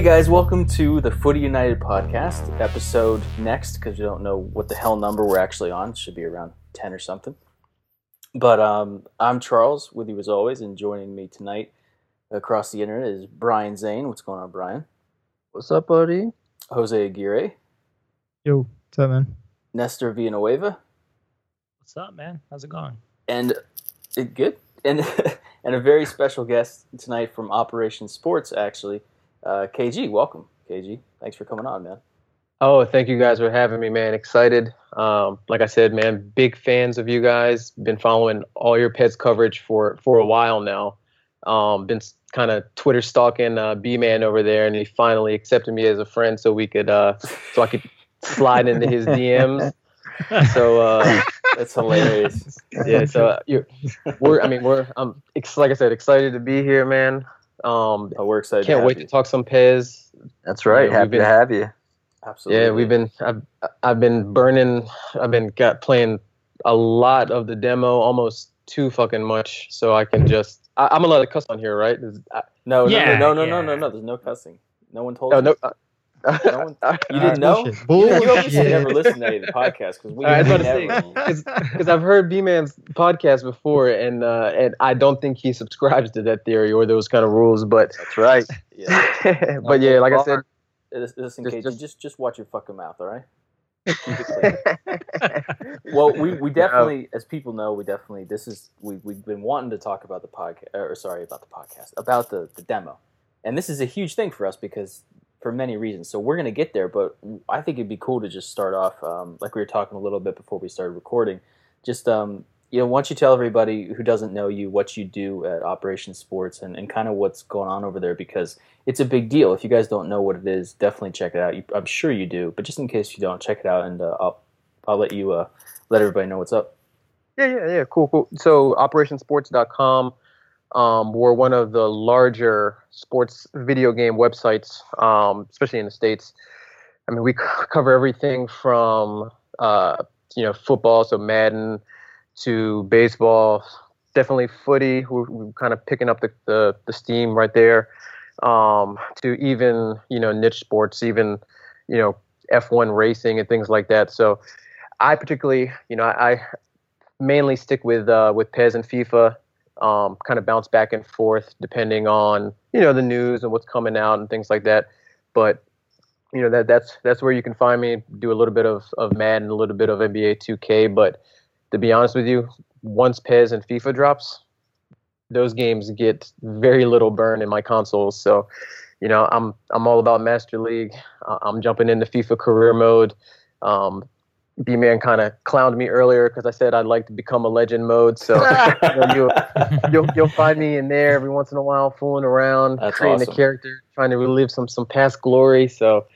Hey guys, welcome to the Footy United podcast episode next because we don't know what the hell number we're actually on. It should be around 10 or something. But um, I'm Charles with you as always, and joining me tonight across the internet is Brian Zane. What's going on, Brian? What's up, buddy? Jose Aguirre, Yo, what's up, man? Nestor Villanueva, What's up, man? How's it going? and it, good, and and a very special guest tonight from Operation Sports, actually, uh, KG. Welcome, KG. Thanks for coming on, man. Oh, thank you guys for having me, man. Excited. Um, like I said, man, big fans of you guys. Been following all your PES coverage for for a while now. Um, been kind of Twitter stalking uh, B Man over there, and he finally accepted me as a friend, so we could uh, so I could slide into his DMs. So uh, That's hilarious. yeah, so uh, you're, we're I mean we're I'm ex- like I said excited to be here, man. Um, Oh, we're excited. can't to wait have to talk some PES. That's right. Yeah, we've Happy been- to have you. Absolutely. Yeah, we've been I've I've been burning I've been got playing a lot of the demo, almost too fucking much, so I can just I, I'm allowed to cuss on here, right? Is- I, No, no, Yeah, no, no, no, no, yeah. no. There's no cussing. No one told no, you. no. uh, No one- You didn't know? Bullshit. You, you obviously never listened to any of the podcasts because we I was never. about to say, because I've heard B Man's podcast before, and uh, and I don't think he subscribes to that theory or those kind of rules, but That's right. yeah. but yeah, like I said, Lis- Listen, Just- just- just, just watch your fucking mouth, all right? Keep it clean. Well, we, we definitely, as people know, we definitely this is we we've been wanting to talk about the podcast, or sorry, about the podcast, about the the demo, and this is a huge thing for us because for many reasons. So we're gonna get there, but I think it'd be cool to just start off, um, like we were talking a little bit before we started recording. Just um, you know, don't you tell everybody who doesn't know you what you do at Operation Sports and, and kind of what's going on over there because it's a big deal. If you guys don't know what it is, definitely check it out. You, I'm sure you do, but just in case you don't, check it out, and uh, I'll I'll let you uh, let everybody know what's up. Yeah, yeah, yeah. Cool, cool. So operationsports.com, um, we're one of the larger sports video game websites, um, especially in the States. I mean, we c- cover everything from, uh, you know, football, so Madden, to baseball, definitely footy. We're, we're kind of picking up the, the, the steam right there, um, to even, you know, niche sports, even, you know, F1 racing and things like that. So I particularly, you know, I, I mainly stick with uh, with PES and FIFA. Um, kind of bounce back and forth depending on you know the news and what's coming out and things like that. But you know that that's that's where you can find me. Do a little bit of of Madden, a little bit of NBA 2K. But to be honest with you, once PES and FIFA drops, those games get very little burn in my consoles. So you know I'm I'm all about Master League. I'm jumping into FIFA career mode. Um, B Man kind of clowned me earlier because I said I'd like to become a legend mode. So you know, you'll, you'll you'll find me in there every once in a while, fooling around, That's creating awesome. a character, trying to relive some some past glory. So,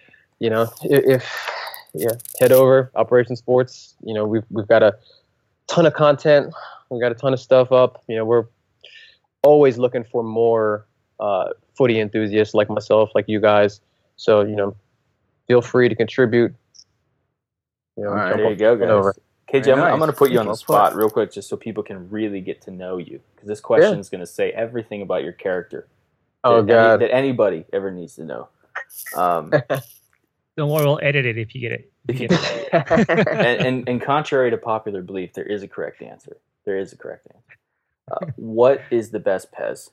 you know, if yeah, head over Operation Sports. You know, we've we've got a ton of content. We've got a ton of stuff up. You know, we're always looking for more uh, footy enthusiasts like myself, like you guys. So you know, feel free to contribute. You know, All right, jump there you go, guys. over. KG, I'm, I'm going to put you on the spot real quick just so people can really get to know you because this question is going to say everything about your character Oh that, any- God. that anybody ever needs to know. Um, Don't worry, we'll edit it if you get it. If you get it. and, and, and contrary to popular belief, there is a correct answer. There is a correct answer. Uh, what is the best PES?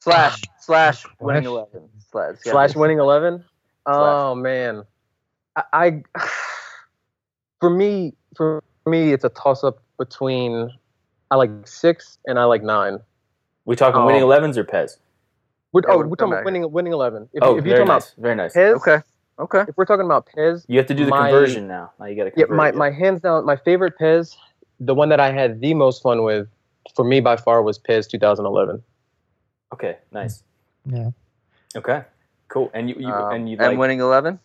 slash slash Slash. winning eleven slash slash winning 11 oh man I, I for me for me it's a toss up between i like six and i like nine We talking Oh. winning 11s or PES? we're, oh, we're we're talking talking about winning winning 11 if, oh, if you're very talking nice. Very nice. PES, Okay. Okay. if we're talking about PES, You have to do the My- conversion now. Now you got to yeah my, it. my hands down my favorite PES the one that i had the most fun with for me by far was PES 2011 Okay, nice. Yeah. Okay, cool. And you, you Um, and you and like winning eleven.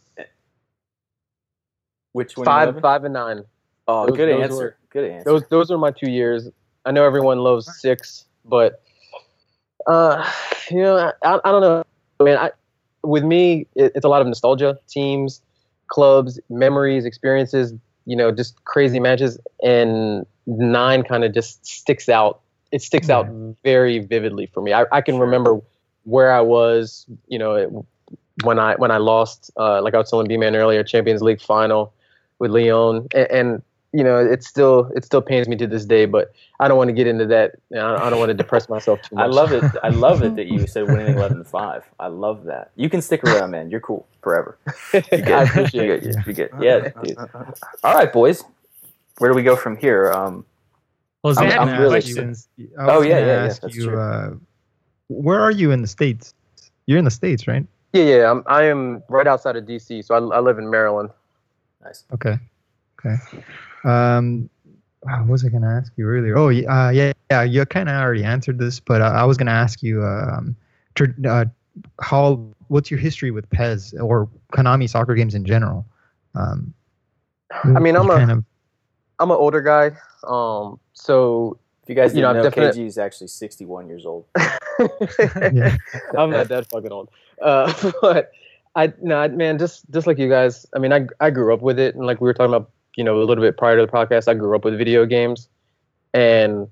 Which winning five five and nine Oh, those- good those answer. were- good answer. those those are my two years. I know everyone loves six, but uh, you know, I, I don't know, man. I, with me, it, it's a lot of nostalgia, teams, clubs, memories, experiences. You know, just crazy matches, and nine kind of just sticks out. It sticks out very vividly for me. I, I can remember where I was, you know, when I when I lost, uh, like I was telling B Man earlier, Champions League final with Leon, and, and you know it still it still pains me to this day. But I don't want to get into that. You know, I don't, don't want to depress myself too much. I love it. I love it that you said winning eleven to five. I love that. You can stick around, man. You're cool forever. You get, I appreciate you it. get, you get, yeah, dude. All right, boys. Where do we go from here? Um, Well, I'm- Zach I'm had really- questions. I Oh, yeah, yeah, yeah, that's you, true. uh, where are you in the states? You're in the states, right? Yeah, yeah. I'm, I am right outside of DC, so I, I live in Maryland. Nice. Okay. Okay. Um, what was I gonna ask you earlier? Oh, yeah, uh, yeah, yeah. You kind of already answered this, but uh, I was gonna ask you, um, tr- uh, how what's your history with PES or Konami soccer games in general? Um, I mean, I'm you a- kind of I'm an older guy, um, so If you guys You didn't know, know, I'm definite- KG is actually 61 years old. yeah. I'm not that fucking old. Uh, but I no I- man, just just like you guys. I mean, I I grew up with it, and like we were talking about, you know, a little bit prior to the podcast, I grew up with video games, and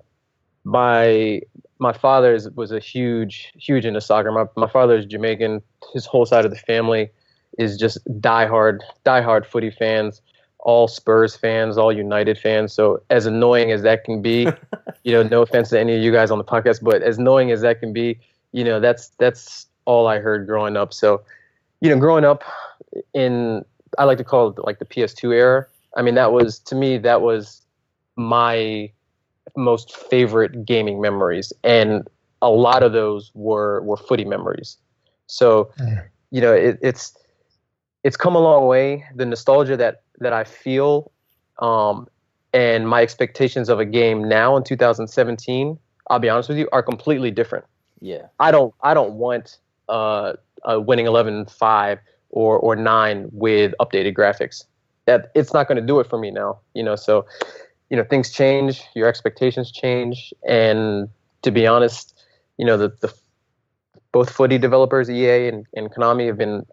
my my father is, was a huge huge into soccer. My my father is Jamaican. His whole side of the family is just diehard diehard footy fans. All Spurs fans, all United fans. So as annoying as that can be, you know, no offense to any of you guys on the podcast, but as annoying as that can be, you know that's that's all I heard growing up. So, you know, growing up in I like to call it like the PS2 era. I mean, that was to me that was my most favorite gaming memories, and a lot of those were were footy memories. So, Yeah. you know, it, it's it's come a long way. The nostalgia that that I feel, um, and my expectations of a game now in 2017, I'll be honest with you, are completely different. Yeah. I don't I don't want uh, a winning 11-5 or or 9 with updated graphics. That it's not going to do it for me now, you know, so you know, things change, your expectations change and to be honest, you know, the the both footy developers EA and, and Konami have been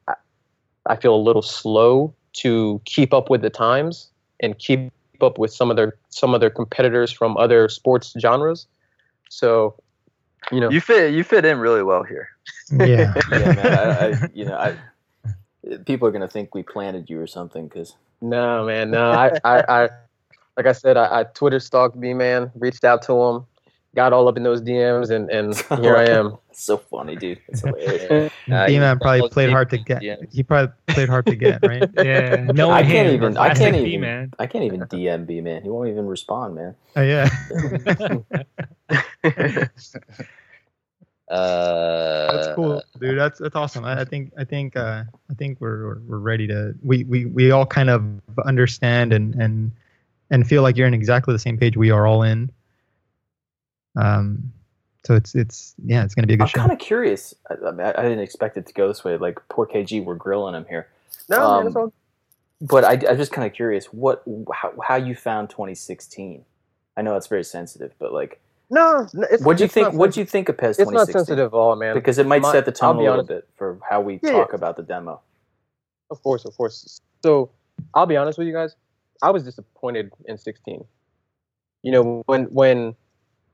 I feel a little slow to keep up with the times and keep up with some of their some of their competitors from other sports genres. So, you know, You fit you fit in really well here. yeah. Yeah, man. I, I, you know, I, people are going to think we planted you or something because No, man, no. I, I, I like I said, I, I Twitter stalked B man, reached out to him, got all up in those DMs, and and here I am. so funny, dude. It's hilarious. Nah, D-Man you- probably played hard to get. DMs. He probably played hard to get, right? Yeah, no I one can't even- I can't Plastic even- man. I can't even DM B man. He won't even respond, man. Oh, yeah. Uh, That's cool, dude. That's that's awesome. I, I think I think uh, I think we're we're- we're ready to. We, we we all kind of understand and and and feel like you're in exactly the same page we are all in. Um, so it's it's yeah, it's gonna be a good show. I'm kind of curious. I, I, mean, I I didn't expect it to go this way. Like poor KG, we're grilling him here. No, Um, man, it's all But I, I'm just kind of curious what how, how you found 2016. I know it's very sensitive, but like, no. no, It's, what do you it's think? What do you think of PES It's 2016? not sensitive at all, man. because it might My- set the tone a little honest. bit for how we Yeah, talk about the demo. Of course, of course. So I'll be honest with you guys. I was disappointed in 16. You know, when when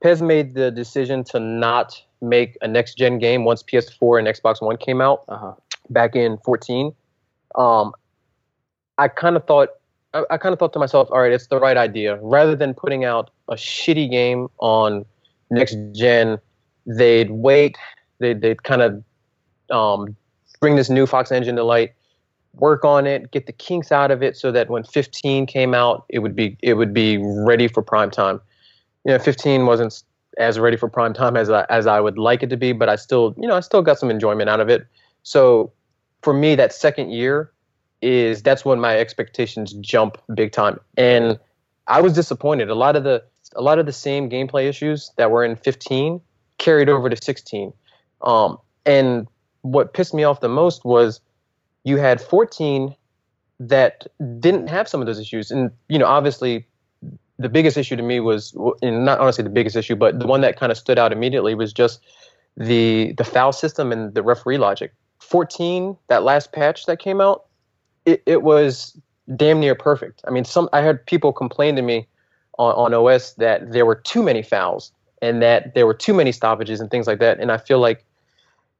PES made the decision to not make a next gen game once PS4 and Xbox One came out Uh huh. back in 14, um, I kind of thought I, I kind of thought to myself, all right, it's the right idea. Rather than putting out a shitty game on next gen, they'd wait. They'd they'd kind of um, bring this new Fox engine to light, work on it, get the kinks out of it, so that when 15 came out, it would be it would be ready for prime time. You know, 15 wasn't as ready for prime time as I, as I would like it to be, but I still you know I still got some enjoyment out of it. So for me, that second year is that's when my expectations jump big time, and I was disappointed. A lot of the a lot of the same gameplay issues that were in 15 carried over to 16. Um, and what pissed me off the most was you had 14 that didn't have some of those issues. And, you know, obviously the biggest issue to me was, and not honestly the biggest issue, but the one that kind of stood out immediately was just the the foul system and the referee logic. 14, that last patch that came out, it, it was damn near perfect. I mean, some I heard people complain to me on, on OS that there were too many fouls and that there were too many stoppages and things like that. And I feel like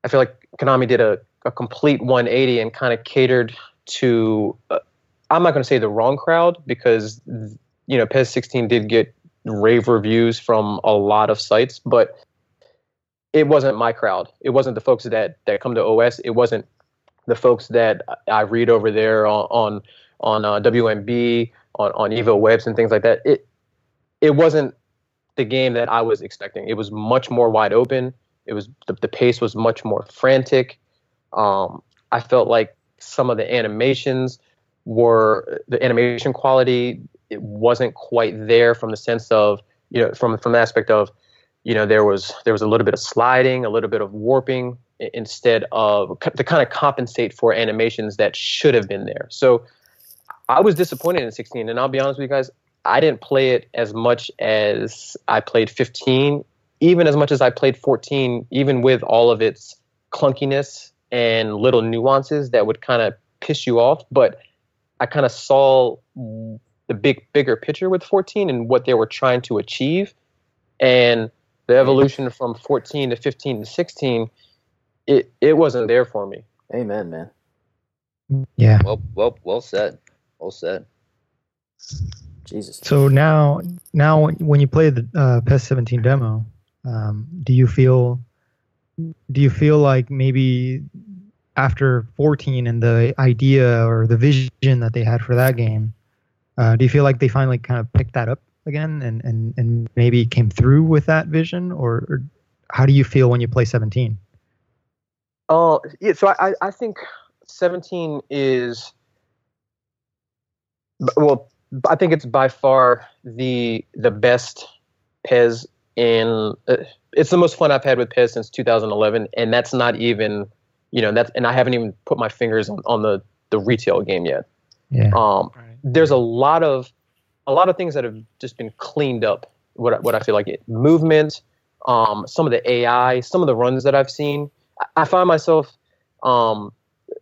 I feel like Konami did a, a complete 180 and kind of catered to. Uh, I'm not going to say the wrong crowd because you know PES 16 did get rave reviews from a lot of sites, but it wasn't my crowd. It wasn't the folks that that come to OS. It wasn't the folks that I read over there on on, on uh, WMB, on on Evo Webs and things like that. It it wasn't the game that I was expecting. It was much more wide open. It was the, the pace was much more frantic. Um, I felt like some of the animations were the animation quality it wasn't quite there from the sense of you know from from the aspect of you know there was there was a little bit of sliding a little bit of warping instead of to kind of compensate for animations that should have been there. So i was disappointed in 16 and i'll be honest with you guys i didn't play it as much as i played 15 even as much as i played 14 even with all of its clunkiness and little nuances that would kind of piss you off but i kind of saw the big bigger picture with 14 and what they were trying to achieve and the evolution from 14 to 15 to 16 it it wasn't there for me amen man Yeah. Well, well, well said. Well said. jesus So now, now when- when you play the uh, PES 17 demo, um, do you feel, do you feel like maybe after 14 and the idea or the vision that they had for that game, uh, do you feel like they finally kind of picked that up again and and and maybe came through with that vision, or, or how do you feel when you play 17? Oh, yeah. So I, I- I think 17 is, well, I think it's by far the the best PES in. Uh, it's the most fun I've had with PES since 2011, and that's not even, you know, that's and I haven't even put my fingers on, on the the retail game yet. Yeah. Um, there's a lot of a lot of things that have just been cleaned up. What what I feel like it movement, um, some of the AI, some of the runs that I've seen. I, I find myself, um,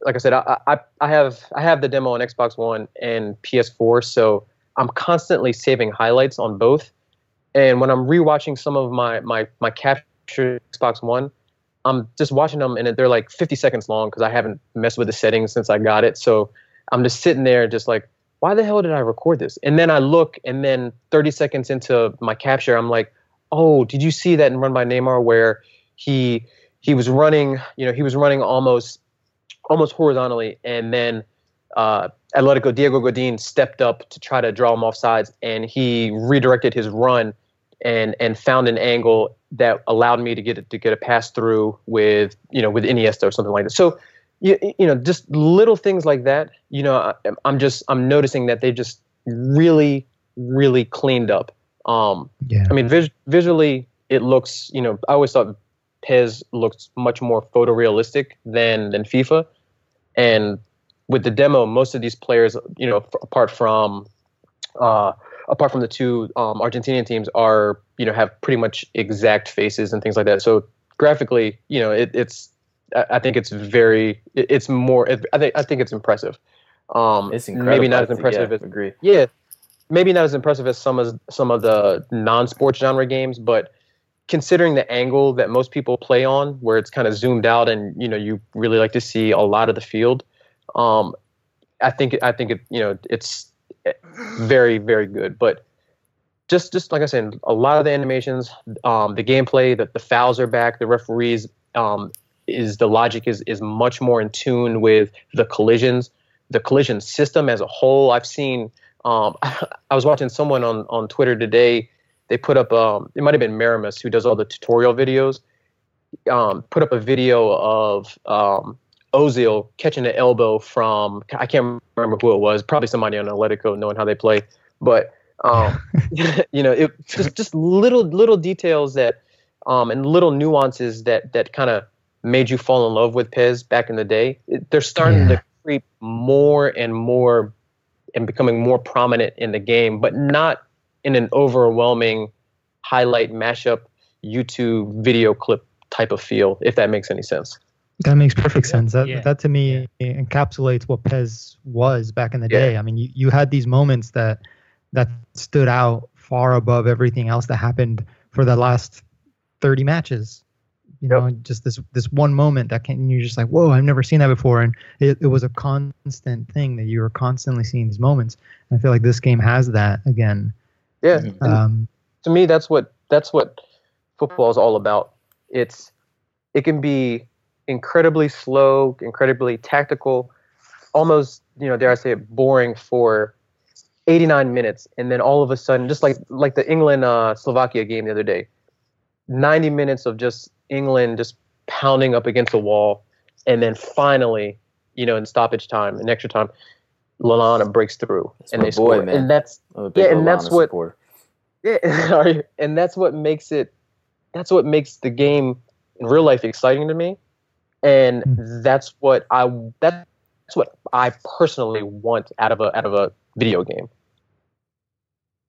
like I said, I, I I have I have the demo on Xbox One and PS4, so I'm constantly saving highlights on both. And when I'm rewatching some of my my my capture Xbox One, I'm just watching them and they're like 50 seconds long because I haven't messed with the settings since I got it. So I'm just sitting there, just like, why the hell did I record this? And then I look, and then 30 seconds into my capture, I'm like, oh, did you see that in Run by Neymar where he he was running, you know, he was running almost almost horizontally, and then uh, Atletico Diego Godin stepped up to try to draw him off sides, and he redirected his run and and found an angle that allowed me to get it to get a pass through with you know with Iniesta or something like that. So you, you know just little things like that you know I, i'm just i'm noticing that they just really really cleaned up. Um Yeah. i mean vis- visually it looks you know i always thought PES looked much more photorealistic than than fifa. And with the demo most of these players you know f- apart from uh apart from the two um, argentinian teams are you know have pretty much exact faces and things like that. So graphically you know it, it's I think it's very. It's more. I think. I think it's impressive. Um, it's incredible maybe not as impressive yeah, as agree yeah, maybe not as impressive as some of some of the non-sports genre games, but considering the angle that most people play on, where it's kind of zoomed out and you know you really like to see a lot of the field, um, I think I think it you know it's very very good. But just just like I said, a lot of the animations, um, the gameplay, that the fouls are back, the referees. Um, is the logic is is much more in tune with the collisions, the collision system as a whole. I've seen. Um, I was watching someone on on Twitter today. They put up. Um, it might have been Maramus who does all the tutorial videos. Um, put up a video of um, Ozil catching an elbow from. I can't remember who it was. Probably somebody on Atletico, knowing how they play. But um, you know, it just just little little details that um, and little nuances that that kind of made you fall in love with PES back in the day. It- They're starting Yeah. to creep more and more and becoming more prominent in the game, but not in an overwhelming highlight mashup YouTube video clip type of feel, if that makes any sense. That makes perfect sense. That Yeah. that to me encapsulates what PES was back in the Yeah. day. I mean, you, you had these moments that that stood out far above everything else that happened for the last 30 matches. You know, just this this one moment that can you're just like, whoa, I've never seen that before, and it, it was a constant thing that you were constantly seeing these moments. And I feel like this game has that again. Yeah. Mhm. Um, to me, that's what that's what football is all about. It's it can be incredibly slow, incredibly tactical, almost you know dare I say it, boring for 89 minutes, and then all of a sudden, just like like the England uh, Slovakia game the other day, 90 minutes of just England just pounding up against the wall, and then finally, you know, in stoppage time, in extra time, Lallana breaks through That's and my they boy, score, man. and that's I'm a big Yeah, and that's what- supporter. yeah, and that's what makes it that's what makes the game in real life exciting to me. And hmm. that's what I that's what I personally want out of a out of a video game.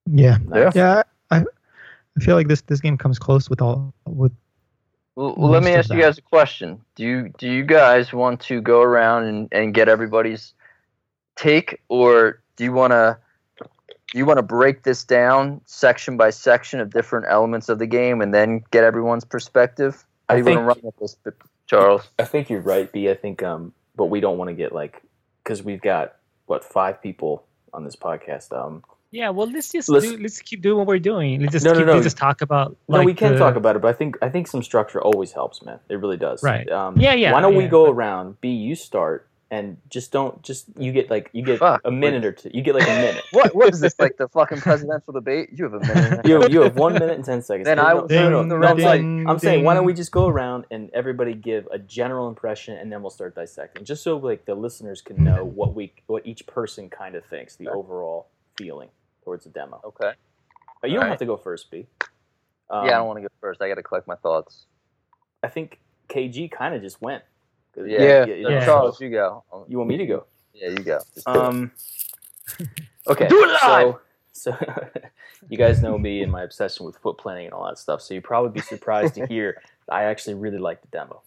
yeah, Nice. yeah. I I feel like this this game comes close with all with Well, well, let me Most of ask you guys a question. Do you do you guys want to go around and, and get everybody's take, or do you want to do you want to break this down section by section of different elements of the game and then get everyone's perspective? How I do you want to think- run with this, Charles? I think you're right, B. I think, um, but we don't want to get like because we've got what five people on this podcast. Um, Yeah, well, let's just Let's- do, let's keep doing what we're doing. Let's just No, no, keep, no. let's just talk about. no, like, we can the- talk about it, but I think I think some structure always helps, man. It really does. Right. Um, Yeah, yeah, Why don't we yeah. go around? B, you start, and just don't just you get like you get Fuck. a minute or two. You get like a minute. What what is this like the fucking presidential debate? You have a minute. you, you have one minute and ten seconds. Then No, I no, will no, no, Ding, no, I'm, saying, ding, I'm saying, why don't we just go around and everybody give a general impression, and then we'll start dissecting, just so like the listeners can know what we what each person kind of thinks, the overall feeling towards the demo. Okay. But you don't Alright. have to go first, B. Um, yeah, I don't want to go first. I got to collect my thoughts. I think KG kind of just went. Yeah. you, Yeah. Charles, you go. Um, you want me to go? Yeah, you go. Just do it. Um. Okay. Do it live! So, so you guys know me and my obsession with foot planting and all that stuff. So you'd probably be surprised to hear I actually really like the demo.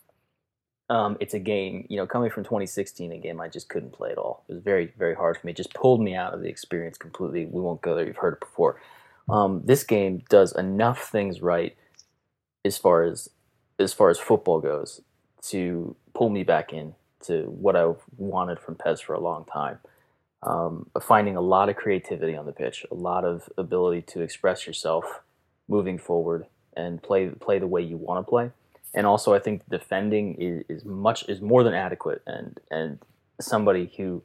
Um, it's a game, you know, coming from 2016, a game I just couldn't play at all. It was very, very hard for me. It just pulled me out of the experience completely. We won't go there. You've heard it before. Um, this game does enough things right as far as as far as football goes to pull me back in to what I've wanted from PES for a long time. Um, finding a lot of creativity on the pitch, a lot of ability to express yourself moving forward and play play the way you want to play. And also, I think defending is, is much is more than adequate. And and somebody who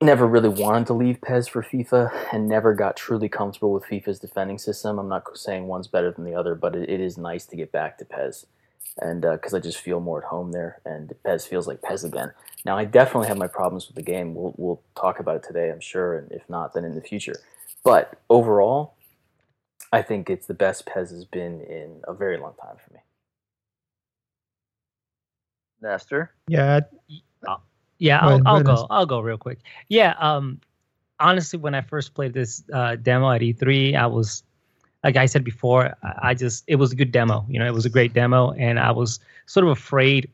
never really wanted to leave PES for FIFA and never got truly comfortable with FIFA's defending system. I'm not saying one's better than the other, but it, it is nice to get back to PES, and uh, because I just feel more at home there, and PES feels like PES again. Now, I definitely have my problems with the game. We'll we'll talk about it today, I'm sure, and if not, then in the future. But overall, I think it's the best PES has been in a very long time for me. Nestor. yeah. Yeah, Go I'll, ahead, I'll go. I'll go real quick. Yeah. Um, honestly, when I first played this uh, demo at E3, I was, like I said before, I I just it was a good demo. You know, it was a great demo, and I was sort of afraid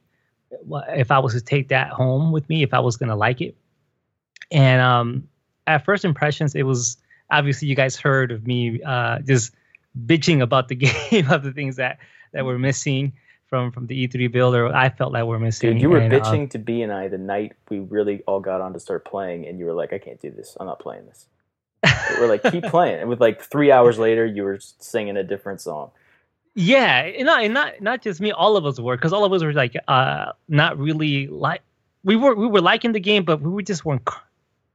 if I was to take that home with me, if I was gonna like it. And um, at first impressions, it was obviously you guys heard of me uh, just bitching about the game of the things that that were missing from from the E3 build, or I felt like we were missing. Dude, you were and, uh, bitching to B and I the night we really all got on to start playing, and you were like, "I can't do this. I'm not playing this." we're like, "Keep playing." And with like three hours later, you were singing a different song. Yeah, and not and not not just me. All of us were because all of us were like uh not really like we were we were liking the game, but we were just weren't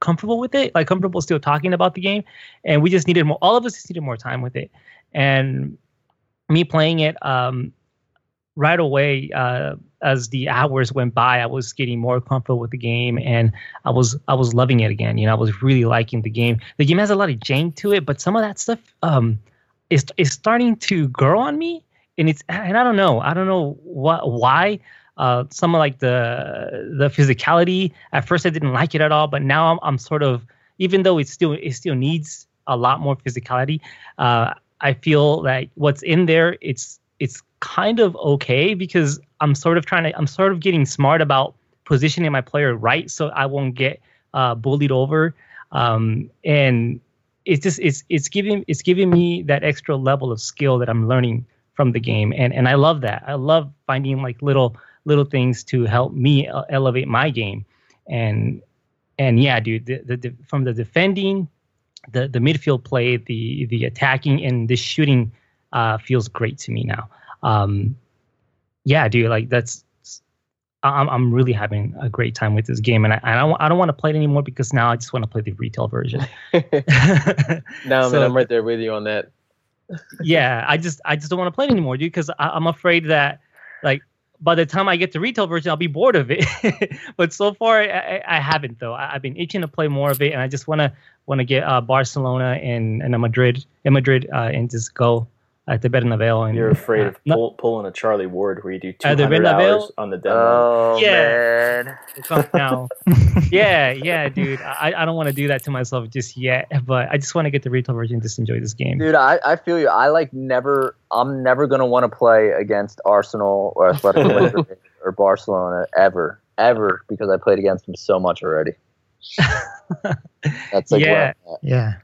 comfortable with it. Like comfortable still talking about the game, and we just needed more. All of us just needed more time with it, and me playing it um right away uh as the hours went by i was getting more comfortable with the game and i was i was loving it again you know i was really liking the game the game has a lot of jank to it but some of that stuff um is is starting to grow on me and it's and I don't know I don't know what why uh some of like the the physicality. At first I didn't like it at all but now I'm I'm sort of even though it still it still needs a lot more physicality uh I feel like what's in there it's it's kind of okay because I'm sort of trying to I'm sort of getting smart about positioning my player right so I won't get uh bullied over. Um and it's just it's it's giving it's giving me that extra level of skill that I'm learning from the game, and and I love that. I love finding like little little things to help me uh, elevate my game, and and yeah, dude, the, the, the from the defending, the the midfield play, the the attacking, and the shooting uh, feels great to me now. Um, yeah, dude, like that's I'm I'm really having a great time with this game, and I I don't I don't want to play it anymore because now I just want to play the retail version. no, so, man, I'm right there with you on that. yeah, I just I just don't want to play it anymore, dude, because I'm afraid that like by the time I get the retail version, I'll be bored of it. but so far, I, I haven't though. I, have been itching to play more of it, and I just wanna wanna get uh, Barcelona and and Madrid in Madrid uh, and just go at the Bernabeu. And, You're afraid uh, of pull, pulling a Charlie Ward where you do 200 hours on the demo. Oh, yeah. man. now. yeah, yeah, dude. I, I don't want to do that to myself just yet, but I just want to get the retail version and just enjoy this game. Dude, I, I feel you. I like never, I'm never going to want to play against Arsenal or Atletico or Barcelona ever, ever, because I played against them so much already. That's like yeah. Yeah.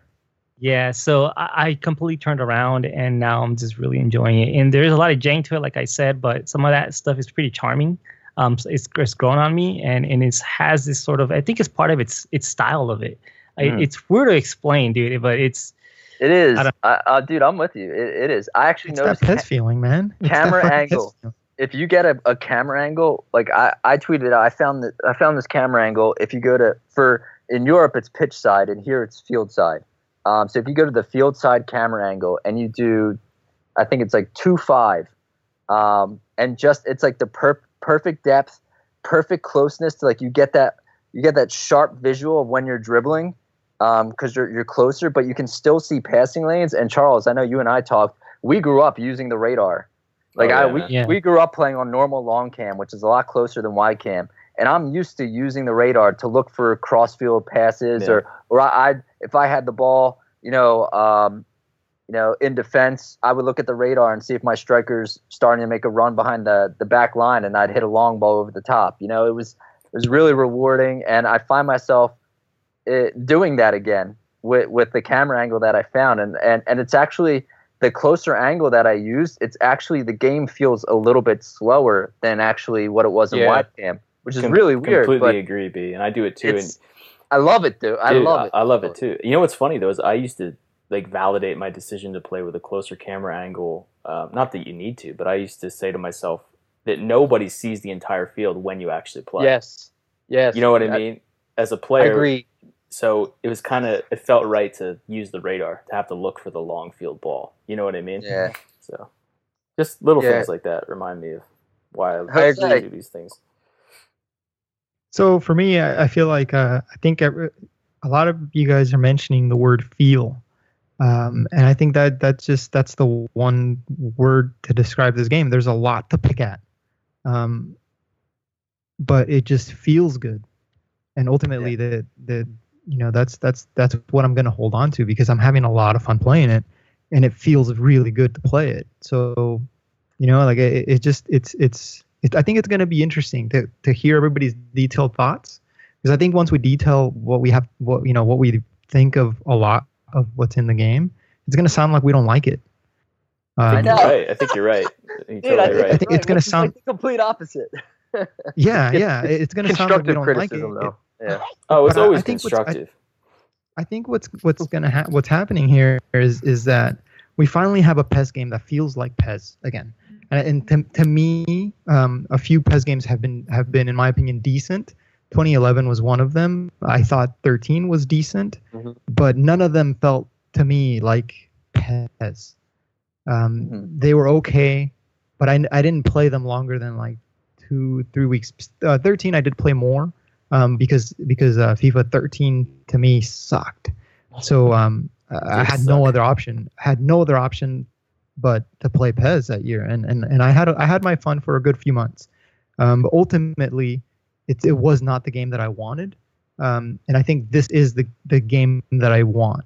Yeah, so I, I, completely turned around and now I'm just really enjoying it. And there's a lot of jank to it, like I said, but some of that stuff is pretty charming. Um, so it's, it's grown on me and, and it has this sort of, I think it's part of its its style of it. Mm. I, it's weird to explain, dude, but it's. It is. I, I, dude, I'm with you. It, it is. I actually it's noticed. that pet ca- feeling, man. It's camera angle. If you get a, a camera angle, like I, I tweeted out, I found that I found this camera angle. If you go to for in Europe, it's pitch side, and here it's field side. Um, so if you go to the field side camera angle and you do, I think it's like two five, um, and just it's like the per- perfect depth, perfect closeness to like you get that you get that sharp visual of when you're dribbling because um, you're you're closer, but you can still see passing lanes. And Charles, I know you and I talked. We grew up using the radar. Like oh, yeah, I, we, yeah. we grew up playing on normal long cam, which is a lot closer than wide cam and I'm used to using the radar to look for crossfield passes, yeah. or or I, I if I had the ball, you know, um, you know, in defense, I would look at the radar and see if my striker's starting to make a run behind the the back line, and I'd hit a long ball over the top. You know, it was it was really rewarding, and I find myself it, eh, doing that again with with the camera angle that I found, and and and it's actually the closer angle that I used, it's actually the game feels a little bit slower than actually what it was in yeah. wide cam which is Com- really weird. Completely agree, B, and I do it too. And I love it, dude. I love it. I love it too. You know what's funny though is I used to like validate my decision to play with a closer camera angle. Um, not that you need to, but I used to say to myself that nobody sees the entire field when you actually play. Yes. Yes. You know what I mean? As a player, I agree. So it was kind of it felt right to use the radar to have to look for the long field ball. You know what I mean? Yeah. So just little yeah. things like that remind me of why I, I agree. do these things. So for me, I, I feel like uh, I think a lot of you guys are mentioning the word feel, um, and I think that that's just that's the one word to describe this game. There's a lot to pick at, um, but it just feels good, and ultimately yeah. the the you know that's that's that's what I'm gonna hold on to because I'm having a lot of fun playing it, and it feels really good to play it. So, you know, like it, it just it's it's it, I think it's going to be interesting to to hear everybody's detailed thoughts because I think once we detail what we have, what you know, what we think of a lot of what's in the game, it's going to sound like we don't like it. Um, I think you're right. I think you're right. You're Dude, I, think, right. I think it's going to sound like the complete opposite. yeah, yeah, it's going to sound like we don't like it. Though. Yeah. Oh, it's but always I, I constructive. I, I, think what's what's going to ha- what's happening here is is that we finally have a PES game that feels like PES again and, and to, to me, um, a few PES games have been have been, in my opinion, decent. 2011 was one of them. I thought 13 was decent, mm-hmm. but none of them felt to me like PES. Um, mm-hmm. They were okay, but I, I didn't play them longer than like two three weeks. Uh, 13 I did play more um, because because uh, FIFA 13 to me sucked. So um, I had suck. no other option. Had no other option but to play PES that year, and and and I had I had my fun for a good few months, um, but ultimately, it it was not the game that I wanted, um, and I think this is the the game that I want.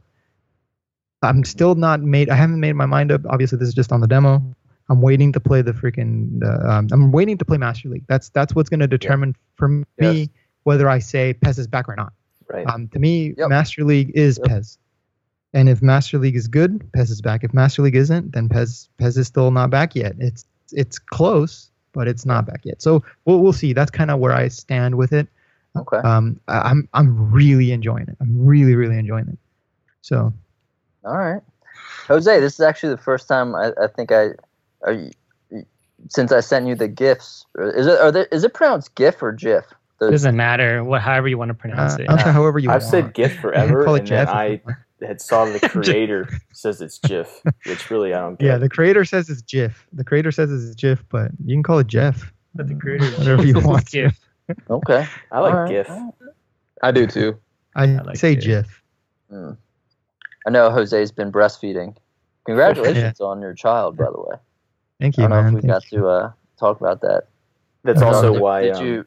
I'm still not made. I haven't made my mind up. Obviously, this is just on the demo. I'm waiting to play the freaking. Uh, um, I'm waiting to play Master League. That's that's what's going to determine yeah. for me yes. whether I say PES is back or not. Right. Um, to me, yep. Master League is yep. PES. And if Master League is good, PES is back. If Master League isn't, then PES PES is still not back yet. It's it's close, but it's not back yet. So we'll we'll see. That's kind of where I stand with it. Okay. Um, I, I'm I'm really enjoying it. I'm really really enjoying it. So All right. Jose, this is actually the first time I, I think I, are you, since I sent you the gifts. Is it are there, is it pronounced GIF or GIF? It doesn't matter what, however you want to pronounce uh, it. I'm sure however you I've want. said GIF forever, Call it and then I you want. had saw the creator says it's GIF, which really I don't get. Yeah, the creator says it's GIF. The creator says it's GIF, but you can call it Jeff. But the creator Whatever you want to. GIF. okay. I like All right. GIF. I do too. I, like say it. GIF. Hmm. I know Jose's been breastfeeding. Congratulations on your child, by the way. Thank you. I don't know man. if we Thank got to uh, talk about that. That's also why did um, you?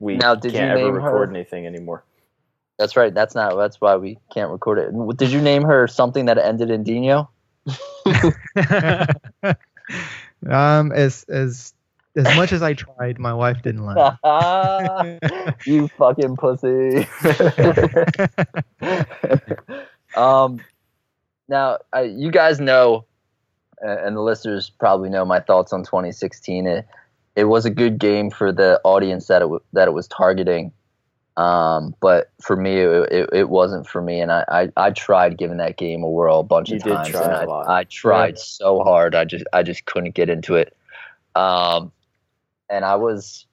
we now, did you can't ever name her? record anything anymore. That's right. That's not. That's why we can't record it. Did you name her something that ended in Dino? Um, as as as much as I tried, my wife didn't let. me. you fucking pussy. um, now I, you guys know, and the listeners probably know my thoughts on 2016. It it was a good game for the audience that it w- that it was targeting. Um, but for me, it, it, it wasn't for me, and I, I, I tried giving that game a whirl a bunch You of did times, try and a I, lot. I tried so hard. I just I just couldn't get into it. Um, and I was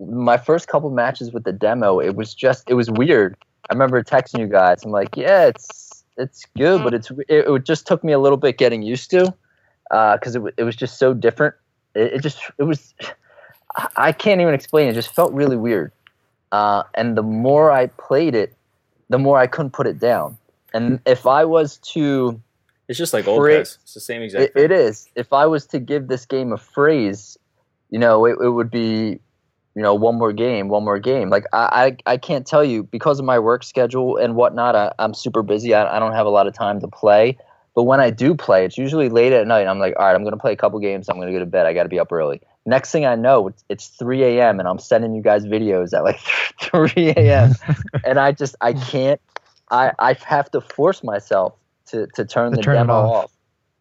my first couple matches with the demo. It was just it was weird. I remember texting you guys. I'm like, yeah, it's it's good, but it's it, it just took me a little bit getting used to because it it was just so different. It, it just it was I- I can't even explain. It just felt really weird. Uh, and the more I played it, the more I couldn't put it down. And if I was to It's just like old guys. It's the same exact it, thing. it is. If I was to give this game a phrase, you know, it, it would be, you know, one more game, one more game. Like I, I, I can't tell you because of my work schedule and whatnot. I, I'm super busy. I, I don't have a lot of time to play. But when I do play, it's usually late at night. I'm like, all right, I'm gonna play a couple games. I'm gonna go to bed. I got to be up early. Next thing I know, it's, it's 3 a.m. and I'm sending you guys videos at like 3 a.m. and I just I can't. I I have to force myself to to turn To the turn demo off. off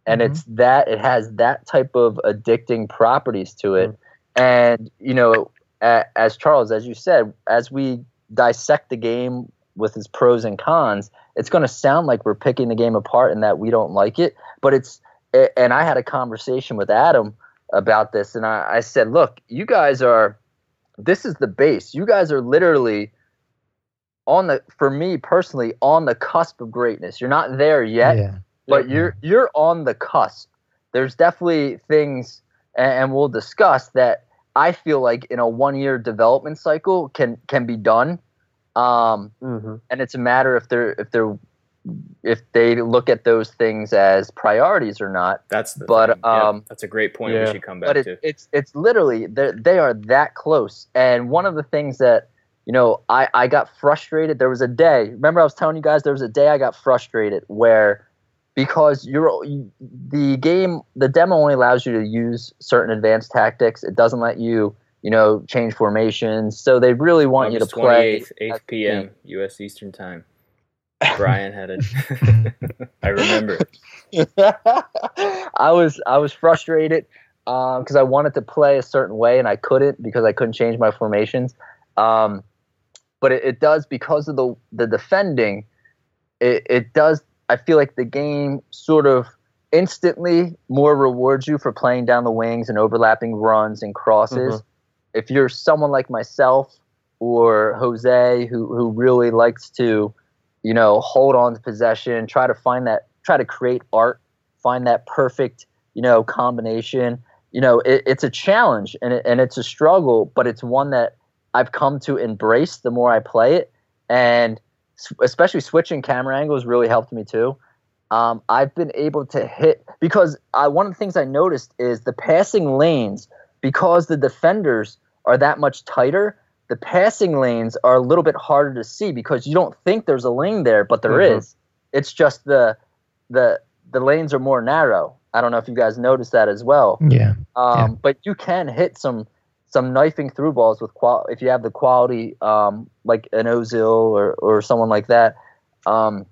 and Mhm. it's that it has that type of addicting properties to it and you know a, as charles as you said as we dissect the game with its pros and cons it's going to sound like we're picking the game apart and that we don't like it but it's and i had a conversation with adam about this and i, I said look you guys are this is the base you guys are literally on the for me personally on the cusp of greatness you're not there yet yeah. but you're you're on the cusp. There's definitely things, and, and we'll discuss that. I feel like in a one year development cycle can can be done, um, Mm-hmm. and it's a matter if they're if they're if they look at those things as priorities or not. That's the But, thing. Yeah, um, that's a great point. yeah. We should come back But it, to. it's it's literally they they are that close. And one of the things that you know I I got frustrated. There was a day. Remember I was telling you guys there was a day I got frustrated where because you're the game the demo only allows you to use certain advanced tactics. It doesn't let you you know change formations. So they really want you to play. 28th, 8 p.m. U.S. Eastern Time. Brian had it. I remember. I was I was frustrated because I wanted to play a certain way and I couldn't because I couldn't change my formations. Um, but it, it does because of the the defending. It, it does. I feel like the game sort of instantly more rewards you for playing down the wings and overlapping runs and crosses. If you're someone like myself or Jose who who really likes to, you know, hold on to possession, try to find that, try to create art, find that perfect, you know, combination. You know, it, it's a challenge and it, and it's a struggle, but it's one that I've come to embrace the more I play it, and especially switching camera angles really helped me too. Um, I've been able to hit because I, one of the things I noticed is the passing lanes because the defenders are that much tighter. The passing lanes are a little bit harder to see because you don't think there's a lane there, but there is. Mhm. It's just the the the lanes are more narrow. I don't know if you guys noticed that as well. Yeah. Um, Yeah. But you can hit some some knifing through balls with qual if you have the quality um, like an Ozil or or someone like that. Um,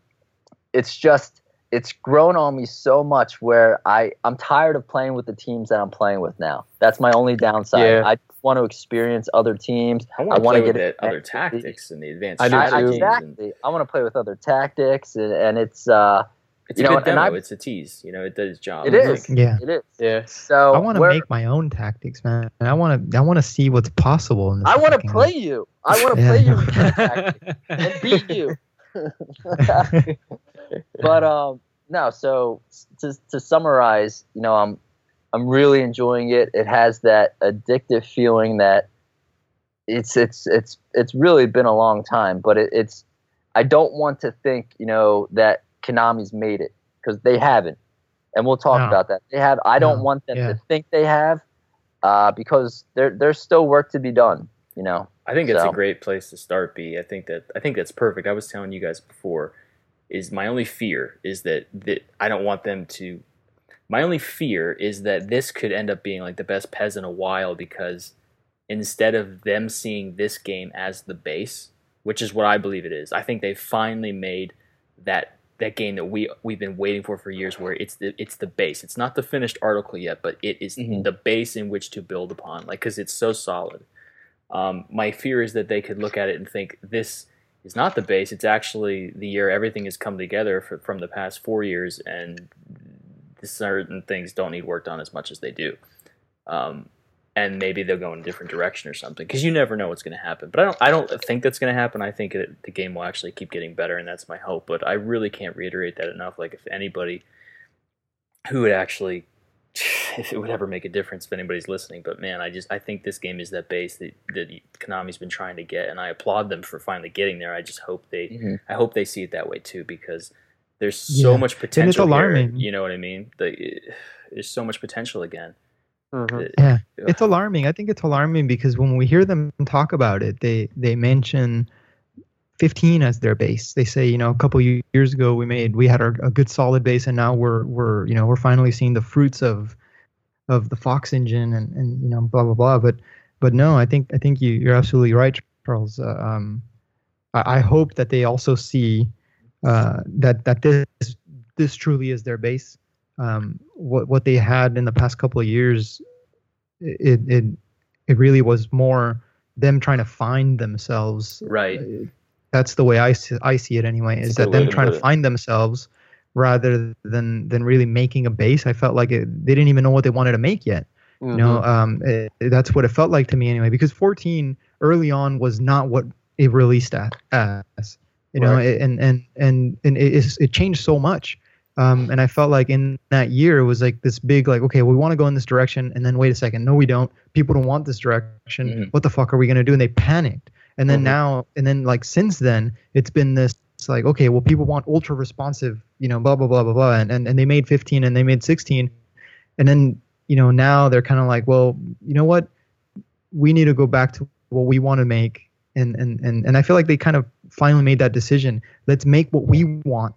it's just it's grown on me so much where I I'm tired of playing with the teams that I'm playing with now. That's my only downside. Yeah. I want to experience other teams. I I want to wanna with get the other tactics and the advanced I do I, strategies. too. and exactly. I want to play with other tactics, and, and it's uh, It's You a know, good demo. I- it's a tease. You know, it does its job. It I is. think. Yeah. it is. Yeah. So I want to make my own tactics, man. And I want to I want to see what's possible. In this I want to play you. I want to Yeah, play you know. with that tactic and beat you. but um, no. So to to summarize, you know, I'm I'm really enjoying it. It has that addictive feeling that it's it's it's it's really been a long time, but it, it's I don't want to think, you know, that Konami's made it because they haven't, and we'll talk No. about that. They have. I don't No, want them yeah. to think they have, uh, because there there's still work to be done. You know. I think it's So- a great place to start. B. I think that I think that's perfect. I was telling you guys before. Is my only fear is that that I don't want them to. My only fear is that this could end up being like the best PES in a while because instead of them seeing this game as the base, which is what I believe it is, I think they finally made that that game that we we've been waiting for for years, where it's the it's the base. It's not the finished article yet, but it is Mhm. the base in which to build upon, like because it's so solid. Um, my fear is that they could look at it and think this is not the base. It's actually the year everything has come together for, from the past four years, and certain things don't need worked on as much as they do. Um, and maybe they'll go in a different direction or something because you never know what's going to happen. But I don't, I don't think that's going to happen. I think it, the game will actually keep getting better, and that's my hope. But I really can't reiterate that enough. Like if anybody who would actually if it would ever make a difference if anybody's listening. But man, I just I think this game is that base that, that Konami's been trying to get, and I applaud them for finally getting there. I just hope they Mhm. I hope they see it that way too because there's so Yeah. much potential. It's alarming. you know what I mean? The, there's so much potential again. Mhm. That- Yeah, it's alarming. I think it's alarming because when we hear them talk about it, they they mention 15 as their base. They say, you know, a couple years ago we made we had our, a good solid base, and now we're we're you know we're finally seeing the fruits of of the Fox engine and and you know blah blah blah. But but no, I think I think you you're absolutely right, Charles. Uh, um, I, I hope that they also see uh, that that this this truly is their base. Um, what what they had in the past couple of years, it it it really was more them trying to find themselves. Right. Uh, That's the way I see, I see it anyway. Is that them trying to find themselves rather than than really making a base? I felt like it, they didn't even know what they wanted to make yet. You know, Mhm. um, it, that's what it felt like to me anyway. Because 14 early on was not what it released at, as. You know, Right. it- and and and and it, it changed so much. Um, and I felt like in that year it was like this big like okay we want to go in this direction and then wait a second no we don't people don't want this direction Mhm. what the fuck are we gonna do and they panicked and then Mhm. now and then like since then it's been this it's like okay well people want ultra responsive you know blah blah blah blah blah and, and and they made 15 and they made 16 and then you know now they're kind of like well you know what? We need to go back to what we want to make. And and and and I feel like they kind of finally made that decision. Let's make what we want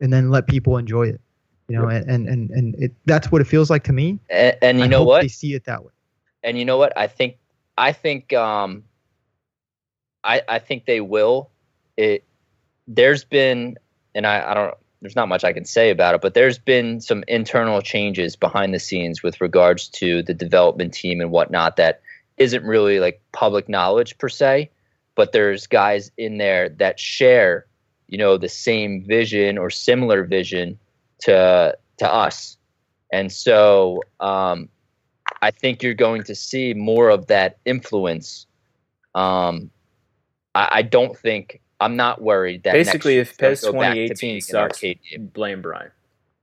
and then let people enjoy it you know and and and, and it, that's what it feels like to me. And, and you I know what? they see it that way. And you know what? I think i think um i i think they will it there's been and i i don't there's not much i can say about it but there's been some internal changes behind the scenes with regards to the development team and whatnot that isn't really like public knowledge per se but there's guys in there that share you know the same vision or similar vision to to us and so um I think you're going to see more of that influence. Um, I, I don't think I'm not worried that Basically, year if it's PES gonna go back to 2018 being an sucks, blame Brian.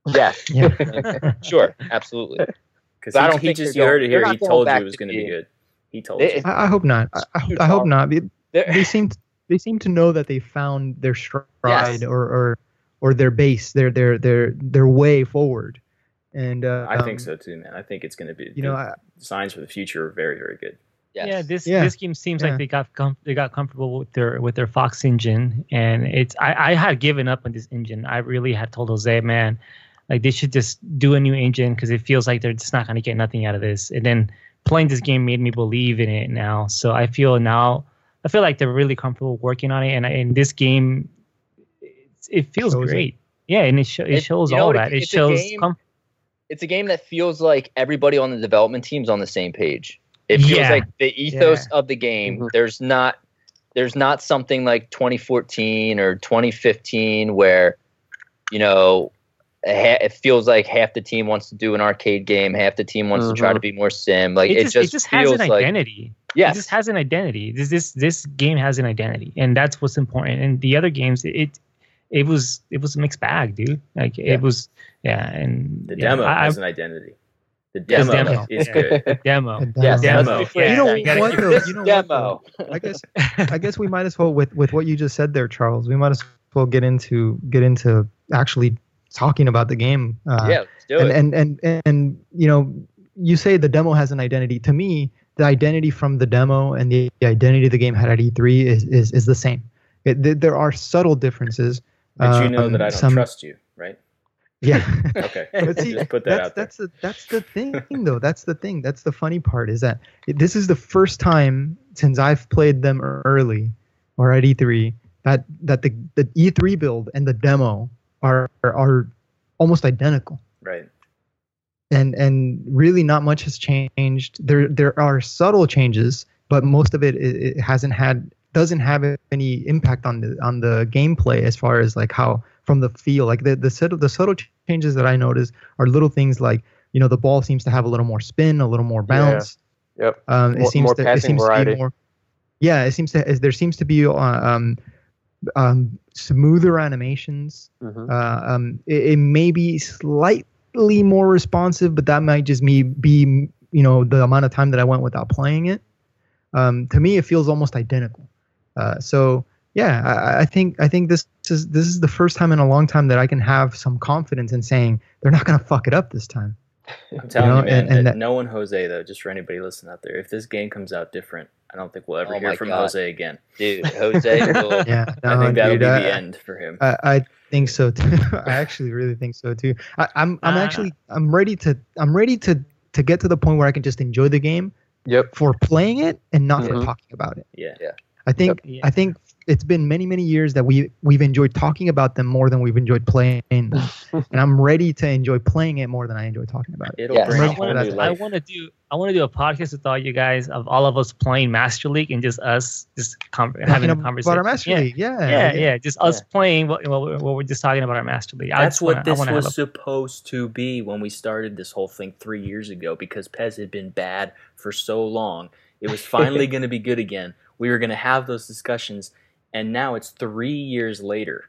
Yeah, yeah sure, absolutely. Because I don't he think just you heard it here. He told you it was going to be good. He told They- you. I, I hope not. I, I, hope not. They, They're- they seem they seem to know that they found their stride Yes. or, or or their base, their their their their way forward. And uh, I think um, so too, man. I think it's going to be. You know, I, signs for the future are very, very good. Yes. Yeah, this Yeah. this game seems Yeah. like they got com- they got comfortable with their with their Fox engine, and it's I, I had given up on this engine. I really had told Jose, man, like they should just do a new engine because it feels like they're just not going to get nothing out of this. And then playing this game made me believe in it now. So I feel now I feel like they're really comfortable working on it, and in this game, it's, it feels Shows it. great. Yeah, and it, sho- it, It- shows you know all that. It it's a shows. game- com- It's a game that feels like everybody on the development team's on the same page. It feels Yeah. like the ethos of the game. Mhm. There's not there's not something like 2014 or 2015 where you know it feels like half the team wants to do an arcade game, half the team wants to try to be more sim. Like it, it, just, just, it just has feels an like identity. It yes, just has an identity. This this this game has an identity, and that's what's important. And the other games, it it was it was a mixed bag, dude. Like Yeah. it was, yeah. And The yeah, demo I, has an identity. The demo, demo. is Yeah. good. demo. A Yes, demo. demo. let's be clear. You know you gotta what though? You know what, demo. though? I guess I guess we might as well with with what you just said there, Charles. We might as well get into get into actually talking about the game. Uh, yeah, let's do and, it. and and and and you know, you say the demo has an identity. To me, the identity from the demo and the, the identity the game had at E3 is is, is the same. It, there are subtle differences. But you know Um, that I don't some- trust you, right? Yeah. Okay. But see, Just put that that's out there. that's the that's the thing though. That's the thing. That's the funny part is that this is the first time since I've played them early or at E3 that that the the E3 build and the demo are are, are almost identical. Right. And and really not much has changed. There there are subtle changes, but most of it, it, it hasn't had doesn't have any impact on the on the gameplay as far as like how from the feel like the the subtle the subtle changes that I notice are little things like you know the ball seems to have a little more spin, a little more bounce. Yep. Um, it More- seems more to it seems to be more. Yeah, it seems to as there seems to be uh, um, um, smoother animations. Mhm. Uh, um, it, it may be slightly more responsive, but that might just me be you know the amount of time that I went without playing it. Um, to me, it feels almost identical. Uh, so yeah, I, I think I think this is this is the first time in a long time that I can have some confidence in saying they're not gonna fuck it up this time. I'm telling know, you, man. and- and that that- no one Jose though. Just for anybody listening out there, if this game comes out different, I don't think we'll ever Oh hear from God. Jose again. Dude, Jose will Yeah, I think that'll dude, be I- the end for him. I, I think so too. I actually really think so too. I, I'm I'm Nah. actually I'm ready to I'm ready to to get to the point where I can just enjoy the game Yep. for playing it and not for Mhm. talking about it. yeah. Yeah. I think Yeah. I think it's been many many years that we we've enjoyed talking about them more than we've enjoyed playing, them. and I'm ready to enjoy playing it more than I enjoy talking about it. It'll Yes. bring I a wanna- whole I want, I life. want to do I want to do a podcast with all you guys of all of us playing Master League and just us just com- having Talking a about conversation. our Master yeah. League, yeah, Yeah, yeah, just us Yeah. playing what, what, we're- what we're just talking about our Master League. I That's what wanna, this I was have supposed to be when we started this whole thing three years ago because PES had been bad for so long. It was finally going to be good again. We were going to have those discussions, and now it's three years later,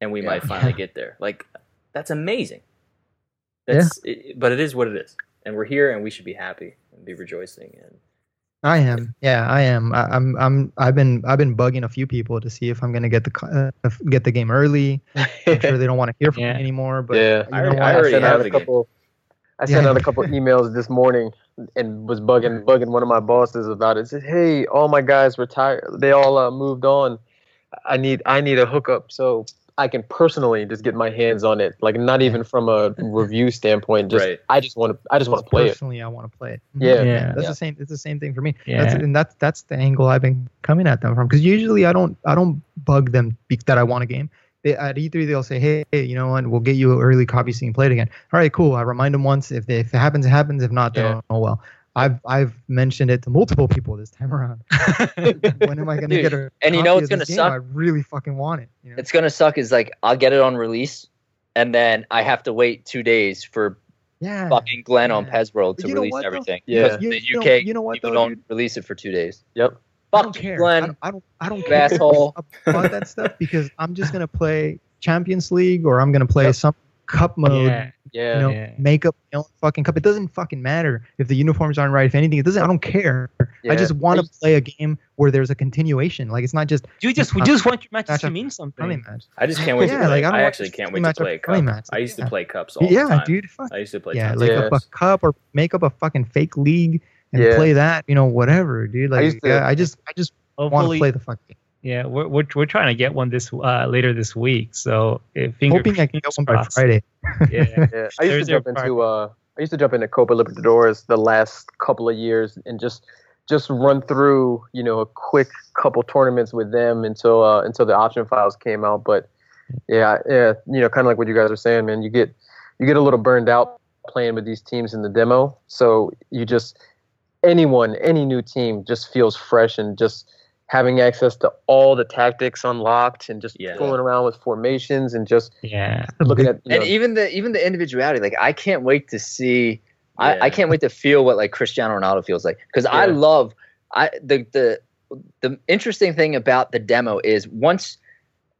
and we Yeah. might finally get there. Like, that's amazing. That's, it, but it is what it is, and we're here, and we should be happy and be rejoicing. And I am. Yeah, I am. I, I'm. I'm. I've been. I've been bugging a few people to see if I'm gonna get the uh, get the game early. I'm sure they don't want to hear from Yeah. me anymore. But Yeah. you I know already- what? I already sent have out the a game. Couple. I sent Yeah. out a couple emails this morning and was bugging bugging one of my bosses about it. Said, "Hey, all my guys retired. They all uh, moved on. I need I need a hookup so I can personally just get my hands on it. Like not even from a review standpoint. Just Right. I just want to I just want to play it. Personally, I want to play it. Yeah. Yeah. That's Yeah. the same. It's the same thing for me. Yeah. That's, and that's that's the angle I've been coming at them from. Because usually I don't I don't bug them that I want a game. They, at E3 they'll say, hey, hey, you know what? We'll get you an early copy so you can play it again. All right, cool. I remind them once. If they, if it happens, it happens. If not, then Yeah. oh well. I've I've mentioned it to multiple people this time around. when am I gonna Dude, get a and you know it's gonna this game? suck? I really fucking want it. You know? it's gonna suck is like I'll get it on release and then I have to wait two days for yeah. fucking Glenn on Yeah. PES World to release what, though? everything. Yeah. Because You- the you know- UK you know what, people though, don't dude? release it for two days. Yep. I don't Fuck you, care. I don't, I don't, I don't care asshole. about that stuff because I'm just gonna play Champions League or I'm gonna play Yep. some cup mode. yeah, Yeah. You know, Yeah. make up my own fucking cup. It doesn't fucking matter if the uniforms aren't right. If anything, it doesn't. I don't care. Yeah. I just want to play a game where there's a continuation. Like it's not just Do you just we just want your matches match to mean friendly something. match. I just can't wait Yeah, to play. like, I I, actually can't wait to play a friendly cup. match. I used to play cups all the time. yeah, dude. Fuck. I used to play Yeah, tons like of Yeah. a cup or make up a fucking fake league and Yeah. play that. You know, whatever, dude. Like used to- yeah, I just, I just want to play the fucking. yeah, we're, we're we're trying to get one this uh, later this week. So if finger, Hoping I can get fingers one by crossed. Friday. Yeah, Yeah, I used to jump into uh, I used to jump into Copa Libertadores the last couple of years and just just run through you know a quick couple tournaments with them until uh, until the option files came out. But Yeah, yeah, you know, kind of like what you guys are saying, man. You get you get a little burned out playing with these teams in the demo, so you just anyone, any new team just feels fresh and just having access to all the tactics unlocked and just Yeah. fooling around with formations and just Yeah. looking at you and know, even the even the individuality like i can't wait to see I, Yeah. I can't wait to feel what like cristiano ronaldo feels like because i love i the the the interesting thing about the demo is once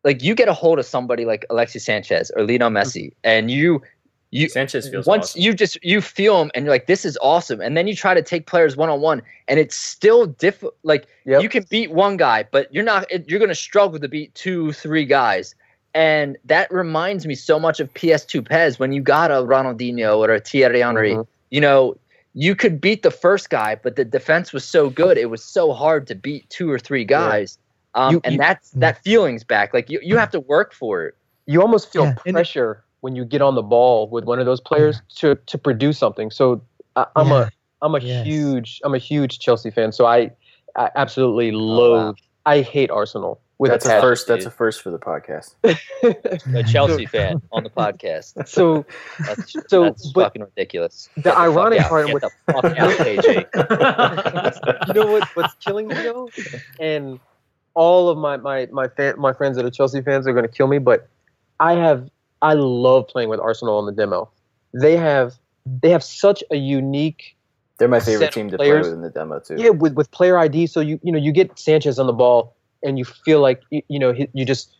like you get a hold of somebody like alexis sanchez or lionel messi mm-hmm. and you you Sanchez feels once awesome. you just you feel them and you're like this is awesome. And then you try to take players one on one and it's still diff like Yep. you can beat one guy but you're not you're going to struggle to beat two three guys. And that reminds me so much of PS2 PES when you got a Ronaldinho or a Thierry Henry. Mhm. you know you could beat the first guy but the defense was so good it was so hard to beat two or three guys. Um, You- and you- that's that feeling's back. Like you, you have to work for it. You almost feel Yeah, and pressure when you get on the ball with one of those players to to produce something. So I, I'm Yeah. a I'm a Yes. huge I'm a huge Chelsea fan. So I, I absolutely oh, wow. loathe. I hate Arsenal with that's a a first. That's a first for the podcast. a Chelsea fan on the podcast so that's, So, that's but fucking ridiculous the Get ironic out. part with- the fuck out KG you know what what's killing me though, and all of my my my fan, my friends that are Chelsea fans are going to kill me, but I have I love playing with Arsenal on the demo. They have they have such a unique They're my favorite team to players. play with in the demo too. Yeah, with with player ID, so you you know you get Sanchez on the ball, and you feel like you, you know you just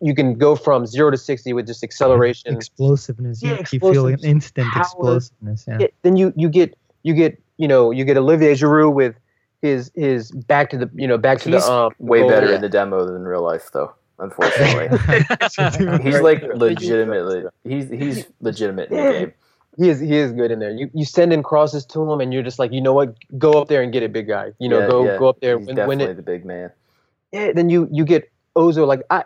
you can go from zero to sixty with just acceleration. explosiveness. Yeah, you, you feel an instant power. explosiveness. Yeah. Yeah, then you you get you get you know you get Olivier Giroud with his his back to the you know back to the um, Way goal. better yeah. in the demo than in real life, though. Unfortunately, he's like true. legitimately. He's he's legitimate in the game. He is he is good in there. You you send in crosses to him, and you're just like, you know what, go up there and get it, big guy. You know, Yeah, go yeah. go up there, He's win, definitely win it. the big man. Yeah, then you you get Ozil. Like I,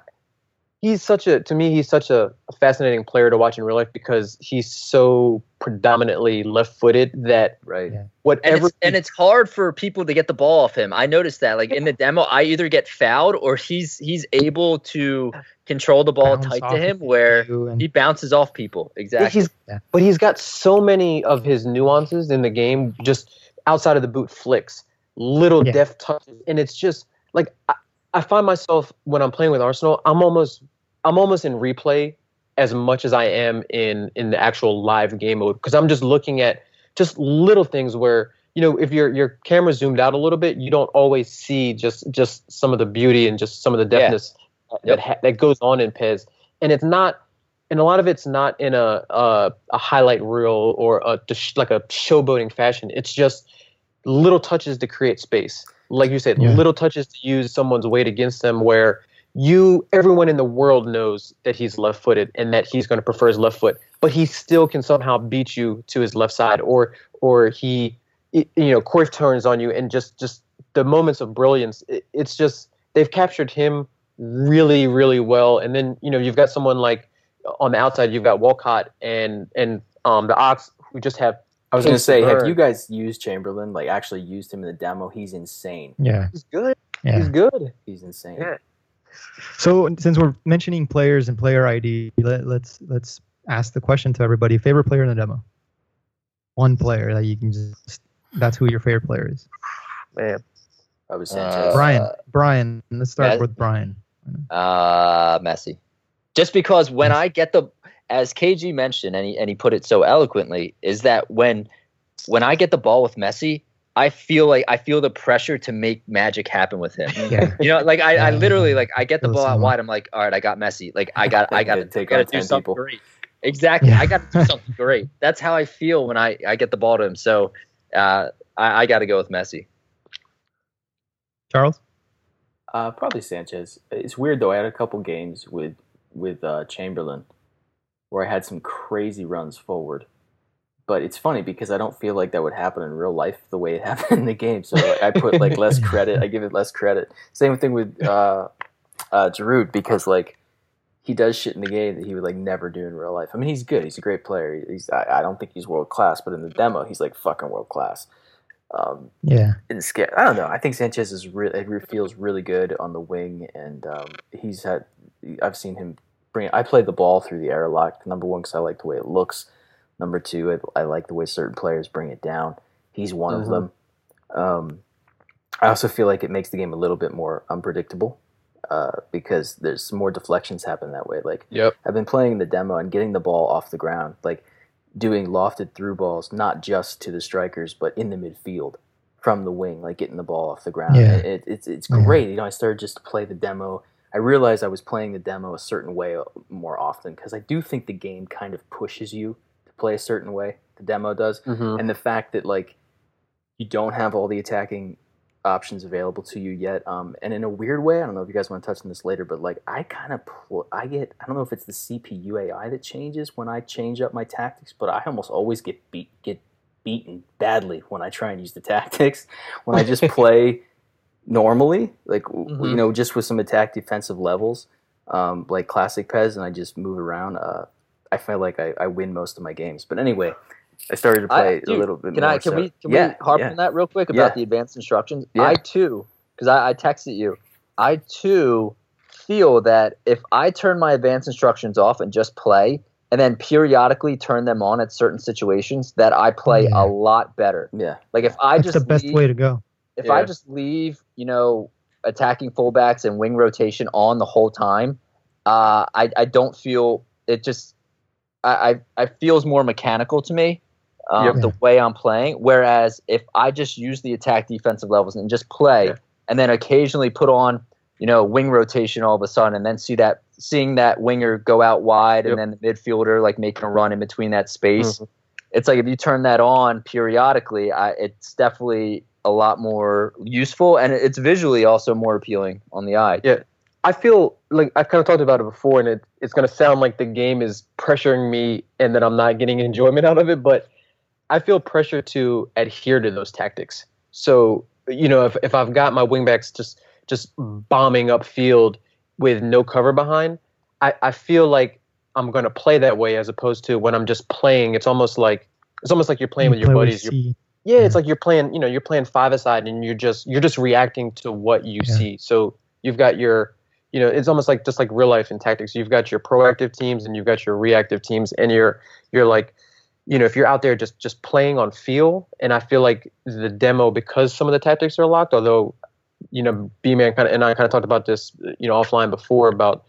he's such a to me he's such a, a fascinating player to watch in real life because he's so predominantly left-footed that Right. Yeah. and whatever it's, and it's hard for people to get the ball off him. I noticed that, like in the demo, I either get fouled or he's he's able to control the ball tight to him, where and- he bounces off people. Exactly. he's Yeah. but he's got so many of his nuances in the game just outside of the boot flicks, little Yeah. deft touches, and it's just like I, I find myself when I'm playing with Arsenal, I'm almost I'm almost in replay as much as I am in in the actual live game mode because I'm just looking at just little things where you know if your your camera zoomed out a little bit, you don't always see just just some of the beauty and just some of the Yeah. deftness Yep. that ha- that goes on in PES, and it's not. And a lot of it's not in a a, a highlight reel or a like a showboating fashion. It's just little touches to create space. Like you said, Yeah. little touches to use someone's weight against them where you everyone in the world knows that he's left-footed and that he's going to prefer his left foot, but he still can somehow beat you to his left side or or he you know course turns on you and just just the moments of brilliance it, it's just they've captured him really really well and then you know you've got someone like on the outside you've got Walcott and and um the Ox who just have I was gonna say, have you guys used Chamberlain? Like actually used him in the demo? He's insane. yeah. he's good Yeah. he's good He's insane. Yeah. So since we're mentioning players and player ID, let, let's let's ask the question to everybody: favorite player in the demo? One player that you can just that's who your favorite player is. man I was Uh, Brian. Brian. Let's start yeah. with Brian. Uh, Messi. Just because when I get the, as KG mentioned, and he and he put it so eloquently, is that when when I get the ball with Messi, I feel like I feel the pressure to make magic happen with him. Yeah. You know, like I, I literally like I get the ball out similar. wide. I'm like, all right, I got Messi. Like I got I got to Take got to do something people. great. Exactly, Yeah. I got to do something great. That's how I feel when I I get the ball to him. So uh, I, I got to go with Messi. Charles. Uh, probably Sanchez. It's weird though. I had a couple games with with uh, Chamberlain where I had some crazy runs forward, but it's funny because I don't feel like that would happen in real life the way it happened in the game. So like, I put like less credit. I give it less credit. Same thing with uh, uh, Giroud because like he does shit in the game that he would like never do in real life. I mean, he's good. He's a great player. He's I, I don't think he's world class, but in the demo, he's like fucking world class. Um, Yeah. and scare. I don't know. I think Sanchez is really feels really good on the wing, and um, he's had. I've seen him bring. I play the ball through the airlock. Number one, because I like the way it looks. Number two, I, I, like the way certain players bring it down. He's one mm-hmm. of them. Um, I also feel like it makes the game a little bit more unpredictable uh, because there's more deflections happen that way. Like yep. I've been playing the demo and getting the ball off the ground, like doing lofted through balls, not just to the strikers, but in the midfield from the wing, like getting the ball off the ground. Yeah. It, it's it's great. Yeah. You know, I started just to play the demo. I realized I was playing the demo a certain way uh, more often because I do think the game kind of pushes you to play a certain way. The demo does, mm-hmm. and the fact that like you don't have all the attacking options available to you yet. Um, and in a weird way, I don't know if you guys want to touch on this later, but like I kind of pl- I get I don't know if it's the CPU AI that changes when I change up my tactics, but I almost always get beat get beaten badly when I try and use the tactics. When I just play normally, like mm-hmm. you know, just with some attack defensive levels, um, like classic PES, and I just move around. Uh, I feel like I, I win most of my games. But anyway, I started to play I, dude, a little bit can more. I, can so. we can yeah, we harp yeah. on that real quick about yeah. the advanced instructions? I too, because I, I texted you, I too feel that if I turn my advanced instructions off and just play, and then periodically turn them on at certain situations, that I play a lot better. Yeah. Like if I That's just the best leave, way to go. If I just leave, you know, attacking fullbacks and wing rotation on the whole time, uh, I I don't feel it just I, I, I feels more mechanical to me um, yep. the way I'm playing. Whereas if I just use the attack defensive levels and just play, yeah. and then occasionally put on, you know, wing rotation all of a sudden, and then see that seeing that winger go out wide, yep. and then the midfielder like making a run in between that space. Mm-hmm. It's like if you turn that on periodically, I, it's definitely a lot more useful, and it's visually also more appealing on the eye. Yeah, I feel like I've kind of talked about it before, and it, it's going to sound like the game is pressuring me, and that I'm not getting enjoyment out of it, but I feel pressure to adhere to those tactics. So, you know, if, if I've got my wingbacks just just bombing upfield with no cover behind, I, I feel like I'm gonna play that way as opposed to when I'm just playing, it's almost like it's almost like you're playing you with your buddies. With yeah, it's like you're playing, you know, you're playing five aside and you're just you're just reacting to what you yeah. see. So you've got your you know, it's almost like just like real life in tactics. You've got your proactive teams and you've got your reactive teams and you're you're like you know, if you're out there just just playing on feel, and I feel like the demo because some of the tactics are locked, although, you know, B man kind of and I kind of talked about this, you know, offline before about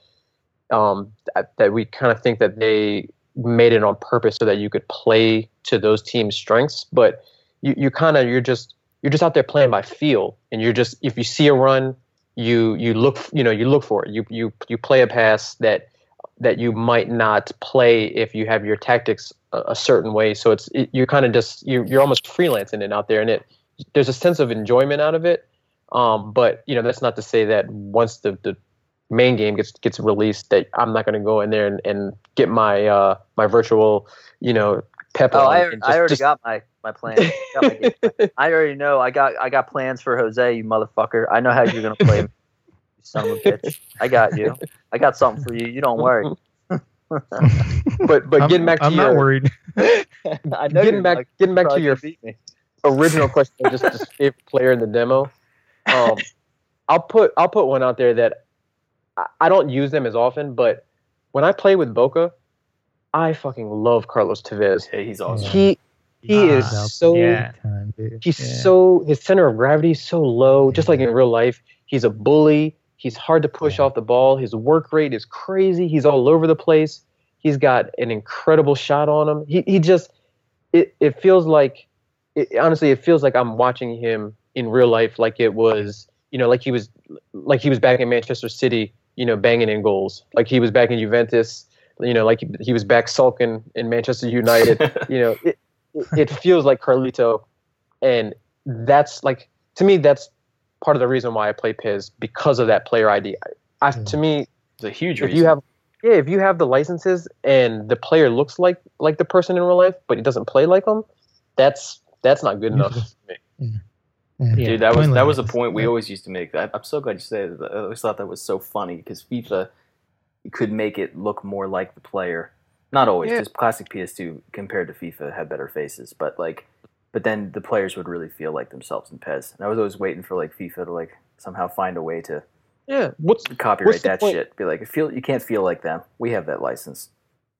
um, that, that we kind of think that they made it on purpose so that you could play to those teams' strengths, but you you kind of you're just you're just out there playing by feel, and you're just if you see a run, you you look you know you look for it, you you you play a pass that that you might not play if you have your tactics a, a certain way. So it's it, you're kind of just you're you're almost freelancing it out there, and it there's a sense of enjoyment out of it. Um, but you know that's not to say that once the, the main game gets gets released that I'm not going to go in there and, and get my uh, my virtual you know pep. Oh, I, just, I already just... got my my plan. I, I already know. I got I got plans for Jose, you motherfucker. I know how you're going to play. son of a bitch. I got you. I got something for you. You don't worry. but but getting back to I'm your, not worried. I know getting back like, getting back to your original question, just, just favorite player in the demo. Um, I'll put I'll put one out there that I, I don't use them as often, but when I play with Boca, I fucking love Carlos Tevez. Yeah, he's awesome. He he is so yeah. he's yeah. so his center of gravity is so low, just like in real life. He's a bully. He's hard to push off the ball. His work rate is crazy. He's all over the place. He's got an incredible shot on him. He he just it it feels like it, honestly it feels like I'm watching him in real life like it was you know like he was like he was back in Manchester City you know banging in goals like he was back in Juventus you know like he, he was back sulking in Manchester United you know it, it feels like Carlito and that's like to me that's part of the reason why I play PES because of that player ID. I, I, hmm. to me, it's a huge. If reason. you have, yeah, if you have the licenses and the player looks like like the person in real life, but he doesn't play like them, that's that's not good enough. Yeah. Yeah. Dude, that was that was a point we always used to make. I, I'm so glad you said it. I always thought that was so funny because FIFA could make it look more like the player. Not always, because yeah. classic PS2 compared to FIFA had better faces, but like but then the players would really feel like themselves in PES. And I was always waiting for like FIFA to like somehow find a way to Yeah. What's Copyright What's that point- shit. Be like, feel you can't feel like them. We have that license.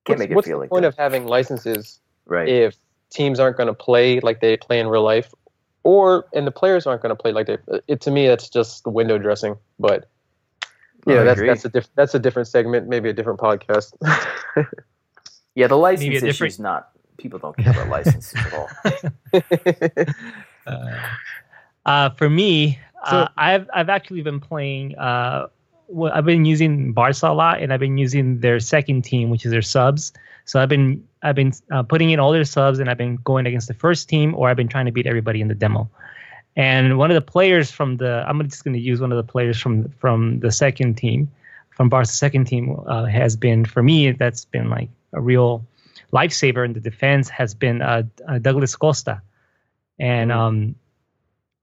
Can't what's, make it what's feel the like point that. of having licenses right. if teams aren't going to play like they play in real life, or and the players aren't going to play like they? It to me, that's just the window dressing. But I yeah, that's agree. that's a diff- that's a different segment, maybe a different podcast. yeah, the license issue different- is not. People don't care about licenses at all. Uh, uh, for me, So- uh, I've I've actually been playing. Uh, well, I've been using Barca a lot, and I've been using their second team, which is their subs. So I've been I've been uh, putting in all their subs, and I've been going against the first team, or I've been trying to beat everybody in the demo. And one of the players from the I'm just going to use one of the players from from the second team, from Barca's second team, uh, has been for me that's been like a real lifesaver in the defense has been uh, uh, Douglas Costa, and um,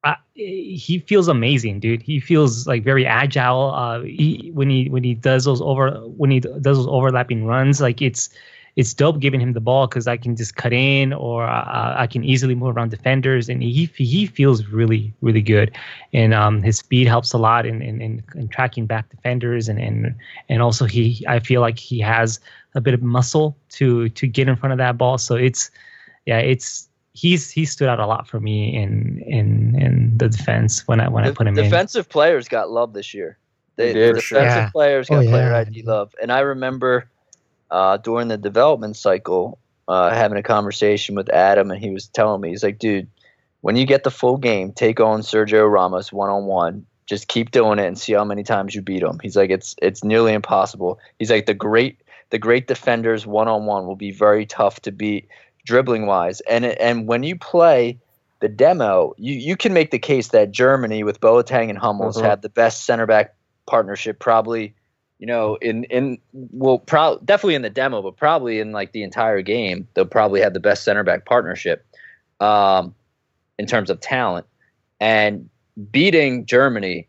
I, he feels amazing, dude. He feels like very agile. Uh, he, when he when he does those over when he does those overlapping runs, like it's it's dope giving him the ball because I can just cut in or uh, I can easily move around defenders, and he he feels really really good, and um, his speed helps a lot in in, in, in tracking back defenders, and and and also he I feel like he has a bit of muscle to to get in front of that ball, so it's yeah it's he's he stood out a lot for me in in in the defense when I when I put him in. defensive players got love this year. They They, did. the For sure. defensive Yeah. players Oh, got player yeah. ID love, and I remember uh, during the development cycle uh, having a conversation with Adam, and he was telling me, he's like, "Dude, when you get the full game, take on Sergio Ramos one on one. Just keep doing it and see how many times you beat him." He's like, "It's it's nearly impossible." He's like, "The great the great defenders one on one will be very tough to beat dribbling wise, and and when you play." The demo, you, you can make the case that Germany with Boateng and Hummels Mhm. had the best center back partnership, probably, you know, in in well, pro- definitely in the demo, but probably in like the entire game, they'll probably have the best center back partnership, um, in terms of talent, and beating Germany,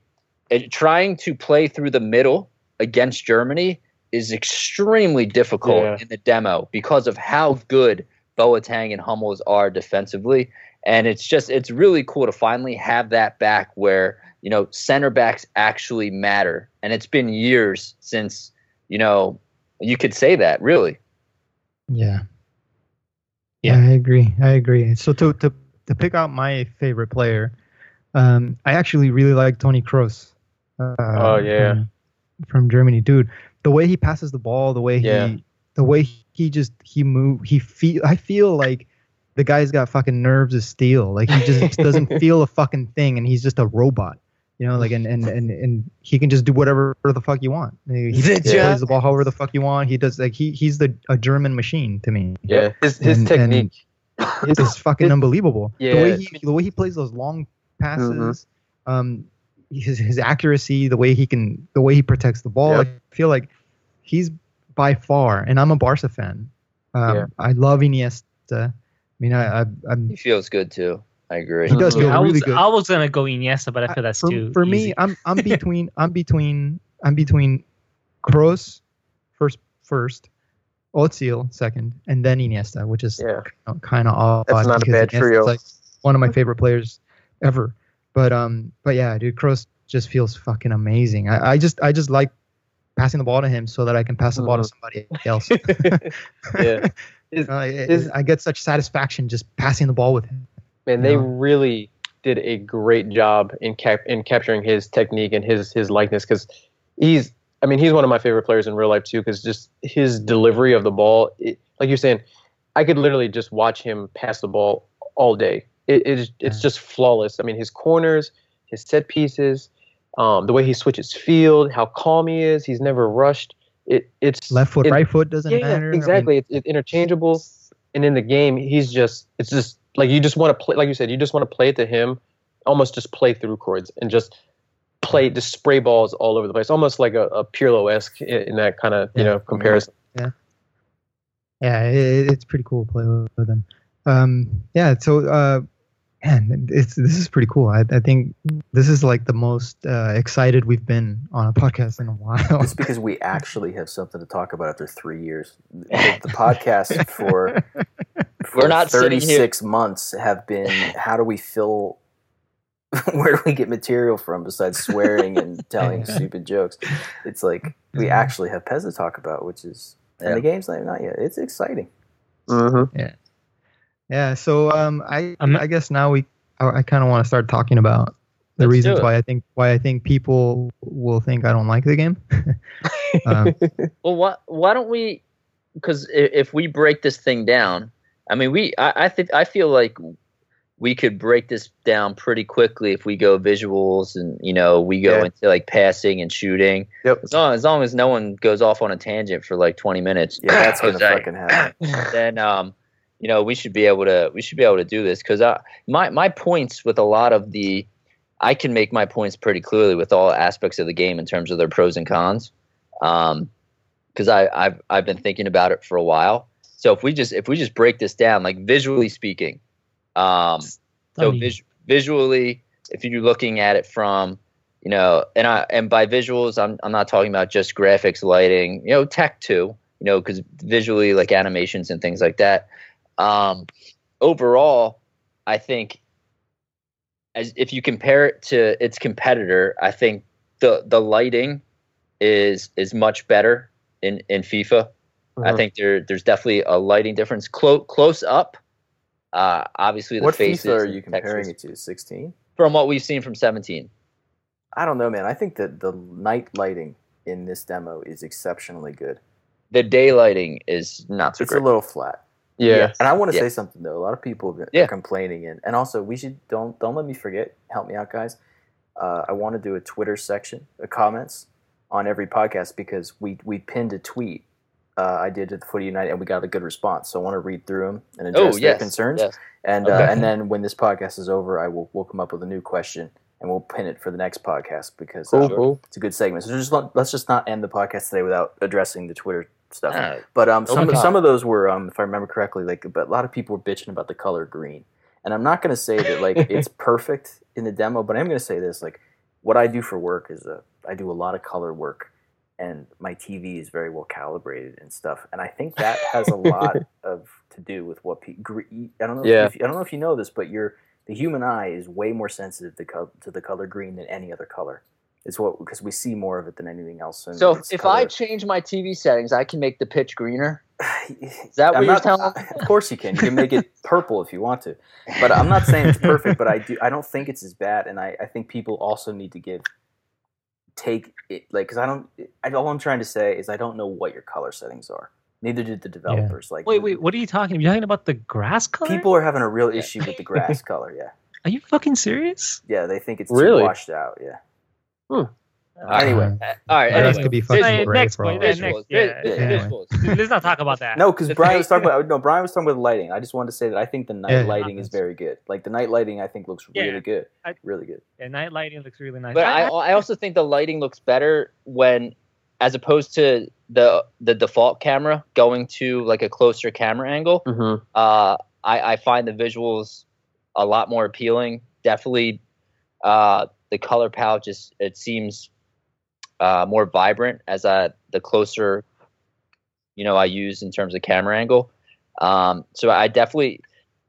and trying to play through the middle against Germany is extremely difficult Yeah. in the demo because of how good Boateng and Hummels are defensively. And it's just it's really cool to finally have that back where, you know, center backs actually matter. And it's been years since, you know, you could say that, really. Yeah. Yeah. I agree. I agree. So to to to pick out my favorite player, um, I actually really like Toni Kroos. Uh, Oh, yeah. From, from Germany, dude. The way he passes the ball, the way Yeah. he, the way he just he move, he feel. I feel like the guy's got fucking nerves of steel. Like he just doesn't feel a fucking thing, and he's just a robot. You know, like and and and, and he can just do whatever the fuck you want. He The plays the ball however the fuck you want. He does like he he's the a German machine to me Yeah, his his And- technique. it's his- fucking unbelievable. Yeah. The way he the way he plays those long passes, um, his his accuracy, the way he can, the way he protects the ball. Yep. I feel like he's by far, and I'm a Barca fan. Um, Yeah. I love Iniesta. I mean, I, I I'm He feels good too. I agree. he does feel I really was good. I was gonna go Iniesta, but I feel that's for, too for me. I'm I'm between I'm between I'm between Kroos first first, Ozil second, and then Iniesta, which is Yeah, kind of odd. that's not a because bad Iniesta's trio. Like one of my favorite players ever. But um, but yeah, dude, Kroos just feels fucking amazing. I, I just I just like passing the ball to him so that I can pass the ball to Mhm. somebody else. yeah. His- Uh, it- I get such satisfaction just passing the ball with him. Man, they Yeah. really did a great job in cap in capturing his technique and his his likeness because he's I mean he's one of my favorite players in real life too because just his delivery of the ball it, like you're saying I could literally just watch him pass the ball all day it, it's just flawless I mean his corners his set pieces um, the way he switches field how calm he is he's never rushed it it's Left foot, it- right foot doesn't yeah, matter. I mean, exactly. it's, it's interchangeable, and in the game, he's just it's just like you just want to play. Like you said, you just want to play it to him, almost just play through chords and just play, just spray balls all over the place, almost like a, a Pirlo esque in, in that kind of you know comparison. yeah, it, it's pretty cool to play with, them. Um, yeah, so uh, man, it's this is pretty cool. I, I think this is like the most uh, excited we've been on a podcast in a while. It's because we actually have something to talk about after three years. The, the podcast for, for We're not 36 months have been how do we fill where do we get material from besides swearing and telling stupid jokes? It's like we actually have PES to talk about, which is and Yeah. the game's not, not yet. It's exciting. Mm-hmm. Yeah. So um, I I'm- I guess now we I, I kind of want to start talking about the reasons why I think why I think people will think I don't like the game. um, Well, why why don't we? Because if we break this thing down, I mean, we I, I think I feel like we could break this down pretty quickly if we go visuals and you know we go Yeah. into like passing and shooting. Yep. As long as long as no one goes off on a tangent for like twenty minutes. Yeah, that's gonna Jose, fucking happen. then um, you know we should be able to we should be able to do this because my my points with a lot of the I can make my points pretty clearly with all aspects of the game in terms of their pros and cons. Um, because I I've I've been thinking about it for a while. So if we just if we just break this down, like visually speaking, um, so vis- visually, if you're looking at it from you know, and I and by visuals, I'm I'm not talking about just graphics, lighting, you know, tech too, you know, because visually, like animations and things like that. Um, overall, I think as if you compare it to its competitor, I think the the lighting is is much better in in FIFA. I Mhm. think there there's definitely a lighting difference. Close close up, uh, obviously the What faces. FIFA are you comparing textures. it to? 16? From what we've seen from 17. I don't know, man. I think that the night lighting in this demo is exceptionally good. The day lighting is not so It's great. a little flat. Yeah. And I want to Yeah. say something though. A lot of people are Yeah. complaining, and and also we should don't don't let me forget. Help me out, guys. Uh, I want to do a Twitter section, uh, comments on every podcast because we we pinned a tweet uh, I did at the Footy United, and we got a good response. So I want to read through them and address oh their concerns. yes. And Okay. uh, and then when this podcast is over, I will we'll come up with a new question and we'll pin it for the next podcast because uh, cool. it's a good segment. So just let, let's just not end the podcast today without addressing the Twitter stuff. Ah, But um, some some of those were, um, if I remember correctly, like, but a lot of people were bitching about the color green. And I'm not going to say that like it's perfect in the demo, but I'm going to say this: like, what I do for work is uh, I do a lot of color work, and my TV is very well calibrated and stuff. And I think that has a lot of to do with what people. Gre- I don't know. Yeah. If you, I don't know if you know this, but your the human eye is way more sensitive to, co- to the color green than any other color. It's what because we see more of it than anything else. So it's if I change my TV settings, I can make the pitch greener. Is that what you're telling Of course you can. You can make it purple if you want to. But I'm not saying it's perfect, but I do I don't think it's as bad and I, I think people also need to give take it like cuz I don't I, all I'm trying to say is I don't know what your color settings are. Neither did the developers. Like Wait, wait, what are you talking? Are you talking about the grass color? People are having a real issue with the grass color, yeah. Are you fucking serious? Yeah, they think it's Really? too washed out, yeah. Alright. Anyway, Uh, All right. Grass Anyway, could be vis- fucking Hey, gray next for all point, I yeah, know. next- visuals, yeah, vi- visuals. Let's not talk about that. No, because Brian was talking about no. Brian was talking about lighting. I just wanted to say that I think the night Yeah. lighting is very good. Like the night lighting, I think looks Yeah. really good, I- really good. Yeah, night lighting looks really nice. But I, I also think the lighting looks better when, as opposed to the the default camera going to like a closer camera angle. Mm-hmm. Uh, I, I find the visuals a lot more appealing. Definitely, uh, the color palette just it seems uh, more vibrant as I the closer, you know, I use in terms of camera angle. Um, so I definitely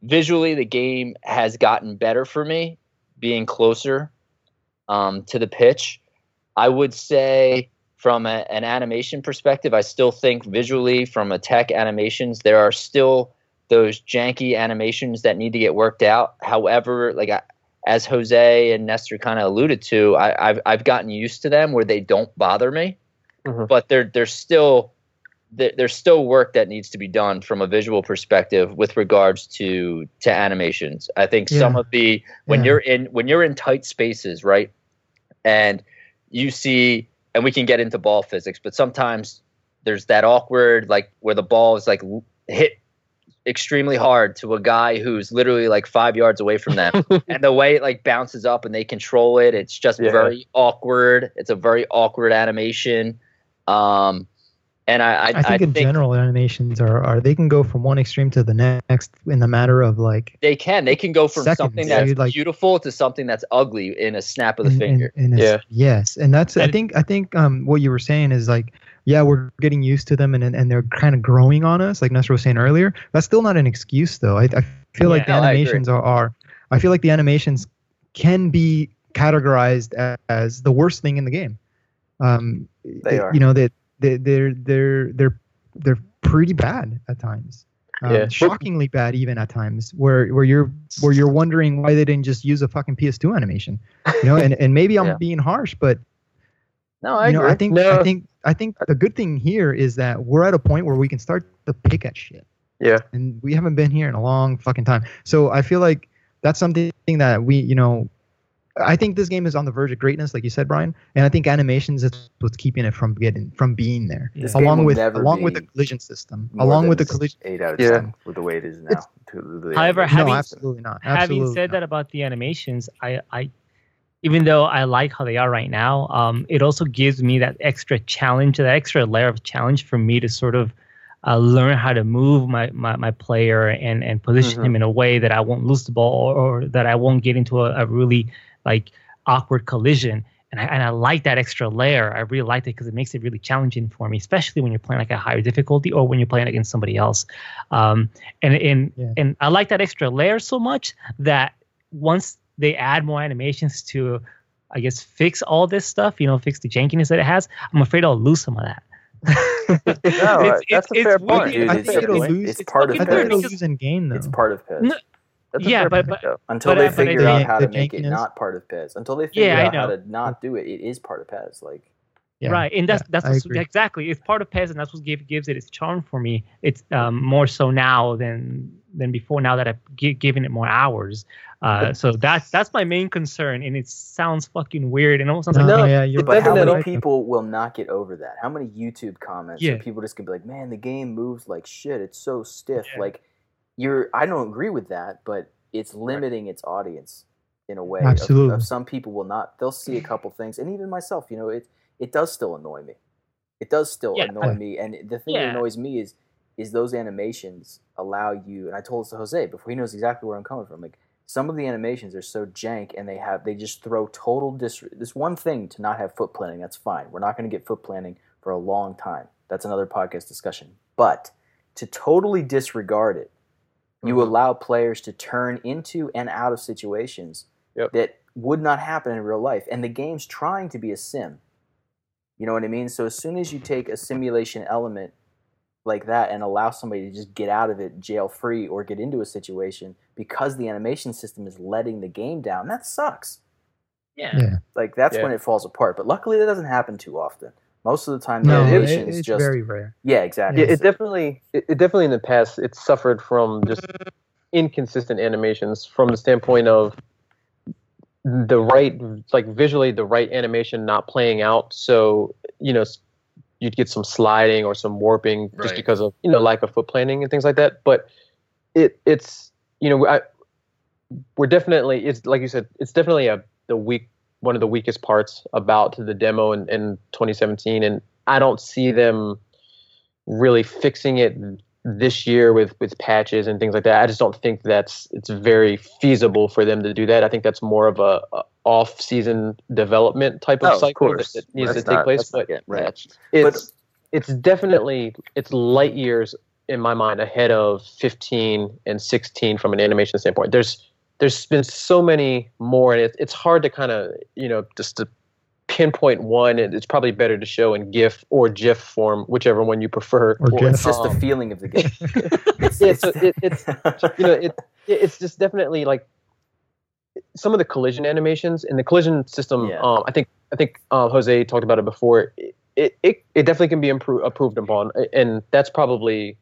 visually the game has gotten better for me being closer um, to the pitch. I would say from a, an animation perspective, I still think visually from a tech animations there are still those janky animations that need to get worked out. However, like I, as Jose and Nestor kind of alluded to, I, I've I've gotten used to them where they don't bother me, Mhm. but they're they're still there's still work that needs to be done from a visual perspective with regards to to animations. I think some of the when Yeah. you're in when you're in tight spaces, right, and you see, and we can get into ball physics, but sometimes there's that awkward like where the ball is like hit extremely hard to a guy who's literally like five yards away from them. And the way it like bounces up and they control it it's just Yeah. very awkward. It's a very awkward animation. Um and i i, I think in general animations are, are they can go from one extreme to the next in the matter of like they can. They can go from Seconds, something that's you'd like- beautiful to something that's ugly in a snap of the in- in- finger. in a- Yeah. yes. And that's i think i think um what you were saying is like yeah we're getting used to them and and they're kind of growing on us like Nestor was saying earlier that's still not an excuse though i, I feel like the Yeah, no, I animations are, are i feel like the animations can be categorized as the worst thing in the game. Um, They are. You know that they, they're they're they're they're pretty bad at times. Um, Yeah. shockingly bad even at times where where you're where you're wondering why they didn't just use a fucking PS2 animation. You know, and, and maybe I'm Yeah. being harsh, but No, I you know, agree. I think No. I think I think the good thing here is that we're at a point where we can start to pick at shit. Yeah. And we haven't been here in a long fucking time. So I feel like that's something that we, you know, I think this game is on the verge of greatness, like you said, Brian. And I think animations is what's keeping it from getting from being there. This along with along with the collision system. Along with the collision eight out of Yeah. ten with the way it is now. To the However, animation. having- no, absolutely not. Having said not. that about the animations, I, I, even though I like how they are right now, um, it also gives me that extra challenge, that extra layer of challenge for me to sort of uh, learn how to move my, my, my player and, and position Mhm. him in a way that I won't lose the ball or, or that I won't get into a, a really like awkward collision. And I, and I like that extra layer. I really like it because it makes it really challenging for me, especially when you're playing like a higher difficulty or when you're playing against somebody else. Um, and and Yeah. and I like that extra layer so much that once they add more animations to, I guess, fix all this stuff, you know, fix the jankiness that it has, I'm afraid I'll lose some of that. No, It's- that's a fair it's point. Dude, I it's, think it'll it's- lose- it's it's part of fucking I PES. it'll lose in game though. It's part of PES. No, That's Yeah, but- but- Until But, they uh, but figure the- out how the to make it not part of PES. Until they figure Yeah, out how to not do it, it is part of PES. Like Yeah. Right, and that's Yeah, that's what's, exactly it's part of PES, and that's what give, gives it its charm for me. It's um, more so now than than before. Now that I've gi- given it more hours, uh, so that's that's my main concern, and it sounds fucking weird, and almost sounds No, like No, yeah, you're it But right. how many at people will not get over that? How many YouTube comments Yeah. are people just gonna be like, "Man, the game moves like shit. It's so stiff." Yeah. Like, you're. I don't agree with that, but it's limiting its audience in a way. Absolutely. Of, some people will not. They'll see a couple things, and even myself, you know, it it does still annoy me. It does still Yeah. annoy me, and the thing that annoys me is is those animations allow you. And I told this to Jose before he knows exactly where I'm coming from. Like some of the animations are so jank and they have they just throw total dis this one thing to not have foot planting that's fine. We're not going to get foot planting for a long time. That's another podcast discussion. But to totally disregard it you Mhm. allow players to turn into and out of situations Yep. that would not happen in real life. And the game's trying to be a sim. You know what i mean? So as soon as you take a simulation element like that and allow somebody to just get out of it jail free or get into a situation because the animation system is letting the game down that sucks yeah, Yeah. like that's Yeah. when it falls apart but luckily that doesn't happen too often most of the time the No, it, animation is it's just very rare. yeah exactly Yeah, it definitely, it, it definitely in the past, it suffered from just inconsistent animations from the standpoint of the right, like visually, the right animation not playing out. So you know, s- you'd get some sliding or some warping just because of you know lack of foot planting and things like that. But it, it's you know, I, we're definitely, it's like you said, it's definitely a the weak one of the weakest parts about the demo in, in 2017, and I don't see them really fixing it this year with with patches and things like that. I just don't think that's it's very feasible for them to do that. I think that's more of a, a off season development type of Oh, of cycle that, course. that needs That's to take not- place. But Right. patched. it's it's definitely it's light years in my mind ahead of 15 and 16 from an animation standpoint. There's there's been so many more, and it, it's hard to kind of you know just to pinpoint one. It- It's probably better to show in GIF or GIF form, whichever one you prefer. Or well, it's GIF. just the Um, feeling of the game it's, yeah, so it, it's you know it, it- it's just definitely like some of the collision animations in the collision system. Yeah. Um, I think I think uh, Jose talked about it before. It it, it, it definitely can be improved improved upon, and that's probably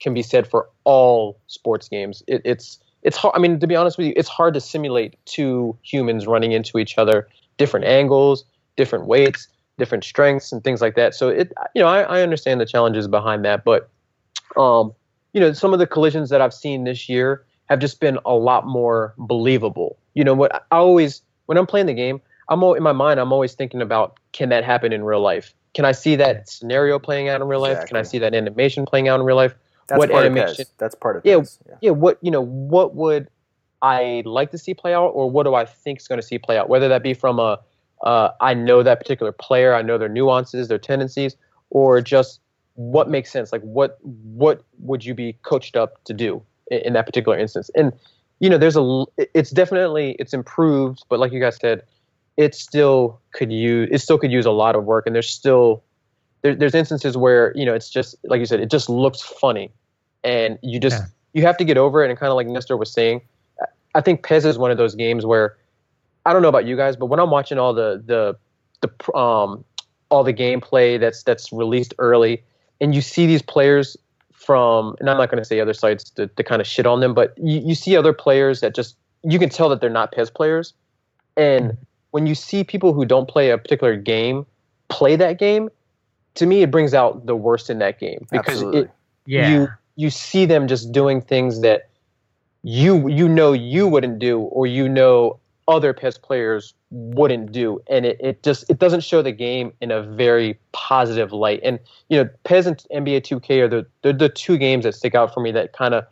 can be said for all sports games. It, it's it's hard. I mean, to be honest with you, it's hard to simulate two humans running into each other, different angles, different weights, different strengths, and things like that. So it, you know, I, I understand the challenges behind that, but um, you know, some of the collisions that I've seen this year have just been a lot more believable. You know, what I always when I'm playing the game, I'm in my mind, I'm always thinking about can that happen in real life? Can I see that scenario playing out in real life? Can I see that animation playing out in real life? that's what part animation- that's part of Yeah, PES. yeah. yeah, what you know, what would I like to see play out, or what do I think is going to see play out? Whether that be from a, uh, I know that particular player, I know their nuances, their tendencies, or just what makes sense. Like what what would you be coached up to do in, in that particular instance? And you know, there's a it's definitely it's improved, but like you guys said, it still could use it still could use a lot of work, and there's still there, there's instances where you know it's just like you said, it just looks funny, and you just Yeah. you have to get over it. And kind of like Nestor was saying, I- I think PES is one of those games where I don't know about you guys, but when I'm watching all the the the um all the gameplay that's that's released early, and you see these players from, and I'm not going to say other sites to, to kind of shit on them, but you, you see other players that just you can tell that they're not PES players, and when you see people who don't play a particular game play that game, to me it brings out the worst in that game because Absolutely. it Yeah. you you see them just doing things that you you know you wouldn't do or you know other PES players wouldn't do. And it, it just it doesn't show the game in a very positive light. And you know PES and NBA 2K are the they're the two games that stick out for me that kind of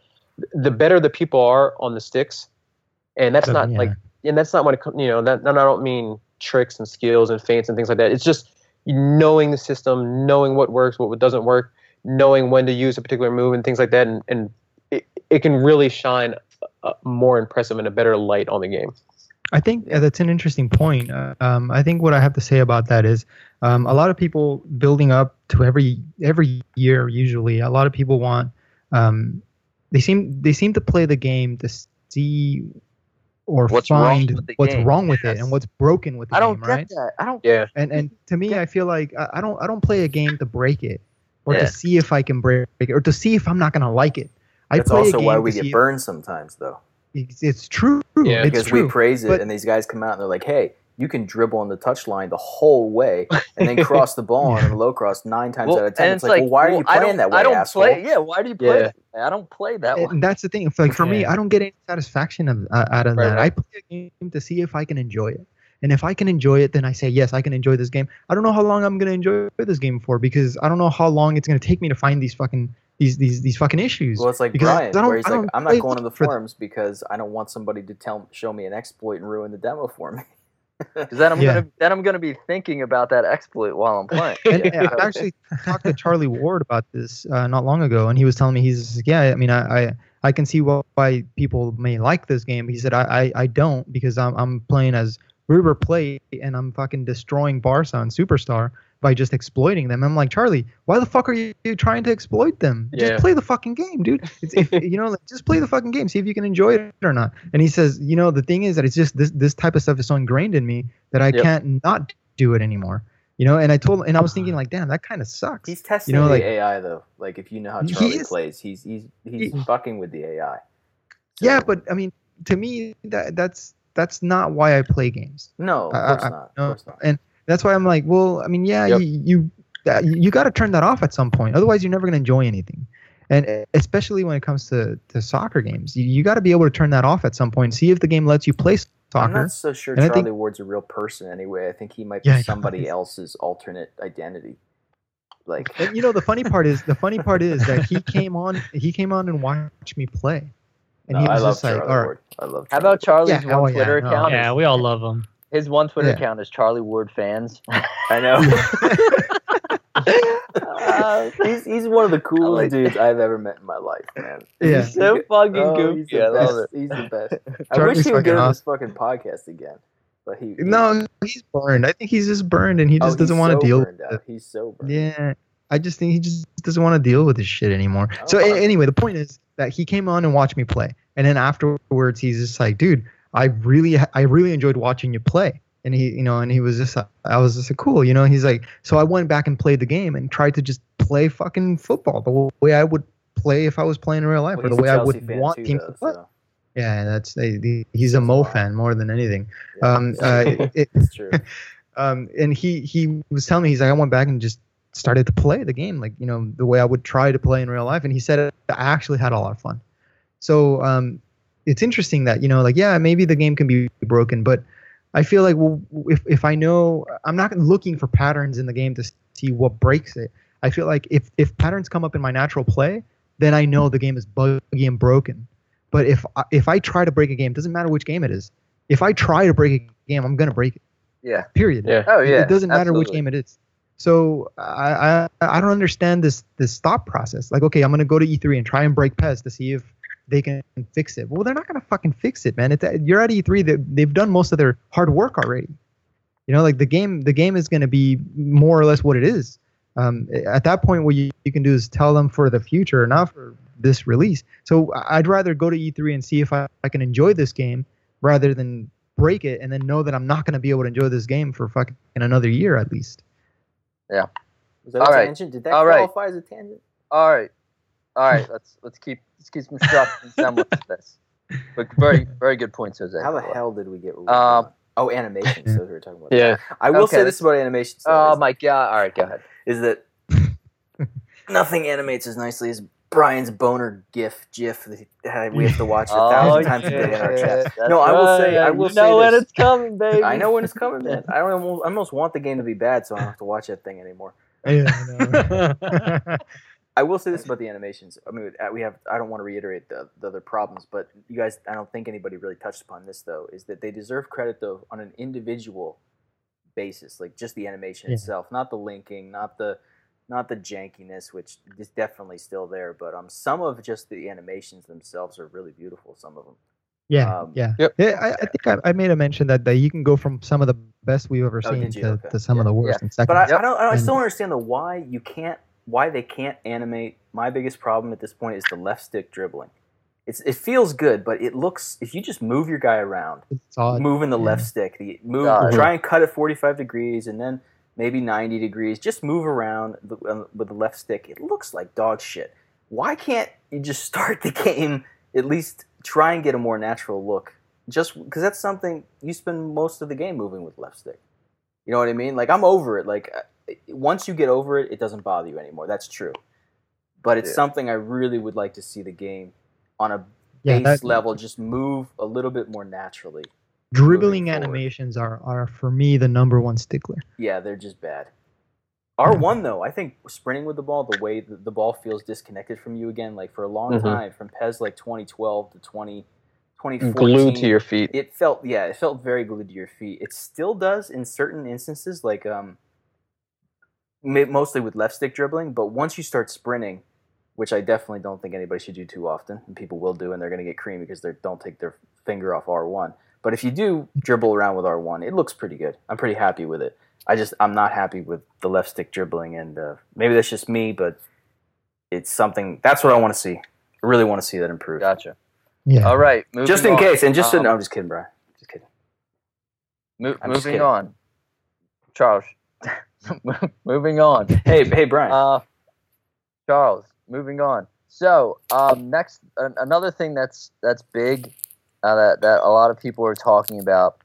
the better the people are on the sticks and that's So, not yeah. like and that's not when it you know that and I don't mean tricks and skills and feints and things like that. It's just knowing the system knowing what works what doesn't work knowing when to use a particular move and things like that, and, and it, it can really shine uh, more impressive and a better light on the game. I think uh, that's an interesting point. Uh, um, I think what I have to say about that is um, a lot of people building up to every every year. Usually, a lot of people want um, they seem they seem to play the game to see or What's wrong find with what's game. wrong with it and what's broken with the I don't game, get right? that. I don't. Yeah, And and to me, I feel like I, I don't I don't play a game to break it or Yeah. to see if I can break it or to see if I'm not gonna like it. I That's play a also game why we get burned sometimes, though. It's, it's true. Yeah, it's because true. we praise it, But- and these guys come out and they're like, "Hey, you can dribble on the touchline the whole way, and then cross the ball on a low cross nine times out of ten. and It's like, well, why are you playing that way, I don't asshole? play. Yeah, why do you play? Yeah. that way? I don't play that way. and that's the thing. Like for me, I don't get any satisfaction of, uh, out of Right, that. right. I play a game to see if I can enjoy it, and if I can enjoy it, then I say yes, I can enjoy this game. I don't know how long I'm gonna enjoy this game for because I don't know how long it's gonna take me to find these fucking these these these fucking issues. Well, it's like Brian, where he's like, "I'm not going to the forums because I don't want somebody to tell show me an exploit and ruin the demo for me." Because then I'm Yeah. gonna then I'm gonna be thinking about that exploit while I'm playing. and, Yeah. I actually talked to Charlie Ward about this uh, not long ago, and he was telling me he's yeah, I mean, I I, I can see why people may like this game. He said I I, I don't because I'm I'm playing as River Plate and I'm fucking destroying Barca and Superstar by just exploiting them. I'm like Charlie, why the fuck are you trying to exploit them? Yeah. Just play the fucking game, dude. It's, if, you know, like, just play the fucking game. See if you can enjoy it or not. And he says, you know, the thing is that it's just this this type of stuff is so ingrained in me that I Yep. can't not do it anymore. You know, and I told, and I was thinking like, damn, that kind of sucks. He's testing you know, the like- AI though. Like if you know how He Charlie is. plays, he's he's he's He- fucking with the AI. yeah, but I mean, to me, that that's that's not why I play games. no, of course I- not. Of course not. and that's why I'm like, well, I mean, yeah, Yep. you you you got to turn that off at some point. Otherwise, you're never going to enjoy anything. And uh, especially when it comes to, to soccer games, you, you got to be able to turn that off at some point. See if the game lets you play soccer. I'm not so sure And Charlie think- Ward's a real person anyway. I think he might be Yeah, I know. somebody else's alternate identity. Like And you know, the funny part is the funny part is that he came on he came on and watched me play, and no, he I was love just like, Charlie all right, Ward. I love. How about Charlie's Yeah, one oh, yeah, Twitter no. account? Yeah, we all love him. His one Twitter Yeah. account is Charlie Ward fans. I know. Uh, he's he's one of the coolest like dudes I've ever met in my life, man. Yeah. He's so fucking Oh, he's goofy. the I love best. it. He's the best. I Charlie's wish he would get on this fucking podcast again, but he no, he's burned. I think he's just burned, and he oh, just doesn't want to so deal with out. it. He's so burned. Yeah, I just think he just doesn't want to deal with this shit anymore. So Oh, a- I- anyway, the point is that he came on and watched me play, and then afterwards he's just like, dude, I really, I really enjoyed watching you play. And he, you know, and he was just, I was just like, cool, you know. He's like, so I went back and played the game and tried to just play fucking football the way I would play if I was playing in real life, Well, or the a way I would want too, teams though, to play. so, Yeah, that's he- he's a Mo fan more than anything. yeah, Um, uh, true. it, it's true. um, and he he was telling me he's like I went back and just started to play the game like you know the way I would try to play in real life, and he said I actually had a lot of fun. So um, it's interesting that you know like yeah maybe the game can be broken, but I feel like well if if I know I'm not looking for patterns in the game to see what breaks it. I feel like if if patterns come up in my natural play, then I know the game is buggy and broken. But if I- if I try to break a game, doesn't matter which game it is. If I try to break a game, I'm gonna break it. Yeah. Period. Yeah. Oh yeah. It doesn't matter which game it is. So I, I I don't understand this this stop process. Like, okay, I'm gonna go to E3 and try and break PES to see if they can fix it. Well, they're not gonna fucking fix it, man. It's you're at E3. They, they've done most of their hard work already. You know, like the game, the game is gonna be more or less what it is. Um, at that point, what you, you can do is tell them for the future, not for this release. So I'd rather go to E3 and see if I, I can enjoy this game rather than break it and then know that I'm not going to be able to enjoy this game for fucking another year at least. Yeah. Was that All a right. tangent? Did that All right. qualify as a tangent? All right, all right. Let's let's keep let's keep some structure and semblance to this. But very very good points, Jose. How the hell did we get? where we were Um, oh, animation. So we were talking about. Yeah. That. I will Okay, say this about animation. Oh my god! All right, go ahead. is that nothing animates as nicely as Brian's boner gif GIF that we have to watch a thousand times a day in our chat. That's No, I will say- I right. will you say know when this. it's coming, baby. I know when it's coming, man. I don't almost, I almost want the game to be bad, so I don't have to watch that thing anymore. Yeah, I will say this about the animations. I mean, uh, we have. I don't want to reiterate the, the other problems, but you guys. I don't think anybody really touched upon this though. Is that they deserve credit though on an individual basis, like just the animation Yeah. itself, not the linking, not the not the jankiness, which is definitely still there. But um, some of just the animations themselves are really beautiful. Some of them. yeah, Um, yeah. Yep. Yeah, I, I think I, I made a mention that, that you can go from some of the best we've ever Oh, seen to, Okay. to some of the worst in seconds. But I, Yep. I don't. I still don't understand the why you can't. Why they can't animate. My biggest problem at this point is the left stick dribbling. It's it feels good, but it looks. If you just move your guy around, moving the yeah. left stick, the move, God. try and cut it forty five degrees, and then maybe ninety degrees. Just move around the, uh, with the left stick. It looks like dog shit. Why can't you just start the game? At least try and get a more natural look. Just because that's something you spend most of the game moving with left stick. You know what I mean? Like I'm over it. Like uh, once you get over it, it doesn't bother you anymore. That's true. But it's Yeah. something I really would like to see the game on a Yeah, base that- level just move a little bit more naturally. dribbling animations are, are for me the number one stickler. Yeah, they're just bad. R one though, I think sprinting with the ball, the way the, the ball feels disconnected from you again, like for a long Mhm. time, from PES like 2012 to 20, 2014, Glued to your feet. it felt yeah, it felt very glued to your feet. It still does in certain instances, like um, ma- mostly with left stick dribbling. But once you start sprinting, which I definitely don't think anybody should do too often, and people will do, and they're going to get cream because they don't take their finger off R one. But if you do dribble around with R one, it looks pretty good. I'm pretty happy with it. I just I'm not happy with the left stick dribbling, and uh, maybe that's just me, but it's something that's what I want to see. I really want to see that improve. Gotcha. Yeah. All right. Moving Just in on. case, and just so Um, no, I'm just kidding, Brian. Just kidding. Mo- I'm just moving kidding. on, Charles. moving on. Hey, hey, Brian. Uh, Charles, moving on. So, um, next, an another thing that's that's big uh, that that a lot of people are talking about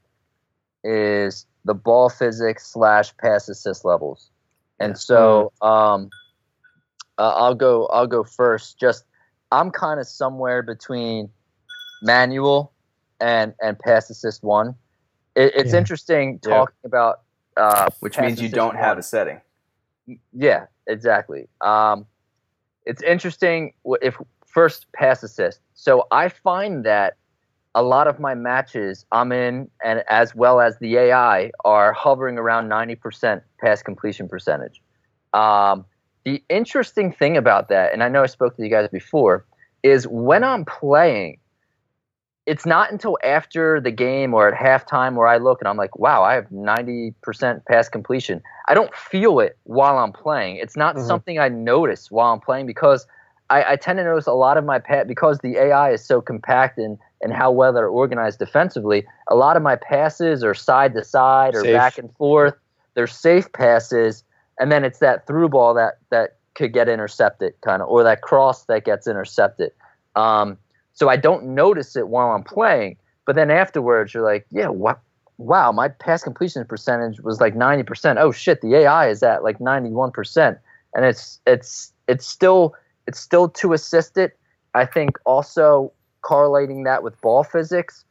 is the ball physics slash pass assist levels. And so, um, uh, I'll go. I'll go first. Just I'm kind of somewhere between manual and and pass assist one. It, it's Yeah. interesting Yeah. talking about uh, which means you don't have a setting. Yeah, exactly. Um, it's interesting if first pass assist. So I find that a lot of my matches I'm in, and as well as the AI, are hovering around 90% pass completion percentage. Um, the interesting thing about that, and I know I spoke to you guys before, is when I'm playing, it's not until after the game or at halftime where I look and I'm like, wow, I have 90% pass completion. I don't feel it while I'm playing. It's not Mhm. something I notice while I'm playing because I, I tend to notice a lot of my pat because the AI is so compact and, and how well they're organized defensively. A lot of my passes are side to side or Safe. back and forth. They're safe passes, and then it's that through ball that that could get intercepted, kind of, or that cross that gets intercepted. Um, so I don't notice it while I'm playing, but then afterwards you're like, yeah, what? Wow, my pass completion percentage was like 90%. Oh shit, the AI is at like 91%. And it's it's it's still it's still too assisted. I think also correlating that with ball physics,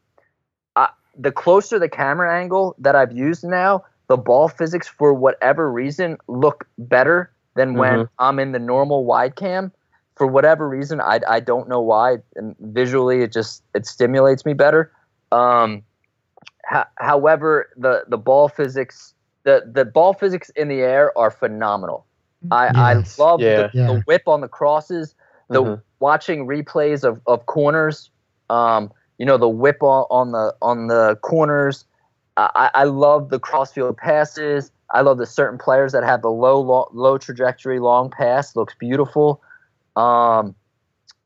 uh, the closer the camera angle that I've used now, the ball physics for whatever reason look better than when I'm in the normal wide cam. For whatever reason, I, I don't know why. And visually, it just it stimulates me better. Um, ho- however, the the ball physics the the ball physics in the air are phenomenal. I, Yes. I love Yeah. the, the whip on the crosses. The Mhm. watching replays of, of corners, um, you know, the whip on, on the on the corners. I, I love the crossfield passes. I love the certain players that have the low low, low trajectory long pass. Looks beautiful. Um,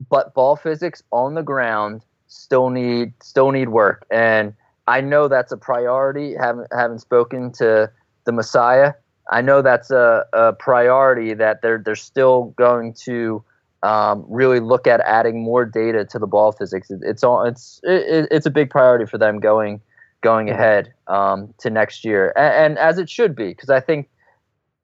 but ball physics on the ground still need still need work, and I know that's a priority. Haven't haven't spoken to the Messiah. I know that's a, a priority that they're they're still going to um, really look at adding more data to the ball physics. It, it's all it's it, it's a big priority for them going going ahead um, to next year, and, and as it should be, because I think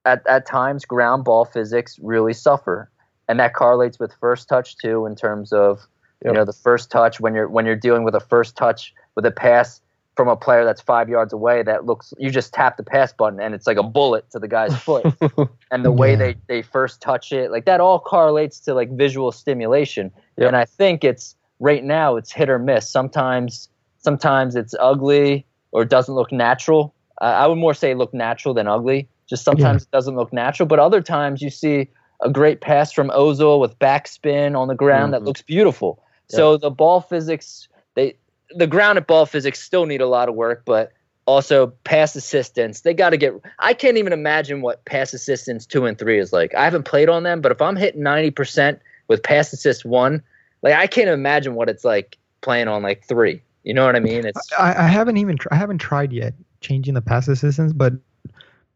at at times ground ball physics really suffer, and that correlates with first touch too in terms of you know the first touch when you're when you're dealing with a first touch with a pass from a player that's five yards away that looks you just tap the pass button and it's like a bullet to the guy's foot. And the way Yeah. they they first touch it like that all correlates to like visual stimulation. Yep. and i think it's right now it's hit or miss. Sometimes sometimes it's ugly or doesn't look natural. Uh, i would more say look natural than ugly. Just sometimes it doesn't look natural but other times you see a great pass from ozil with backspin on the ground that Mhm. looks beautiful. So the ball physics they the at ball physics still need a lot of work but also pass assistance. They got to get i can't even imagine what pass assistance two and three is like. I haven't played on them but if i'm hitting 90% with pass assist one like i can't imagine what it's like playing on like three. You know what i mean? It's I, I haven't even I haven't tried yet changing the pass assistance, but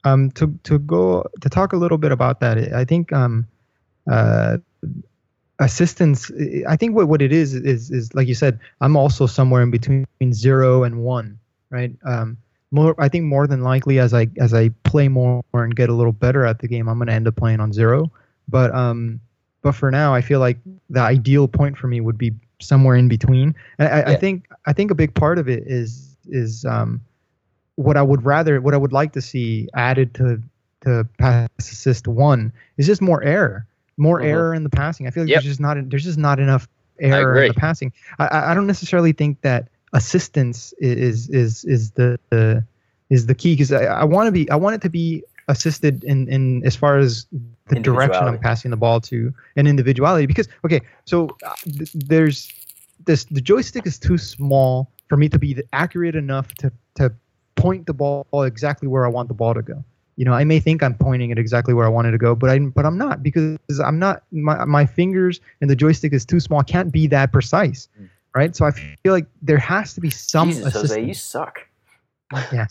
um to to go to talk a little bit about that, I think um uh assistance I think what, what it is is is like you said, I'm also somewhere in between zero and one, right? Um more I think more than likely as I as I play more and get a little better at the game, I'm gonna end up playing on zero. But um but for now I feel like the ideal point for me would be somewhere in between. And I, I think I think a big part of it is is um, what I would rather what I would like to see added to to pass assist one is just more error, more Mhm. error in the passing. I feel like Yep. there's just not there's just not enough error in the passing. I- I, I don't necessarily think that assistance is is is the, the is the key because I, I want to be I want it to be assisted in in as far as the direction I'm passing the ball to and individuality because okay so uh, th- there's this the joystick is too small for me to be accurate enough to to point the ball exactly where I want the ball to go. You know, I may think I'm pointing it exactly where I want it to go, but I but I'm not because I'm not my my fingers and the joystick is too small. Can't be that precise, Mm. right? So I feel like there has to be some Jesus, Jose, you suck. Yeah,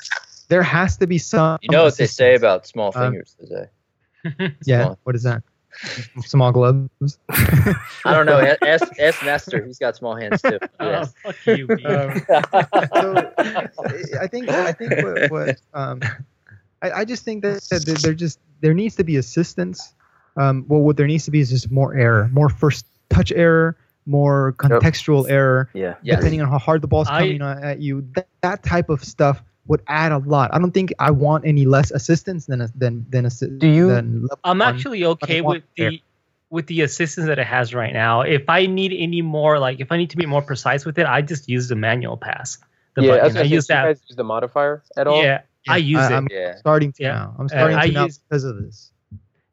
there has to be some. you know what they say about small Um, fingers Jose. Yeah, small. what is that? Small gloves. i don't know A- ask, ask nestor he's got small hands too Oh, Yes. fuck you, Um, so I think I think what, what um, I, I just think that, that there- there just there needs to be assistance. Um, well, what there needs to be is just more error, more first touch error, more contextual error, Yeah. Yes. depending on how hard the ball's coming on at you. That, that type of stuff would add a lot. I don't think I want any less assistance than a, than than a Do you- Than level I'm actually okay with the with the assistance that it has right now. If I need any more, like if I need to be more precise with it, I just use the manual pass. The yeah, I, button. I gonna use do you that. guys use the modifier at all? Yeah, I use I, it. I'm yeah starting to Yeah. now. I'm uh, starting I to now use- because of this.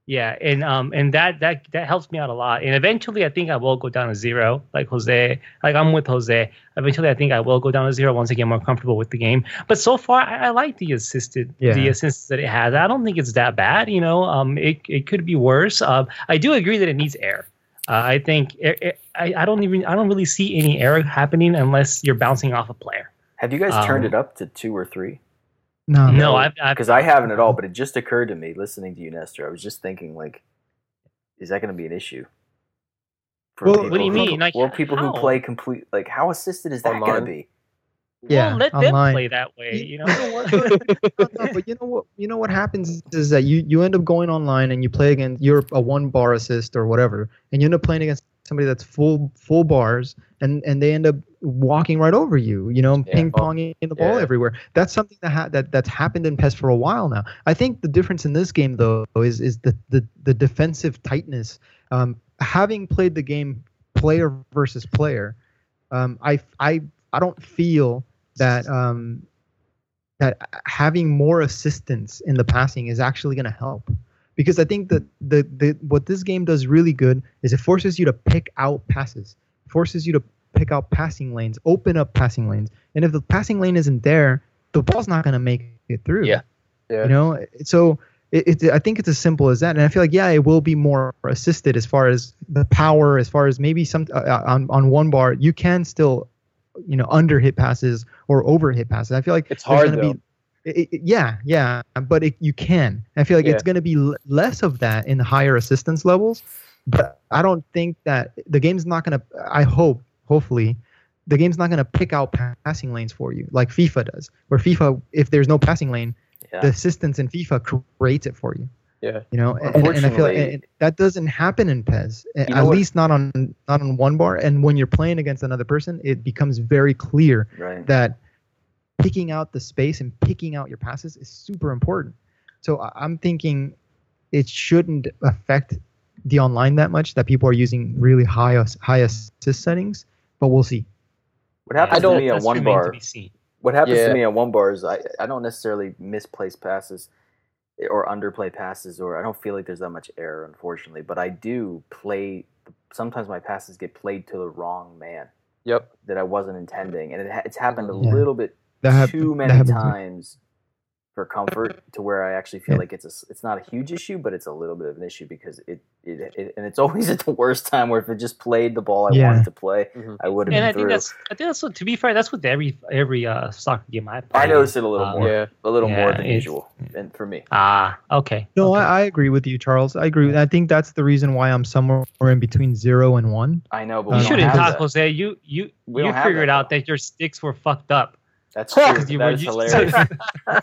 Yeah, and um and that that that helps me out a lot. And eventually, I think I will go down to zero, like Jose. Like I'm with Jose. Eventually, I think I will go down to zero once I get more comfortable with the game. But so far, I, I like the assisted the Yeah. assistance that it has. I don't think it's that bad. You know, um, it it could be worse. Um, I do agree that it needs air. Uh, I think it, it, I I don't even I don't really see any air happening unless you're bouncing off a player. Have you guys turned Um, it up to two or three? No, No, I've, I've Because I haven't at all, but it just occurred to me listening to you, Nestor. I was just thinking, like, is that going to be an issue? For Well, people what do you who- mean? Like, well, people how? who play complete, like, how assisted is that going to be? Yeah, well, let them play that way. You know. what? no, no, but you know what? You know what happens is that you you end up going online and you play against you're a one bar assist or whatever, and you end up playing against somebody that's full full bars, and and they end up walking right over you. You know, Yeah. ping ponging the ball Yeah. everywhere. That's something that ha- that that's happened in PES for a while now. I think the difference in this game though is is the the, the defensive tightness. Um, having played the game player versus player, um, I I I don't feel that um, that having more assistance in the passing is actually going to help because I think that the, the what this game does really good is it forces you to pick out passes, forces you to pick out passing lanes, open up passing lanes, and if the passing lane isn't there, the ball's not going to make it through. Yeah. Yeah. You know, so it, it, I think it's as simple as that, and I feel like yeah, it will be more assisted as far as the power, as far as maybe some uh, on on one bar you can still, you know, under hit passes or over hit passes. I feel like It's hard gonna. Be, it, it- yeah, yeah, but it, you can. I feel like Yeah. it's going to be l- less of that in the higher assistance levels, but I don't think that the game's not going to. I hope, hopefully, the game's not going to pick out passing lanes for you like FIFA does. Where FIFA, if there's no passing lane, Yeah. the assistance in FIFA creates it for you. Yeah. You know, and, and I feel like that doesn't happen in PES, at what- least not on not on one bar. And when you're playing against another person, it becomes very clear right. that picking out the space and picking out your passes is super important. So I'm thinking it shouldn't affect the online that much that people are using really high high assist settings, but we'll see. What happens to me on That's one bar? What happens Yeah. to me on one bar is I, I don't necessarily misplace passes or underplay passes, or I don't feel like there's that much error, unfortunately. But I do play. Sometimes my passes get played to the wrong man Yep. that I wasn't intending, and it, it's happened a Yeah. little bit That too that many happens to times for comfort to where I actually feel Yeah. like it's a, s- it's not a huge issue, but it's a little bit of an issue because it, it, it and it's always at the worst time where if it just played the ball I Yeah. wanted to play, Mhm. I would have And been I think that's I think that's what to be fair, that's with every every uh, soccer game I play. I noticed it a little Um, more, Yeah. a little more than usual, and for me. Ah, okay. No, okay. I, I agree with you, Charles. I agree. I think that's the reason why I'm somewhere in between zero and one. I know, but You we you shouldn't have talk. Jose. You you We you figured that, out that your sticks were fucked up. That's true. Because you were is used hilarious. Don't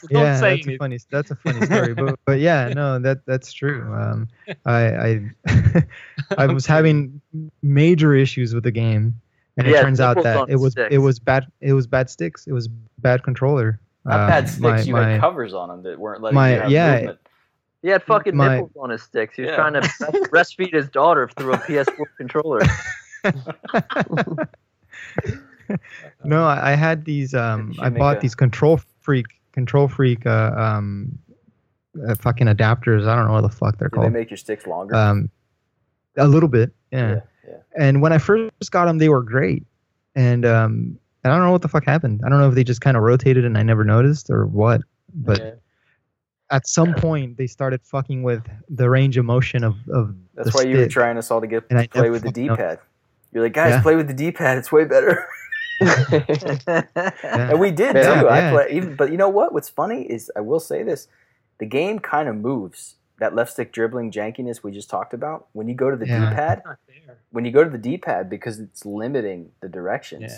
yeah, say that's a funny. That's a funny story. But but yeah, no, that that's true. Um, I I I was having major issues with the game, and it turns out that it was sticks. it was bad. It was bad sticks. It was bad controller. Not Um, bad sticks. my- you my- had covers on them that weren't letting my- you have yeah, movement. He had fucking My- nipples on his sticks. He was Yeah. trying to breastfeed his daughter through a PS4 controller. no, I, I had these. Um, I bought a- these control freak control freak uh, um, uh, fucking adapters. I don't know what the fuck they're Did they make your sticks longer? Um, a little bit, yeah. yeah, yeah. And when I first got them, they were great. And um, I don't know what the fuck happened. I don't know if they just kind of rotated and I never noticed or what. But Yeah. at some point, they started fucking with the range of motion of, of That's why you were trying us all to get And play with the. D-pad. You're like, guys, Yeah. play with the D-pad. It's way better. and we did Yeah, too. I play, even, but you know what? What's funny is I will say this: the game kind of moves. That left stick dribbling jankiness we just talked about. When you go to the Yeah. D-pad, when you go to the D-pad because it's limiting the directions,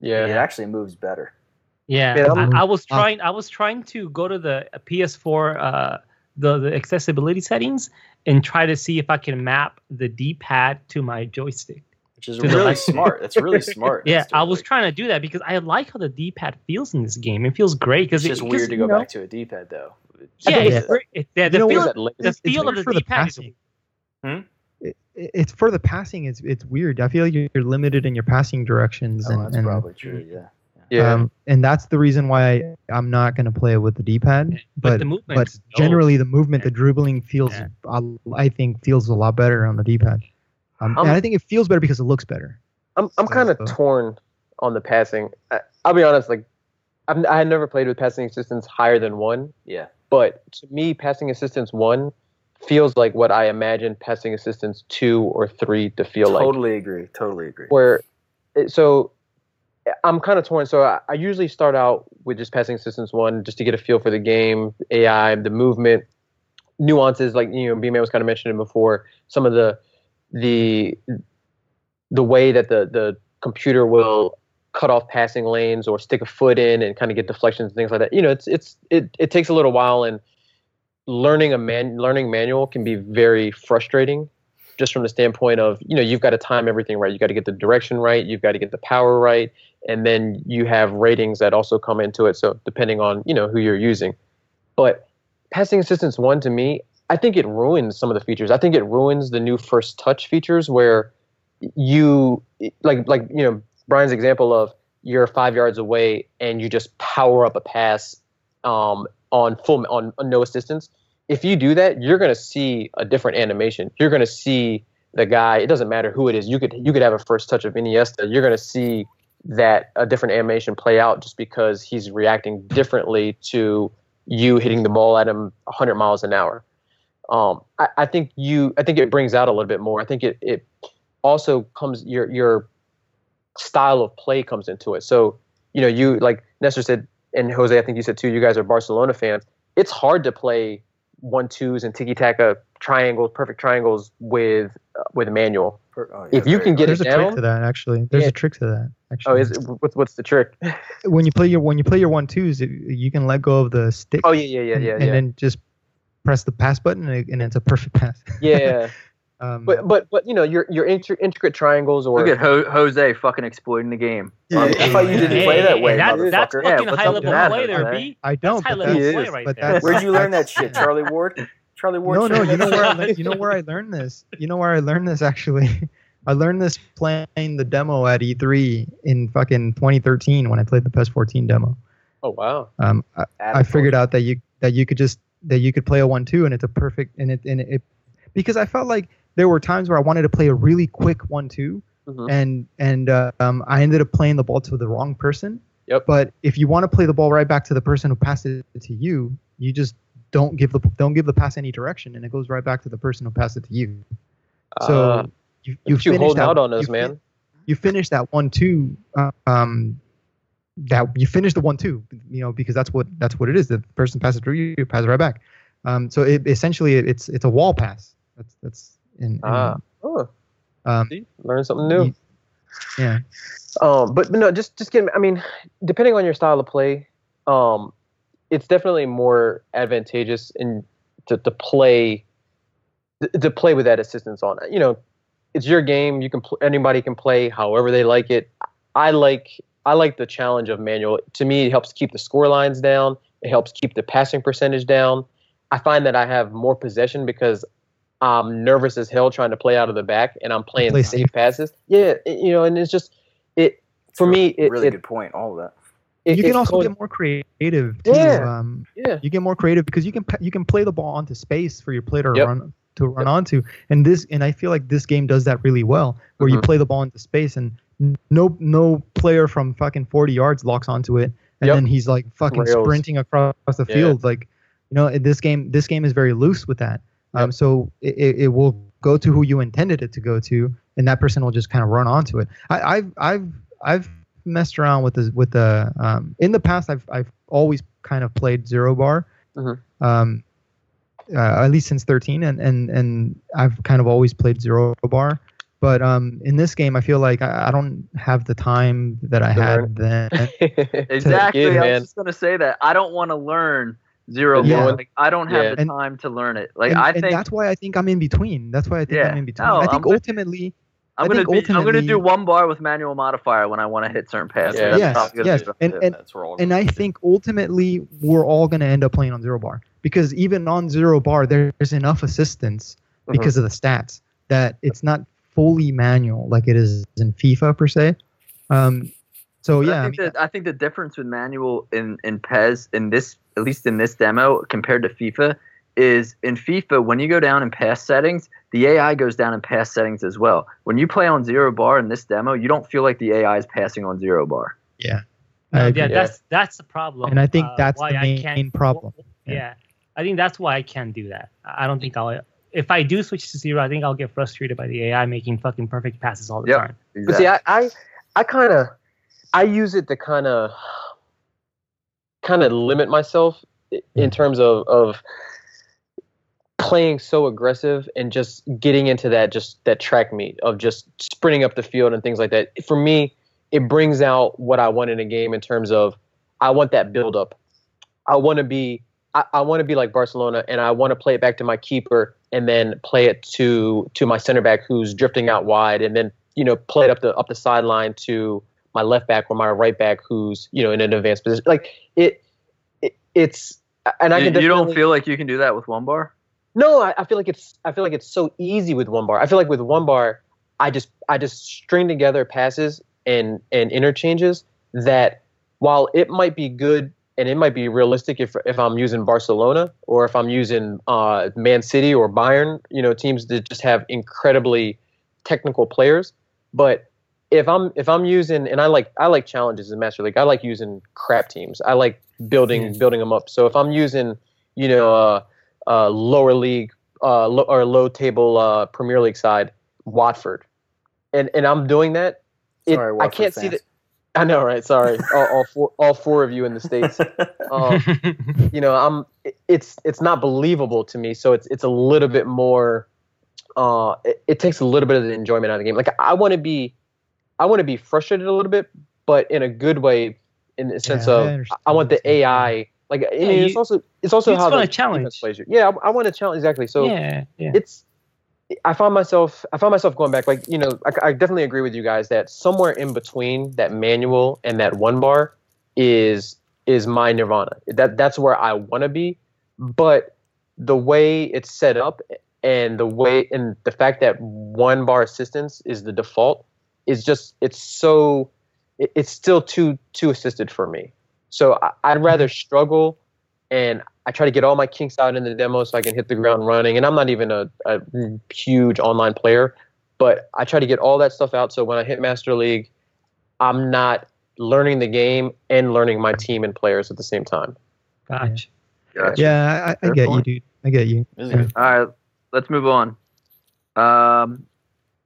Yeah. it actually moves better. Yeah, I'm- I, I was trying. I was trying to go to the PS4, uh, the the accessibility settings, and try to see if I can map the D-pad to my joystick. Which is really left. smart. That's really smart. Yeah, I was like- trying to do that because I like how the D-pad feels in this game. It feels great because It's just weird to go back to a D-pad though. Yeah, think it's, it's- It, yeah, the feel, of- the It's- it's feel of the for the D-pad is passing. it, it's for the passing. It's it's weird. I feel like you're limited in your passing directions, Oh, and, that's and, probably true. Yeah. Yeah. um, and that's the reason why I, I'm not going to play it with the D-pad. But But the movement but generally the movement, the dribbling feels, Yeah. uh, I think, feels a lot better on the D-pad. Um, and I think it feels better because it looks better. I'm I'm So- kind of so- torn on the passing. I, I'll be honest. Like, I've, I had never played with passing assistance higher than one, Yeah. but to me, passing assistance one feels like what I imagine passing assistance two or three to feel like. Totally agree. Totally agree. where so I'm kind of torn. So I, I usually start out with just passing assistance one, just to get a feel for the game, AI, the movement, nuances. Like you know, B-Man was kind of mentioning before. Some of the the the way that the the computer will cut off passing lanes or stick a foot in and kind of get deflections and things like that. You know, it's it's it, it takes a little while and learning a man learning manual can be very frustrating just from the standpoint of you know you've got to time everything right. You got to get the direction right. You've got to get the power right. And then you have ratings that also come into it. So depending on you know who you're using. But passing assistance one to me i think it ruins some of the features i think it ruins the new first touch features where you like like you know brian's example of you're five yards away and you just power up a pass um, on full on, on no assistance if you do that, you're going to see a different animation. You're going to see the guy. It doesn't matter who it is. You could you could have a first touch of Iniesta. You're going to see that a different animation play out just because he's reacting differently to you hitting the ball at him 100 miles an hour. Um, I, I think you. I think it brings out a little bit more. I think it it also comes your your style of play comes into it. So you know you like Nestor said and Jose. I think you said too. You guys are Barcelona fans. It's hard to play one twos and tiki taka triangles, perfect triangles with uh, with a manual. Oh, yeah, if you can get it, There's it a trick to that actually. There's Yeah. a trick to that. Actually. oh, is it, what's what's the trick? when you play your when you play your one twos, you can let go of the stick. Oh yeah, yeah, yeah, and, yeah, and then just press the pass button, and, it, and it's a perfect pass. yeah. um, But but but you know your your inter- intricate triangles or Look at Ho- Jose fucking exploiting the game. Yeah, I thought you didn't play that way, that's, that's motherfucker. Yeah, fucking high level with that, play there, Jose? B. I don't. high level play right but there. Where'd you learn that shit, Charlie Ward? Charlie Ward. No, no. You know where I learned, you know where I learned this. You know where I learned this actually. I learned this playing the demo at E3 in fucking 2013 when I played the PES 14 demo. oh wow. Um, I, I figured out that you that you could just that you could play a one two and it's a perfect and it and it because I felt like there were times where I wanted to play a really quick one two Mhm. and and uh, um, I ended up playing the ball to the wrong person. Yep. But if you want to play the ball right back to the person who passed it to you, you just don't give the don't give the pass any direction and it goes right back to the person who passed it to you. So Uh, you you you holding out on us, you fin- man. you finish that one two uh, um that you finish the one two you know because that's what that's what it is the person passes through you you pass it right back um so it essentially it's it's a wall pass that's that's in, in Ah. Oh, um learn something new. yeah Um, but, but no, just just get. I mean, depending on your style of play, um, it's definitely more advantageous in to, to play to, to play with that assistance on. You know, it's your game. You can pl- anybody can play however they like it. I like I like the challenge of manual. To me, it helps keep the score lines down. It helps keep the passing percentage down. I find that I have more possession because I'm nervous as hell trying to play out of the back, and I'm playing Play safe safe. passes. Yeah, it- you know, and it's just it for me. It, really it, good point. All of that. it- you can also goes- get more creative too. Yeah. um yeah, you get more creative because you can you can play the ball onto space for your player to Yep. run to run onto and this and I feel like this game does that really well where you Mhm. play the ball into space and n- no no player from fucking 40 yards locks onto it and Yep. then he's like fucking Rails. sprinting across the Yeah. field like you know this game this game is very loose with that um so it, it, it will go to who you intended it to go to and that person will just kind of run onto it I, I've I've I've messed around with the with the um in the past I've I've always kind of played zero bar Mhm. um uh, at least since 13 and and and I've kind of always played zero bar but um in this game I feel like I, I don't have the time that I To had then Exactly. Kid, I man. was just gonna say that. I don't want to learn zero Yeah. ball. Like I don't have Yeah. the And- time to learn it. Like and, I and that's why I think I'm in between that's why I think Yeah. I'm in between No, I I'm think with- ultimately I'm I gonna think be, I'm gonna do one bar with manual modifier when I want to hit certain passes. Yeah. Yes, how I'm gonna yes. do and- and- that's and I think ultimately we're all going to end up playing on zero bar because even on zero bar there's enough assistance Mhm. because of the stats that it's not fully manual like it is in FIFA per se. Um, so But yeah, I I think mean, that I think the difference with manual in in PES in this at least in this demo compared to FIFA is in FIFA when you go down in pass settings, the AI goes down in pass settings as well. When you play on zero bar in this demo, you don't feel like the AI is passing on zero bar. yeah, No, I yeah, that's that's the problem. and I think uh, that's why the I main, can't- main problem. Yeah. Yeah. I think that's why I can't do that. I I don't think I'll. If I do switch to zero, I think I'll get frustrated by the AI making fucking perfect passes all the Yep. time. But see, I, I, I kind of, I use it to kind of, kind of limit myself in hmm. terms of of playing so aggressive and just getting into that just that track meet of just sprinting up the field and things like that. For me, it brings out what I want in a game in terms of I want that build up. I want to be I, I want to be like Barcelona and I want to play it back to my keeper and then play it to to my center back who's drifting out wide and then you know play it up the up the sideline to my left back or my right back who's you know in an advanced position like it, it it's and I you, can you don't feel like you can do that with one bar. no, I, I feel like it's I feel like it's so easy with one bar. I feel like with one bar, I just I just string together passes and and interchanges that while it might be good and it might be realistic if if I'm using Barcelona or if I'm using uh, Man City or Bayern, you know, teams that just have incredibly technical players. But if I'm if I'm using and I like I like challenges in Master League. I like using crap teams. I like building Yeah. building them up. So if I'm using you know uh, uh, lower league uh, lo- or low table uh, Premier League side, Watford, and and I'm doing that, it, Sorry, I can't see that. I know, right? Sorry, all, all four all four of you in the states. Um, you know, I'm it's it's not believable to me. So it's it's a little bit more. Uh, it, it takes a little bit of the enjoyment out of the game. Like I want to be, I want to be frustrated a little bit, but in a good way, in the sense Yeah, of understand I, want the. AI. Like I mean, you- it's also it's also you how the a challenge. defense plays you. Yeah, I, I want to challenge exactly. So yeah, yeah. it's I found myself I found myself going back like you know I, I definitely agree with you guys that somewhere in between that manual and that one bar is is my nirvana. That that's where I want to be but the way it's set up and the way and the fact that one bar assistance is the default is just it's so it, it's still too too assisted for me. So I, I'd rather mm-hmm. struggle and I try to get all my kinks out in the demo so I can hit the ground running. And I'm not even a, a huge online player, but I try to get all that stuff out so when I hit Master League, I'm not learning the game and learning my team and players at the same time. Gotcha. Gotcha. Yeah, I, I get point. you, dude. I get you. Yeah. All right, let's move on. Um,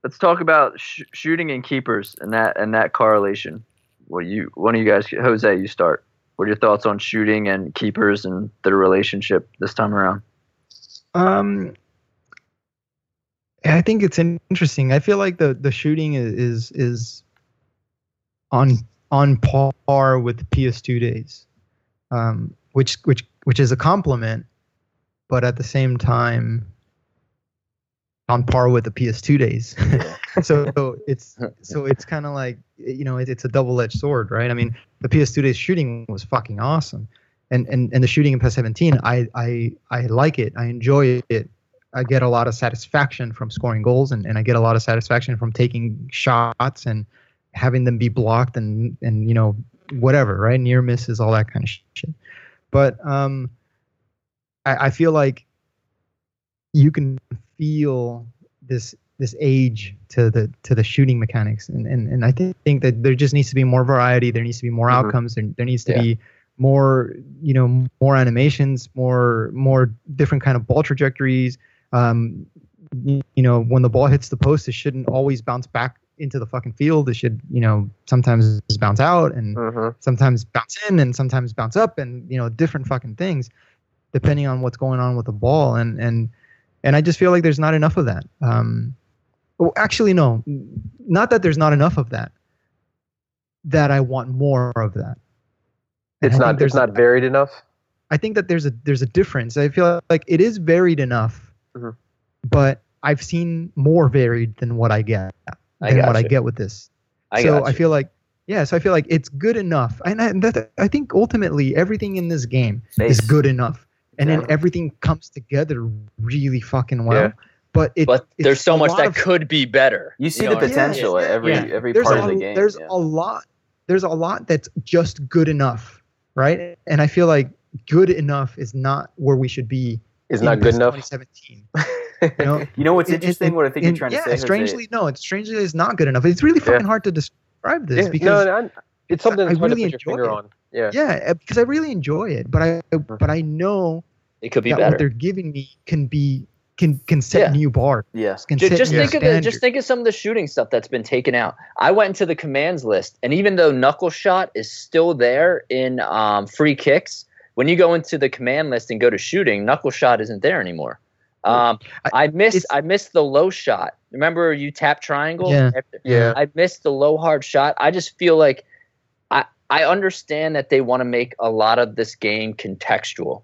let's talk about sh- shooting and keepers and that and that correlation. What you one of you guys, Jose, you start. What are your thoughts on shooting and keepers and their relationship this time around? Um, I think it's interesting. I feel like the the shooting is is, is on on par with PS2 days, um, which which which is a compliment, but at the same time, on par with the PS2 days. so, so it's so it's kind of like you know it, it's a double edged sword, right? I mean, the PS2 days shooting was fucking awesome, and and and the shooting in PES 17, I I I like it. I enjoy it. I get a lot of satisfaction from scoring goals, and, and I get a lot of satisfaction from taking shots and having them be blocked and and you know whatever, right? Near misses, all that kind of shit. But um, I, I feel like you can feel this this age to the to the shooting mechanics and and, and I think, think that there just needs to be more variety there needs to be more Mhm. outcomes there, there needs to Yeah. be more you know more animations more more different kind of ball trajectories um you know when the ball hits the post it shouldn't always bounce back into the fucking field it should you know sometimes bounce out and Mm-hmm. sometimes bounce in and sometimes bounce up and you know different fucking things depending on what's going on with the ball and and and I just feel like there's not enough of that. Um, well, actually, no, not that there's not enough of that. That I want more of that. It's I not there's not varied enough. I think that there's a there's a difference. I feel like it is varied enough, Mhm. but I've seen more varied than what I get I than what I get with this I so I feel like yeah, so I feel like it's good enough, and I, that, I think ultimately everything in this game is good enough, and then everything comes together really fucking well. Yeah. But it, but there's so much that of- could be better. You see know the what I mean? potential at every Yeah. every there's part a, of the game. there's yeah. a lot. There's a lot that's just good enough, right? And I feel like good enough is not where we should be. Is not good enough. 2017. You know, You know what's It- it- interesting? it- what I think and- you're trying yeah, to say. Jose? strangely, no, it's strangely is not good enough. It's really Yeah. fucking hard to describe this Yeah, because no, I, it's something I that's hard really to put your enjoy finger it. on. Yeah. yeah, uh, because I really enjoy it, but I but I know It could be that what they're giving me can be can can set Yeah. new bars. yes. Can Ju- set Just, new think of the, just think of some of the shooting stuff that's been taken out. I went into the commands list, and even though knuckle shot is still there in um, free kicks, when you go into the command list and go to shooting, knuckle shot isn't there anymore. Um, I missed I missed the low shot. Remember you tap triangle? Yeah. After- Yeah. I missed the low hard shot. I just feel like I I understand that they want to make a lot of this game contextual,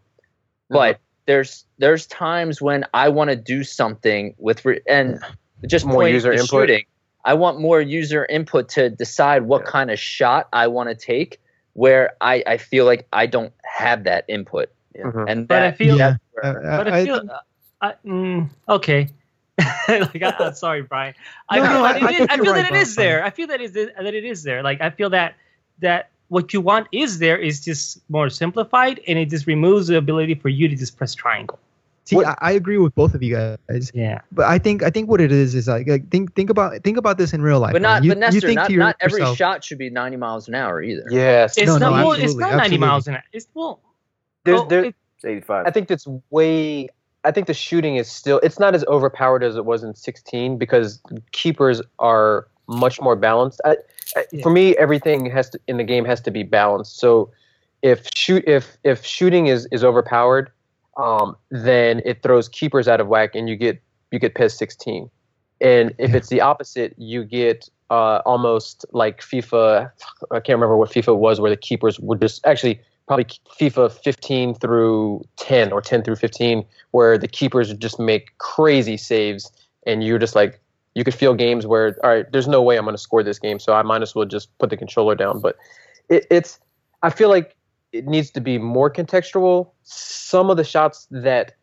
but there's there's times when I want to do something with re- and just More pointing user input? shooting. I want more user input to decide what Yeah. kind of shot I want to take. Where I, I feel like I don't have that input, Mhm. and But I feel- Yeah. that's where- Uh, But I, I feel, I, mm, okay. like I, I'm sorry, Brian. I No, feel no, that I- I I you're feel right, that it is Brian. there. I feel that is that it is there. Like I feel that that what you want is there is just more simplified, and it just removes the ability for you to just press triangle. See, What- I, I agree with both of you guys, Yeah. but I think I think what it is is like, like think think about think about this in real life. But man. not, you, but Nestor, you think not, to your- not every yourself, shot should be 90 miles an hour either. Yes. It's No, not. no, well, it's not ninety absolutely. miles an hour. It's well. There's there. it- It's 85. I think that's way. I think the shooting is still. It's not as overpowered as it was in 16 because keepers are much more balanced. I, I- Yeah. For me, everything has to in the game has to be balanced. So, if shoot if if shooting is is overpowered, um, then it throws keepers out of whack, and you get you get PES 16. And if Yeah. it's the opposite, you get uh, almost like FIFA. I can't remember what FIFA was, where the keepers were just actually probably FIFA 15 through 10 or 10 through 15, where the keepers would just make crazy saves, and you're just like, you could feel games where, all right, there's no way I'm going to score this game, so I might as well just put the controller down. But it, it's, I feel like it needs to be more contextual. Some of the shots that,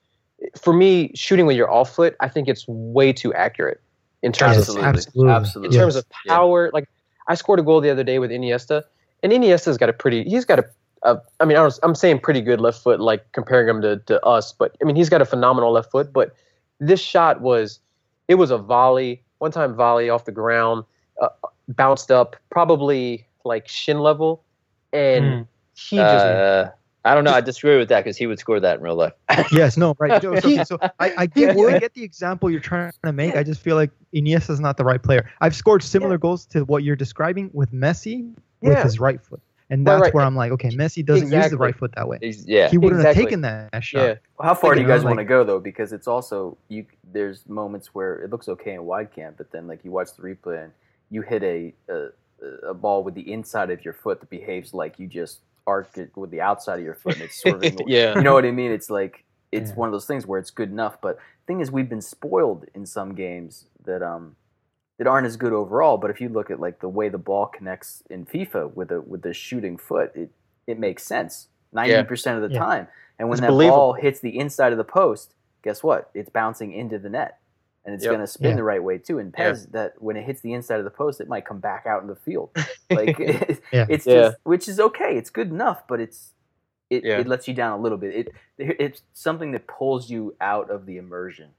for me, shooting with your off foot, I think it's way too accurate in terms Yes, of Absolutely. absolutely. Absolutely. in terms of Yeah. power. Like I scored a goal the other day with Iniesta, and Iniesta's got a pretty. He's got a. a I mean, I was, I'm saying pretty good left foot, like comparing him to, to us. But I mean, he's got a phenomenal left foot. But this shot was, it was a volley, one time volley off the ground, uh, bounced up, probably like shin level, and Mm. he just. Uh, I don't know. I disagree with that because he would score that in real life. Yes, no, right. So, He- so I, I get I get the example you're trying to make. I just feel like Iniesta is not the right player. I've scored similar goals to what you're describing with Messi with Yeah. his right foot, and that's right. where I'm like, okay, Messi doesn't use the right foot that way. He's, yeah. He wouldn't Exactly. have taken that shot. yeah, Well, how far do you You know, guys want to like- go though? Because it's also you. There's moments where it looks okay in wide cam, but then like you watch the replay and you hit a a, a ball with the inside of your foot that behaves like you just arced it with the outside of your foot and it's swerving. yeah. You know what I mean? It's like it's Yeah. one of those things where it's good enough, but thing is we've been spoiled in some games that um that aren't as good overall. But if you look at like the way the ball connects in FIFA with a with the shooting foot, it it makes sense ninety percent of the Yeah. time. And when It's that believable. ball hits the inside of the post, guess what? It's bouncing into the net. And it's Yep. going to spin Yeah. the right way too. And Yeah. PES, that when it hits the inside of the post, it might come back out in the field. Like Yeah. it's Yeah. just, which is okay. It's good enough, but it's it, Yeah. it lets you down a little bit. It it's something that pulls you out of the immersion,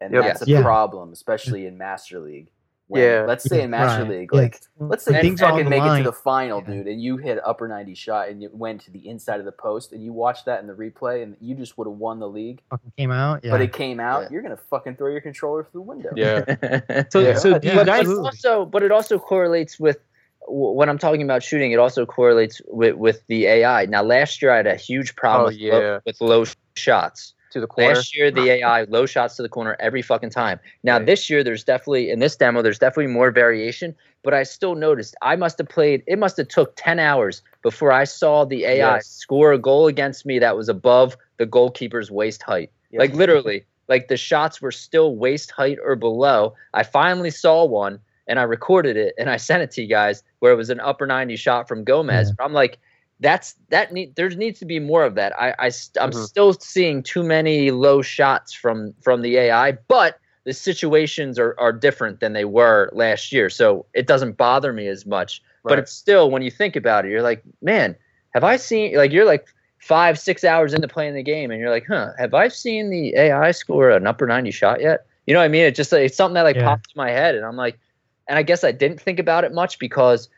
and Yep. that's a Yeah. problem, especially in Master League. When, Yeah. let's say in Master Right. League, Yeah. like let's say When you things are fucking the make it to the final, Yeah. dude, and you hit upper ninety shot and it went to the inside of the post, and you watched that in the replay, and you just would have won the league, Fucking came out. Yeah. but it came out. Yeah. You're gonna fucking throw your controller through the window. yeah. So, Yeah. so do you but, guys? but also, but it also correlates with w- when I'm talking about shooting. It also correlates with, with the AI. Now, last year I had a huge problem Oh, with, low, yeah. with low shots. To the corner. Last year, the AI low shots to the corner every fucking time. Now Right. this year, there's definitely in this demo, there's definitely more variation. But I still noticed I must have played. It must have took ten hours before I saw the AI Yes. score a goal against me that was above the goalkeeper's waist height. Yeah. Like literally, like the shots were still waist height or below. I finally saw one and I recorded it and I sent it to you guys where it was an upper 90 shot from Gomez. Yeah. I'm like, that's that need there needs to be more of that. I, I I'm Mhm. still seeing too many low shots from from the AI, but the situations are, are different than they were last year. So it doesn't bother me as much. But it's still when you think about it, you're like, man, have I seen like you're like five, six hours into playing the game and you're like, huh, have I seen the AI score an upper 90 shot yet? You know what I mean? It just it's something that like Yeah. in my head and I'm like and I guess I didn't think about it much because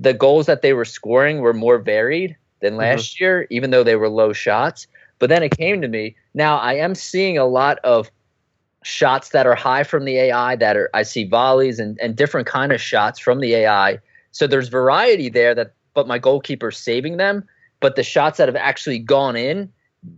the goals that they were scoring were more varied than mm-hmm. last year, even though they were low shots. But then it came to me. Now I am seeing a lot of shots that are high from the AI that are I see volleys and, and different kind of shots from the AI. So there's variety there that but my goalkeeper's saving them. But the shots that have actually gone in,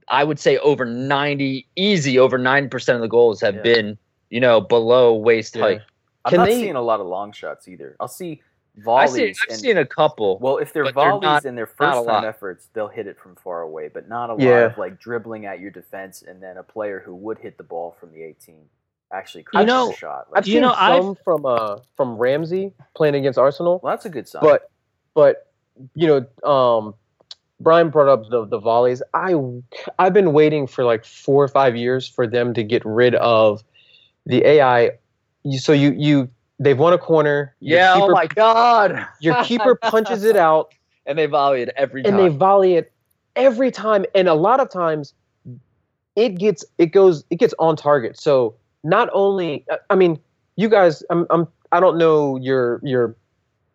I would say over 90, easy over 90% of the goals have Yeah. been, you know, below waist Yeah. height. I'm Can not they- seeing a lot of long shots either. I'll see I've seen, I've and, seen a couple. well, if they're but they're volleys not- and their not first time efforts, they'll hit it from far away, but not a lot Yeah. of like dribbling at your defense and then a player who would hit the ball from the 18 actually You creates know, a shot. I've You seen know, I've- some from uh from Ramsey playing against Arsenal, well, that's a good sign. but but you know um Brian brought up the the volleys. I I've been waiting for like four or five years for them to get rid of the AI. So you you they've won a corner. your yeah, oh my god. Your keeper punches it out, and they volley it every time. and they volley it every time and a lot of times it gets it goes it gets on target so not only i mean you guys i'm, I'm i don't know your your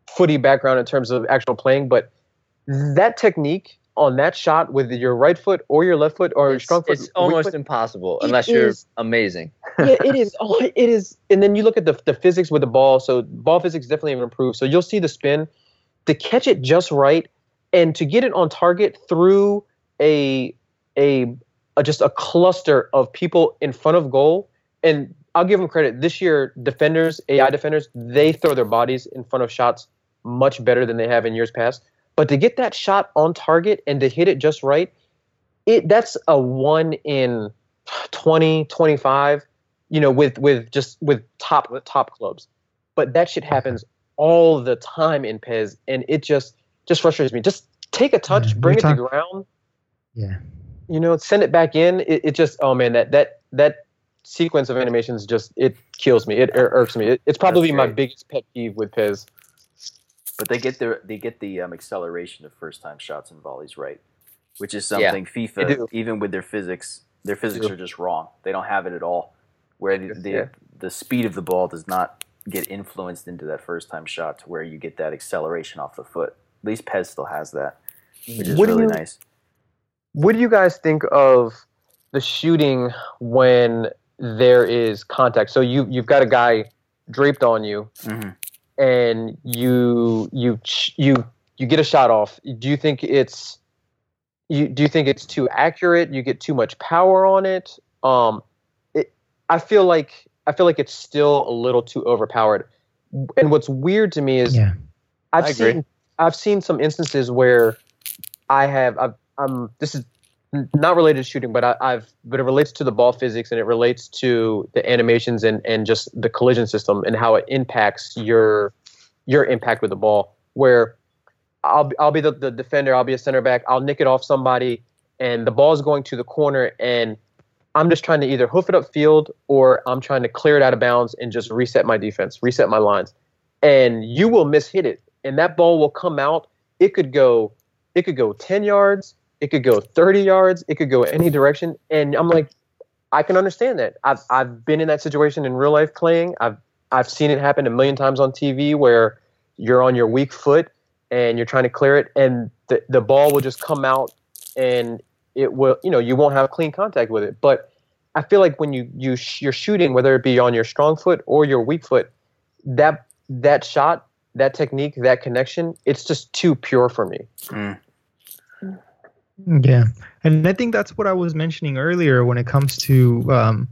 footy background in terms of actual playing but that technique on that shot with your right foot or your left foot or your it's, strong foot it's almost foot, impossible unless you're is- amazing. Yeah, it is. Oh, it is. And then you look at the the physics with the ball. So ball physics definitely improved. So you'll see the spin to catch it just right and to get it on target through a a, a just a cluster of people in front of goal. And I'll give them credit. This year, defenders, AI defenders, they throw their bodies in front of shots much better than they have in years past. But to get that shot on target and to hit it just right, it that's a one in 20, 25, you know, with with just with top top clubs. But that shit happens all the time in PES, and it just just frustrates me. Just take a touch, Yeah, bring we it to ground, Yeah. you know, send it back in. It, it just oh man, that that that sequence of animations just it kills me. It ir- irks me. It, it's probably my biggest pet peeve with PES. But they get their they get the um, acceleration of first time shots and volleys right, which is something they FIFA even with their physics their physics are just wrong. They don't have it at all. Where the the, Yeah. the speed of the ball does not get influenced into that first time shot to where you get that acceleration off the foot. At least PES still has that, which is What do really you- nice. What do you guys think of the shooting when there is contact? So you you've got a guy draped on you, hmm and you you you you get a shot off. Do you think it's you do you think it's too accurate? You get too much power on it. Um, it, I feel like I feel like it's still a little too overpowered. And what's weird to me is Yeah. I've I agree. seen I've seen some instances where I have I've, I'm this is not related to shooting, but I, I've but it relates to the ball physics and it relates to the animations and and just the collision system and how it impacts your your impact with the ball. Where I'll be- I'll be the, the defender, I'll be a center back, I'll nick it off somebody, and the ball's going to the corner, and I'm just trying to either hoof it up field or I'm trying to clear it out of bounds and just reset my defense, reset my lines, and you will miss hit it, and that ball will come out. It could go, it could go 10 yards, it could go 30 yards, it could go any direction, and I'm like, I can understand that. I've I've been in that situation in real life playing. I've I've seen it happen a million times on TV where you're on your weak foot and you're trying to clear it, and the the ball will just come out and it will you know you won't have clean contact with it. But I feel like when you you sh- you're shooting, whether it be on your strong foot or your weak foot, that that shot, that technique, that connection, it's just too pure for me. Mm. Yeah, and I think that's what I was mentioning earlier when it comes to um,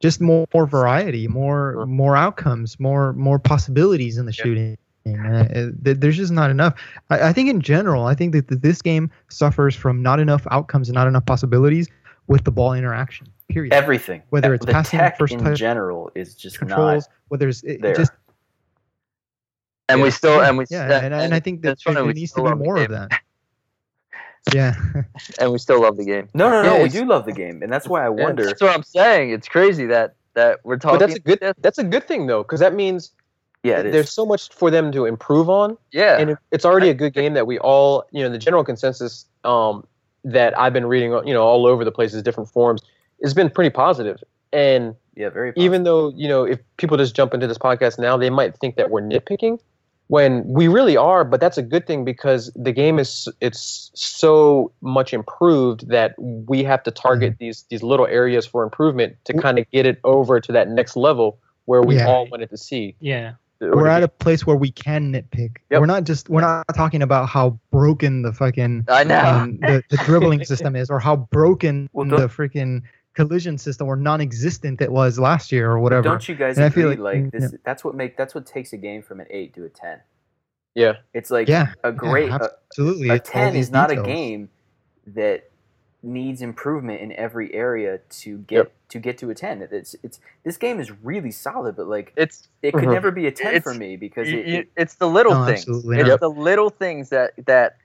just more, more variety, more more outcomes, more more possibilities in the Yeah. shooting. Uh, there's just not enough. I, I think in general, I think that this game suffers from not enough outcomes and not enough possibilities with the ball interaction. Period. Everything, Whether it's the passing, tech first in touch, general is just controls, not whether it's it, there. just and we still and we yeah, that- and, and I think that that's funny, there needs to be more of that. Yeah. and we still love the game. No, no, Yeah, no. we do love the game, and that's why I Yeah, wonder. That's what I'm saying. It's crazy that that we're talking. But that's a good that's a good thing though, because that means yeah, it is. there's so much for them to improve on. Yeah, and it's already a good game that we all, you know, the general consensus um, that I've been reading, you know, all over the places, different forums, has been pretty positive. And yeah, very. even though, you know, if people just jump into this podcast now, they might think that we're nitpicking when we really are. But that's a good thing because the game is it's so much improved that we have to target these these little areas for improvement to kind of get it over to that next level where we Yeah. all wanted to see. Yeah. We're at a place where we can nitpick. Yep. We're not just we're not talking about how broken the fucking I know. um, the, the dribbling system is or how broken Well, the freaking collision system or non-existent it was last year or whatever. Don't you guys And I feel Like, like- mm, this, that's what make that's what takes a game from an eight to a ten. Yeah. It's like yeah, a great yeah, absolutely. a It's all ten is not details. a game that needs improvement in every area to get Yep. To get to a ten. It's it's this game is really solid, but like it's it could Mhm. never be a ten for me because you- it, it- it's the little No, things. It's not. the little things that that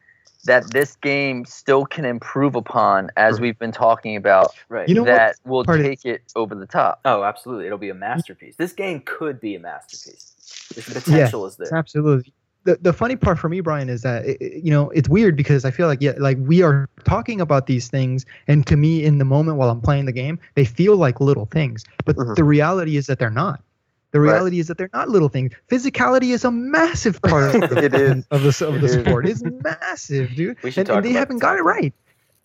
that this game still can improve upon, as Sure. we've been talking about. right. You know that will part of- take it over the top. oh, absolutely, it'll be a masterpiece. This game could be a masterpiece. The potential is there. Absolutely. The, the funny part for me, Brian, is that it, it- you know it's weird because I feel like yeah, like we are talking about these things, and to me, in the moment while I'm playing the game, they feel like little things, but Mhm. the reality is that they're not. The Right. reality is that they're not little things. Physicality is a massive part of the, It is. of the of It the is. sport. It's massive, dude. We should and, talk and they haven't got it right.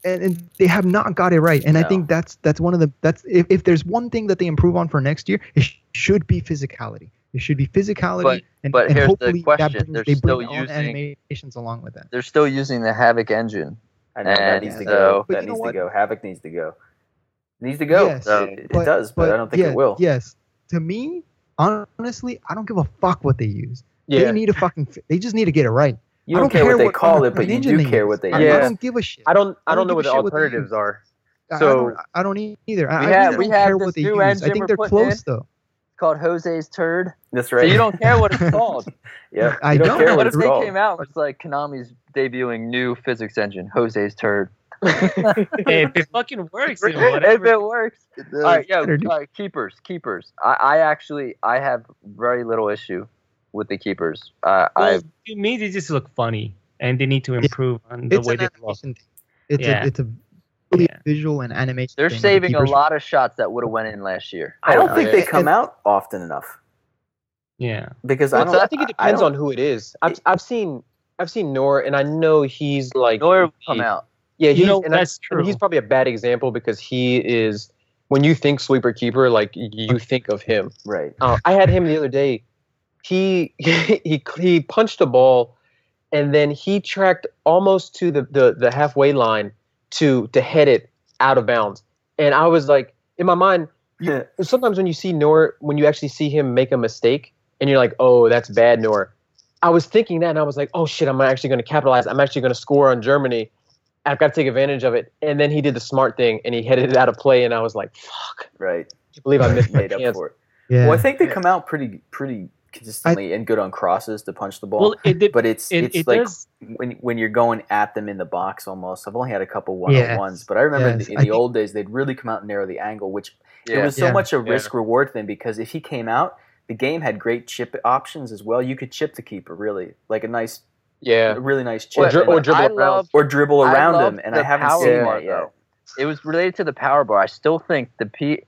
And, and they have not got it right. And I think that's that's one of the that's if, if there's one thing that they improve on for next year, it sh- should be physicality. It should be physicality, But- and, but and here's the hopefully question. that brings, They're they still bring using- animations along with that. They're still using the Havok engine. I know that And needs to so- go. Uh, but That needs to go. Havok needs to go. Needs to go. Yes, it, it does, but, I don't think yeah, it will. Yes, to me, honestly, I don't give a fuck what they use. Yeah. They need to fucking. They just need to get it right. You I don't, care, what they call Unreal it, but you do they care use. what they I, use. I Yeah. don't give a shit. I don't. I I don't don't know what the shit what alternatives are. I- I, So- don't, I don't either. I, We I have- really we don't have care this what they new use. I think they're putting in. close though. It's called Jose's Turd. That's So right. you don't care what it's called. yeah, I you don't, don't. care what what if it's they called. came out? It's like Konami's debuting new physics engine, Jose's Turd. Hey, if it fucking works, then if it works. All right, yo, all right, keepers, keepers. I, I actually, I have very little issue with the keepers. Uh, Well, I, to me, they just look funny, and they need to improve on the way an they look. animation thing. It's Yeah. a it's a really Yeah. visual and animation. they're thing. The saving a lot of shots that would have went in last year. I don't Oh, think yeah. they come out often enough Yeah. because Well, I so don't. I think it depends on who it is. I've I've seen I've seen Neuer, and I know he's like Neuer will come out. Yeah, You he's, know, and I- that's and he's probably a bad example because he is. When you think sweeper keeper, like you think of him. right. Uh, I had him the other day. He he he punched a ball, and then he tracked almost to the, the, the halfway line to to head it out of bounds. And I was like, in my mind, Yeah. sometimes when you see Neuer, when you actually see him make a mistake, and you're like, oh, that's bad, Neuer. I was thinking that, and I was like, oh shit, I'm actually going to capitalize. I'm actually going to score on Germany. I've got to take advantage of it. And then he did the smart thing, and he headed it out of play, and I was like, fuck, right. I believe I missed my made up chance. for it. Yeah. Well, I think they come out pretty pretty consistently and good on crosses to punch the ball. Well, it did. but it's It, it's it like does. when when you're going at them in the box almost. I've only had a couple one on ones, but I remember in the, in the think- old days they'd really come out and narrow the angle, which it was so Yeah. much a Yeah. risk reward thing because if he came out, the game had great chip options as well. You could chip the keeper really like a nice, Yeah. a really nice Or, chip, dri- or or, dribble I around. love- dribble around him. And I haven't seen bar, that yet. though. It was related to the power bar. I still think the P,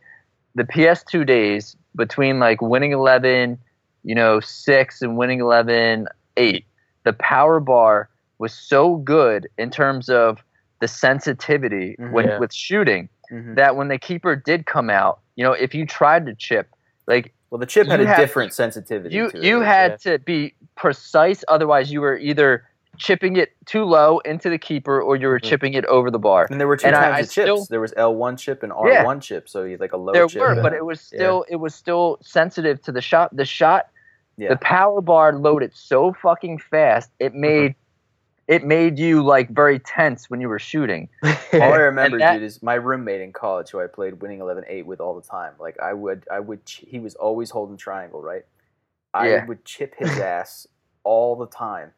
the PS2 days between like winning eleven, you know, six and winning 11, eight. The power bar was so good in terms of the sensitivity Mhm. when Yeah. with shooting Mhm. that when the keeper did come out, you know, if you tried to chip, like Well, the chip had a had- different sensitivity. you to it, you had to be precise, otherwise you were either chipping it too low into the keeper or you were Mhm. chipping it over the bar. And there were two And I- kinds I of chips. still- there was L1 chip and R1 chip, so you like a low there chip. were, but it was still it was still sensitive to the shot. The shot, yeah. the power bar loaded so fucking fast. It made it made you like very tense when you were shooting. All I remember, that- dude, is my roommate in college who I played winning 11-8 with all the time. Like I would, I would. ch- He was always holding triangle, right? I Yeah. would chip his ass all the time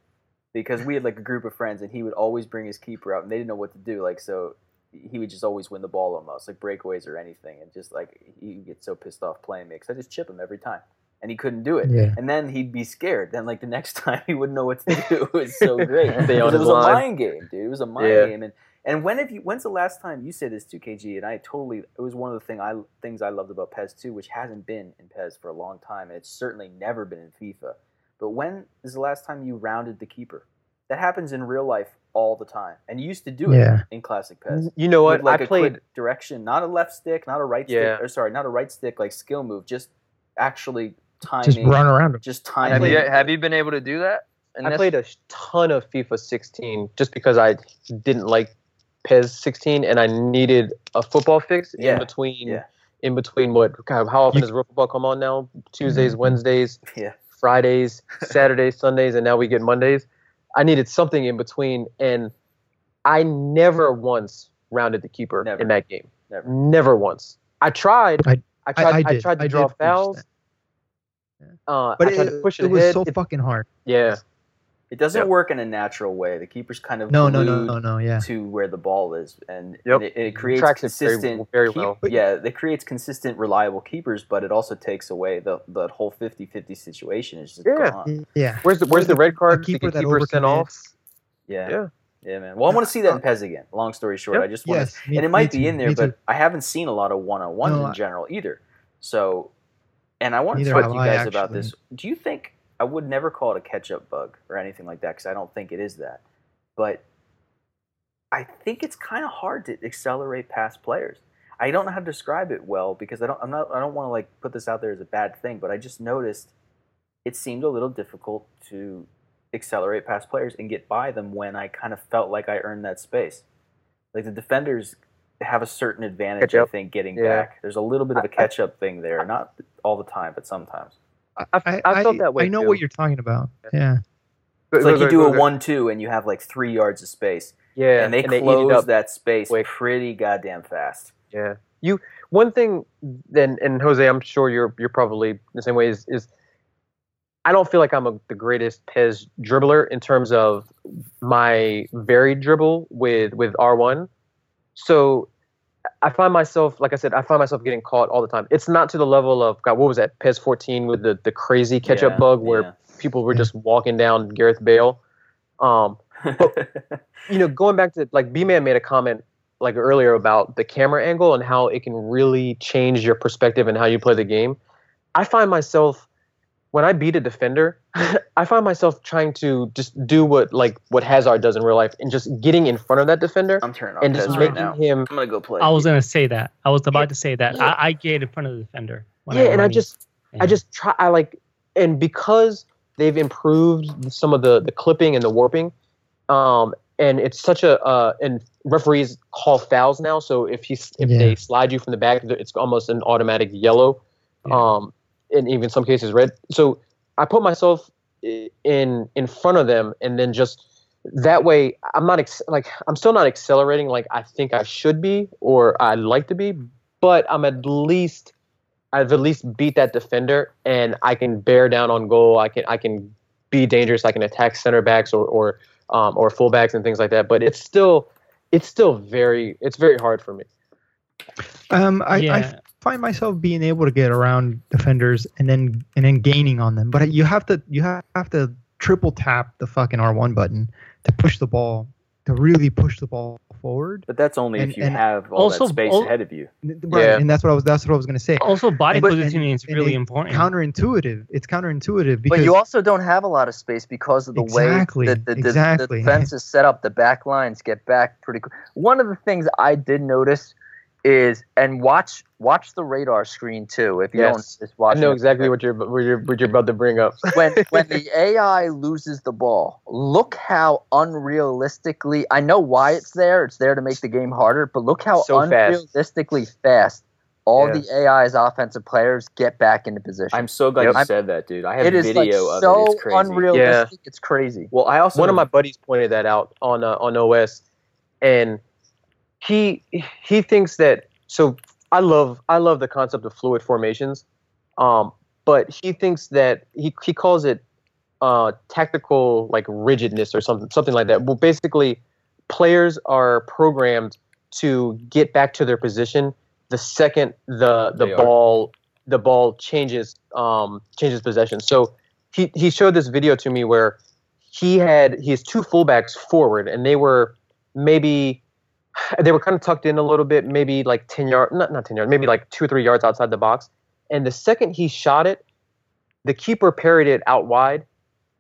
because we had like a group of friends, and he would always bring his keeper out, and they didn't know what to do. Like so, he would just always win the ball almost, like breakaways or anything, and just like he would get so pissed off playing me because I just chip him every time, and he couldn't do it. Yeah. And then he'd be scared. Then like the next time he wouldn't know what to do. It was so great. Stay it his was a line. mind game, dude. It was a mind Yeah. game. And and when have you? When's the last time you said this to KG? And I totally. It was one of the thing I things I loved about PES 2, which hasn't been in PES for a long time, and it's certainly never been in FIFA. But when is the last time you rounded the keeper? That happens in real life all the time, and you used to do it Yeah. in classic PES. You know what? With like I a played. quick direction, not a left stick, not a right Yeah. stick, or sorry, not a right stick like skill move, just actually timing, Just run around him. just Have you have you been able to do that? in I this? played a ton of FIFA 16 just because I didn't like PES 16 and I needed a football fix Yeah, in between. yeah. In between what? God, how often You- does real football come on now? Tuesdays, Mhm. Wednesdays, Yeah. Fridays, Saturdays, Sundays, and now we get Mondays. I needed something in between, and I never once rounded the keeper Never. in that game. Never. Never once. I tried. I- I tried. I, did. tried to I draw did fouls. that. Yeah. Uh, But I tried it, to push it, it was ahead. so It- fucking hard. yeah. It doesn't Yep. work in a natural way. The keeper's kind of No, no, no, no, no. Yeah. to where the ball is, and, Yep. and it, it creates Tracks it very- consistent. very keep- well. Yeah, it creates consistent, reliable keepers, but it also takes away the the whole 50-50 situation. Is just Yeah. gone. Yeah. Where's the Where's the red card? a to keeper get that keeper sent off. Yeah. Yeah. Yeah, man. Well, I want to see that in PES again. Long story short, Yep. I just want Yes. to, me- and it me might be too, in there, me too. but I haven't seen a lot of one on one in general either. So, and I want to talk to you I, guys about this. Do you think I would never call it a catch up bug or anything like that because I don't think it is that, but I think it's kind of hard to accelerate past players. I don't know how to describe it well because I don't. I'm not. I don't want to like put this out there as a bad thing, but I just noticed it seemed a little difficult to accelerate past players and get by them when I kind of felt like I earned that space. Like the defenders have a certain advantage, I think, getting Yeah. back. There's a little bit of a catch up thing there, not all the time, but sometimes. I, I, I felt that way. I know too. what you're talking about. Yeah. It's Go- like go- you do go- a go- one-two and you have like three yards of space, Yeah, and they eat it close up. that space quick. pretty goddamn fast. Yeah. You one thing then and Jose, I'm sure you're you're probably the same way is is I don't feel like I'm a, the greatest PES dribbler in terms of my varied dribble with with R1. So I find myself, like I said, I find myself getting caught all the time. It's not to the level of God. What was that? PES 14 with the the crazy catch up Yeah, bug where yeah. people were just walking down Gareth Bale. Um, you know, going back to like B Man made a comment like earlier about the camera angle and how it can really change your perspective and how you play the game. I find myself when I beat a defender, I find myself trying to just do what like what Hazard does in real life and just getting in front of that defender I'm turning off and just Pez right making now. him I'm gonna go play. I was gonna say that. I was about to say that. Yeah. I, I get in front of the defender. when yeah, and I just Yeah. I just try I like and because they've improved some of the the clipping and the warping um and it's such a uh and referees call fouls now so if he's if Yeah. they slide you from the back it's almost an automatic yellow Yeah. um and even some cases red so I put myself in in front of them and then just that way I'm not ex- like I'm still not accelerating like I think I should be or I'd like to be but I'm at least I've at least beat that defender, and I can bear down on goal. I can I can be dangerous. I can attack center backs or or um, or fullbacks and things like that. But it's still it's still very it's very hard for me. Um, I, yeah. I find myself being able to get around defenders and then and then gaining on them. But you have to you have to triple tap the fucking R1 button to push the ball to really push the ball forward. but that's only and- if you and have all also- that space al- ahead of you. Right, Yeah. and that's what I was that's what I was gonna say. also body and- and- positioning is and really it- important. Counterintuitive. It's counterintuitive because But you also don't have a lot of space because of the Exactly, way that the, the, the exactly. defense is set up. The back lines get back pretty quick. One of the things I did notice is, and watch watch the radar screen too. If you Yes. don't just watch, I know it. exactly what you're what you're what you're about to bring up. when when the AI loses the ball, look how unrealistically. I know why it's there. It's there to make the game harder. But look how So unrealistically fast all Yeah. the AI's offensive players get back into position. I'm so glad Yep. you said that, dude. I have it is like video of so it. It's crazy. unrealistic. It's crazy. Well, I also One of my buddies pointed that out on uh, on OS, and he he thinks that so I love I love the concept of fluid formations, um, but he thinks that he he calls it uh, tactical like rigidness or something something like that. Well, basically, players are programmed to get back to their position the second the the They are. ball the ball changes um, changes possession. So he he showed this video to me where he had he has two fullbacks forward and they were maybe they were kind of tucked in a little bit, maybe like ten yard not not ten yards, maybe like two or three yards outside the box. And the second he shot it, the keeper parried it out wide,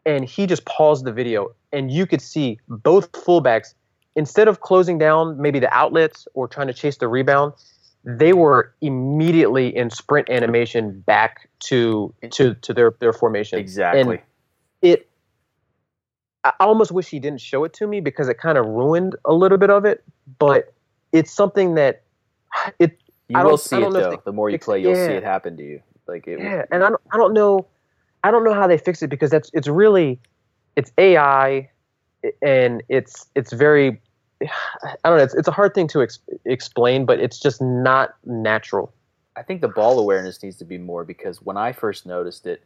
and he just paused the video, and you could see both fullbacks instead of closing down maybe the outlets or trying to chase the rebound, they were immediately in sprint animation back to to to their their formation exactly. it I almost wish he didn't show it to me because it kind of ruined a little bit of it, but it's something that it you will see I it though. they The more you play, you'll see it happen to you. Like it. yeah, and I don't, I don't know I don't know how they fix it because that's it's really it's AI and it's it's very I don't know it's it's a hard thing to ex- explain, but it's just not natural. I think the ball awareness needs to be more because when I first noticed it,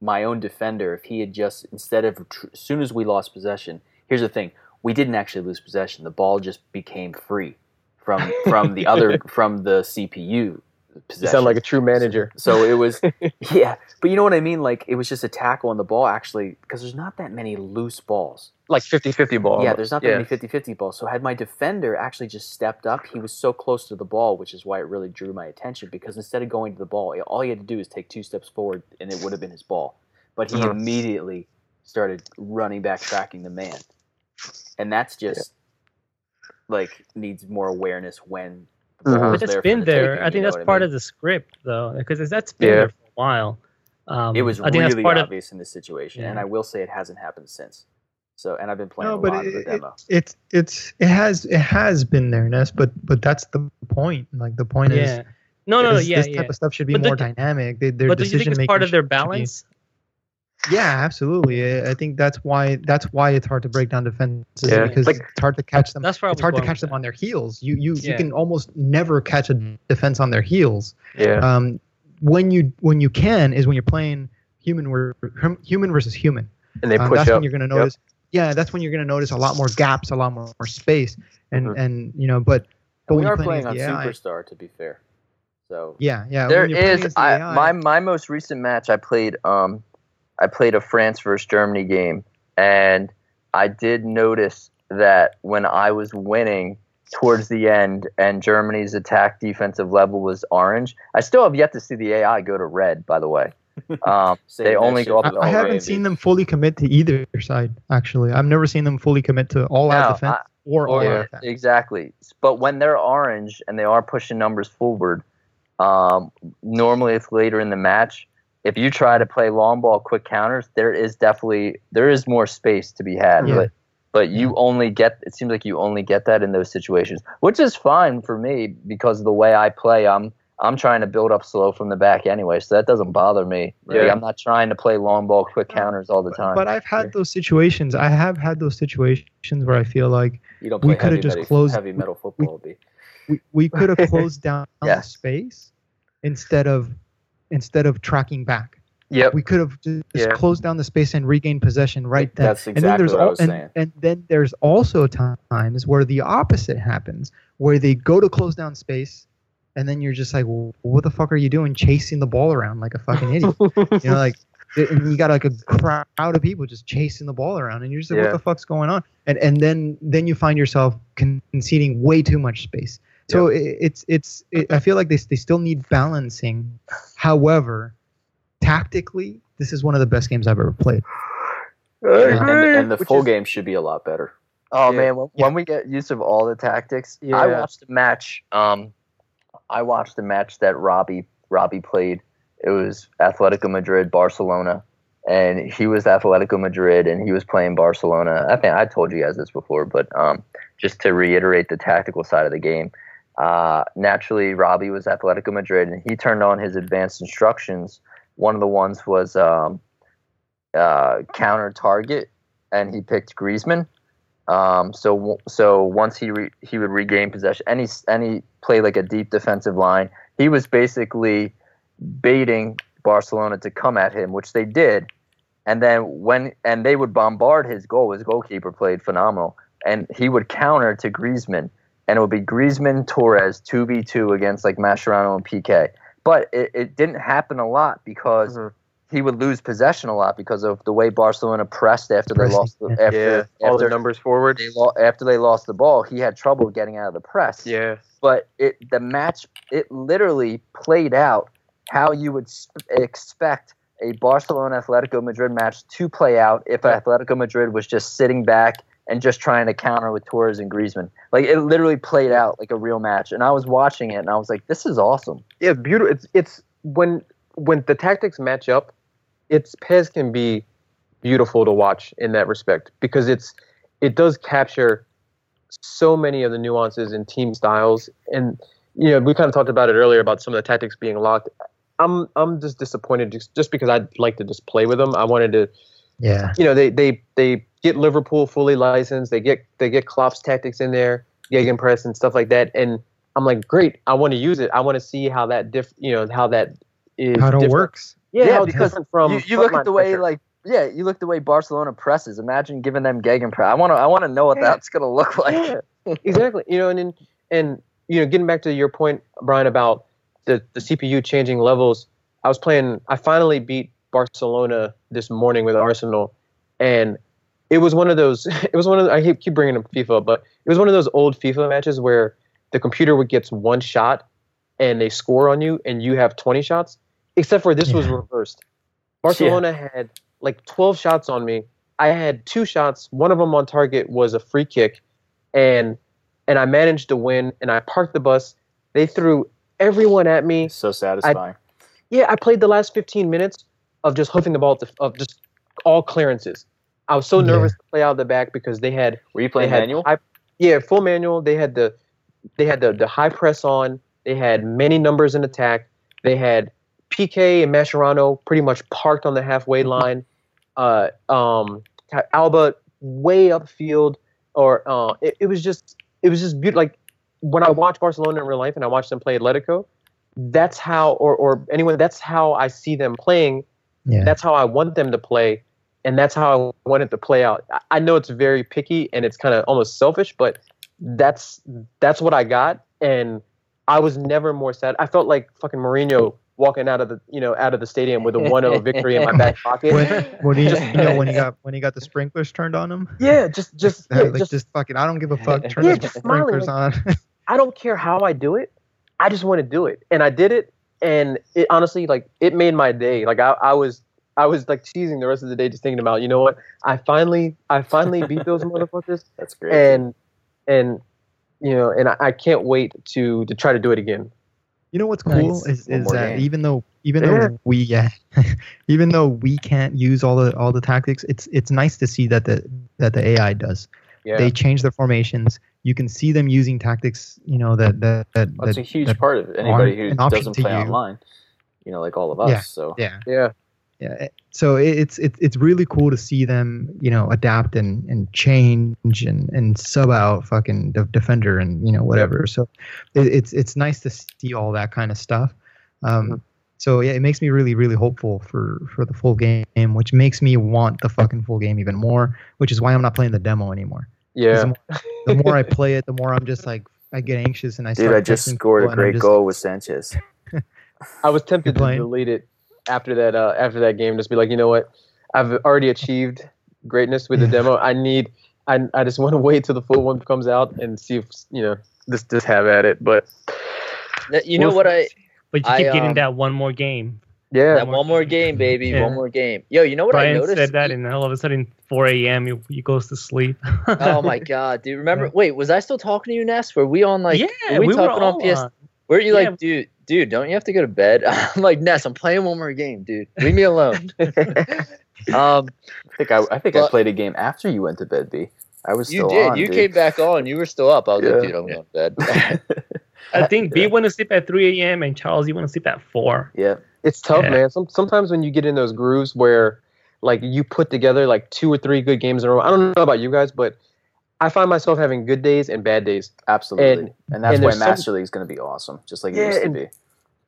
my own defender if he had just instead of as soon as we lost possession. Here's the thing: we didn't actually lose possession. The ball just became free from from the other from the CPU. You Possession. sound like a true manager. So it was, yeah. But you know what I mean? Like it was just a tackle on the ball, actually, because there's not that many loose balls. Like 50-50 ball. Yeah, there's not that yeah. many 50-50 balls. So had my defender actually just stepped up, he was so close to the ball, which is why it really drew my attention. Because instead of going to the ball, all he had to do is take two steps forward, and it would have been his ball. But he Mhm. immediately started running back, tracking the man, and that's just like needs more awareness when. The Mhm. But is it's there for been the there. taking, I think that's what I part mean? of the script, though, because that's been Yeah. there for a while. Um, It was I think that's really part of obvious in this situation, Yeah. and I will say it hasn't happened since. So, and I've been playing No, a but lot of the it, it, demo. it's it's it has it has been there, Ness. But but that's the point. Like the point is, yeah. No, no, no, this, yeah, this yeah. type of stuff should be But more the- dynamic. They, their But do you think decision it's part of their should be- balance? Yeah, absolutely. I I think that's why that's why it's hard to break down defenses Yeah, because like- it's hard to catch them. That's where I It's hard to catch them that. on their heels. You you Yeah. you can almost never catch a defense on their heels. Yeah. Um, when you when you can is when you're playing human ver- human versus human. And they Um, push that's up. when you're going to Yep. notice. Yeah, that's when you're going to notice a lot more gaps, a lot more, more space, and Mhm. and you know, but but when we you're are playing on AI, Superstar, to be fair. So yeah, yeah. There when you're playing is against the I, AI, my my most recent match. I played um, I played a France versus Germany game, and I did notice that when I was winning towards the end, and Germany's attack defensive level was orange. I still have yet to see the AI go to red. By the way, um, They only go up to I, I haven't Randy. seen them fully commit to either side. Actually, I've never seen them fully commit to all out defense I- or all Or- out attack. Exactly. But when they're orange and they are pushing numbers forward, um, normally it's later in the match. If you try to play long ball quick counters, there is definitely there is more space to be had. Yeah. But but you only get it seems like you only get that in those situations, which is fine for me because of the way I play. I'm I'm trying to build up slow from the back anyway, so that doesn't bother me. Like, Yeah. I'm not trying to play long ball quick counters all the time. But I've had those situations. I have had those situations where I feel like you don't we coulda just metal, closed- heavy metal football. B. we, we could have closed down the Yes. space instead of instead of tracking back. Yep. We could have just Yeah. closed down the space and regained possession right then. That's and then exactly there's what I was and, saying. and then there's also times where the opposite happens, where they go to close down space, and then you're just like, well, what the fuck are you doing, chasing the ball around like a fucking idiot? you know, like, and you got like a crowd of people just chasing the ball around, and you're just like, Yeah. what the fuck's going on? And and then then you find yourself conceding way too much space. So it, it's it's it, I feel like they they still need balancing. However, tactically, this is one of the best games I've ever played. And, and, and the Which full is- game should be a lot better. Oh Yeah. man, when, when we get use of all the tactics, I watched a match. Um, I watched a match that Robbie Robbie played. It was Atletico Madrid Barcelona, and he was Atletico Madrid, and he was playing Barcelona. I think I told you guys this before, but um, just to reiterate the tactical side of the game. Uh, naturally, Robbie was Atletico Madrid, and he turned on his advanced instructions. One of the ones was um, uh, counter target, and he picked Griezmann. Um, so so once he re, he would regain possession, any any play like a deep defensive line, he was basically baiting Barcelona to come at him, which they did. And then when and they would bombard his goal, his goalkeeper played phenomenal, and he would counter to Griezmann, and it would be Griezmann Torres two v two against like Mascherano and Piqué. But it, it didn't happen a lot because Mhm. he would lose possession a lot because of the way Barcelona pressed after they lost the, after Yeah. All after the numbers forward. they lo- after they lost the ball, he had trouble getting out of the press. Yeah. But it the match it literally played out how you would sp- expect a Barcelona Atletico Madrid match to play out if Atletico Madrid was just sitting back and just trying to counter with Torres and Griezmann. Like it literally played out like a real match, and I was watching it and I was like, "This is awesome." Yeah, beautiful. It's it's when when the tactics match up, it's PES can be beautiful to watch in that respect because it's it does capture so many of the nuances in team styles and you know we kind of talked about it earlier about some of the tactics being locked. I'm I'm just disappointed just, just because I'd like to just play with them. I wanted to Yeah. you know they they they get Liverpool fully licensed. They get they get Klopp's tactics in there, gegenpress and stuff like that. And I'm like, great, I want to use it. I want to see how that diff you know how that is How it different. works. Yeah, Yeah, how it's because different from you, you look at the way pressure. like yeah, you look at the way Barcelona presses. Imagine giving them Gegenpress. I want to I want to know what Yeah. that's gonna look like. Yeah, exactly. You know, and and, and you know, getting back to your point, Brian, about the the CPU changing levels. I was playing. I finally beat Barcelona this morning with Arsenal, and it was one of those. It was one of. The, I keep bringing up FIFA, but it was one of those old FIFA matches where the computer would gets one shot, and they score on you, and you have twenty shots. Except for this was reversed. Barcelona had like twelve shots on me. I had two shots. One of them on target was a free kick, and and I managed to win. And I parked the bus. They threw everyone at me. So satisfying. Yeah, I played the last 15 minutes of just hoofing the ball to, of just all clearances. I was so Yeah. nervous to play out of the back because they had Were you they playing had manual? high, yeah, full manual. They had the they had the the high press on. They had many numbers in attack. They had Piqué and Mascherano pretty much parked on the halfway line. Uh, um, Alba way upfield, or uh, it, it was just it was just beautiful. Like when I watch Barcelona in real life and I watch them play Atletico, that's how, or or anyone, that's how I see them playing. Yeah. That's how I want them to play, and that's how I want it to play out. I- know it's very picky and it's kind of almost selfish, but that's that's what I got, and I was never more sad. I felt like fucking Mourinho walking out of the you know out of the stadium with a 1-0 victory in my back pocket. when, when he you know when he got when he got the sprinklers turned on him. yeah, just just yeah, like just, just, fucking I don't give a fuck. Turn Yeah, the just smiling, sprinklers on. I don't care how I do it. I just want to do it, and I did it, and it honestly like it made my day. Like I, I was I was like teasing the rest of the day, just thinking about you know what I finally I finally beat those motherfuckers, That's great. and and you know, and I, I can't wait to to try to do it again. You know what's Nice. cool is, is that game. even though even Yeah. though we yeah, even though we can't use all the all the tactics, it's it's nice to see that the that the AI does. Yeah, They change their formations. You can see them using tactics. You know that that that, That's that a huge that- part of it. Anybody who doesn't play you. online, you know, like all of us. Yeah. So yeah yeah, yeah so it's it's it's really cool to see them you know adapt and and change and and sub out fucking the defender and you know whatever so it, it's it's nice to see all that kind of stuff um Mhm. so yeah it makes me really really hopeful for for the full game which makes me want the fucking full game even more which is why i'm not playing the demo anymore 'Cause yeah. the, more, the more i play it the more i'm just like i get anxious and i dude, start I just scored a great just goal with Sanchez. I was tempted to playing? delete it after that uh, after that game. Just be like, you know what? I've already achieved greatness with the Yeah. demo. I need. I, I just want to wait till the full one comes out and see if you know just just have at it. But You know what I But you I, keep getting um, that one more game. Yeah, that one more game, baby, Yeah. one more game. Yo, you know what I Brian noticed? said that, and all of a sudden, 4 a.m. He, he goes to sleep. oh my god, dude! Remember? Wait, was I still talking to you, Ness? Were we on like? yeah, were we, we were talking on PS? on. Were you Yeah. like, dude, dude? Don't you have to go to bed? I'm like, Ness, I'm playing one more game, dude. Leave me alone. um, I think I, I think I played a game after you went to bed, B. I was you did. on. you dude. came back on. You were still up. I was Yeah. like, dude, I'm going to bed. I think B went to sleep at 3 a.m. and Charles, you went to sleep at 4. yeah, it's tough, Yeah. man. Some, sometimes when you get in those grooves where like you put together like two or three good games in a row. I don't know about you guys, but I find myself having good days and bad days. absolutely. And- And, that's and why there's some- Master League is going to be awesome, just like it used to be.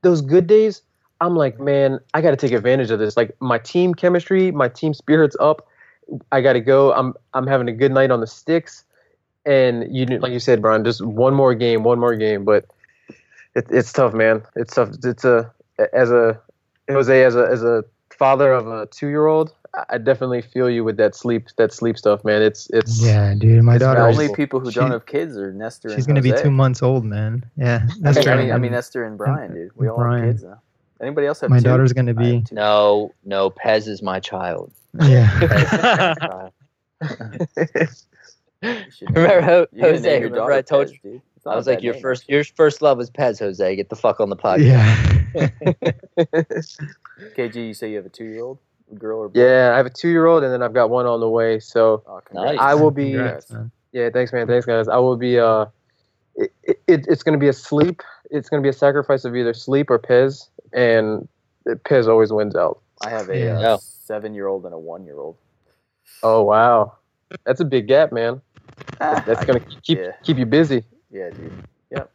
those good days, I'm like, man, I got to take advantage of this. Like my team chemistry, my team spirits up. I got to go. I'm I'm having a good night on the sticks, and you like you said, Brian, just one more game, one more game. But it, it's tough, man. It's tough. It's a as a Jose as a as a father of a two year old. I definitely feel you with that sleep that sleep stuff, man. It's it's yeah dude my daughter The only people who she- don't have kids are Nestor and she's gonna be two months old man yeah I mean, I mean, I mean, Nestor and Brian, dude. We all Brian. have kids now. Anybody else have my two? daughter's gonna be no, no, PES is my child. yeah PES is my child. You should name Remember her- you're Jose? Remember I told PES, you? dude. It's not I a was like, your name, first, your first love was PES, Jose. Get the fuck on the podcast. yeah KG, you say you have a two-year-old girl or boy? yeah. I have a two year old, and then I've got one on the way. So Oh, congrats. I will be- Congrats. Yeah, thanks, man. Thanks, guys. I will be. Uh, it, it, it's going to be a sleep. It's going to be a sacrifice of either sleep or PES, and PES always wins out. I have a Yeah. uh, seven-year-old and a one-year-old. Oh wow, that's a big gap, man. That's going to keep Yeah. keep you busy. Yeah, dude. Yep.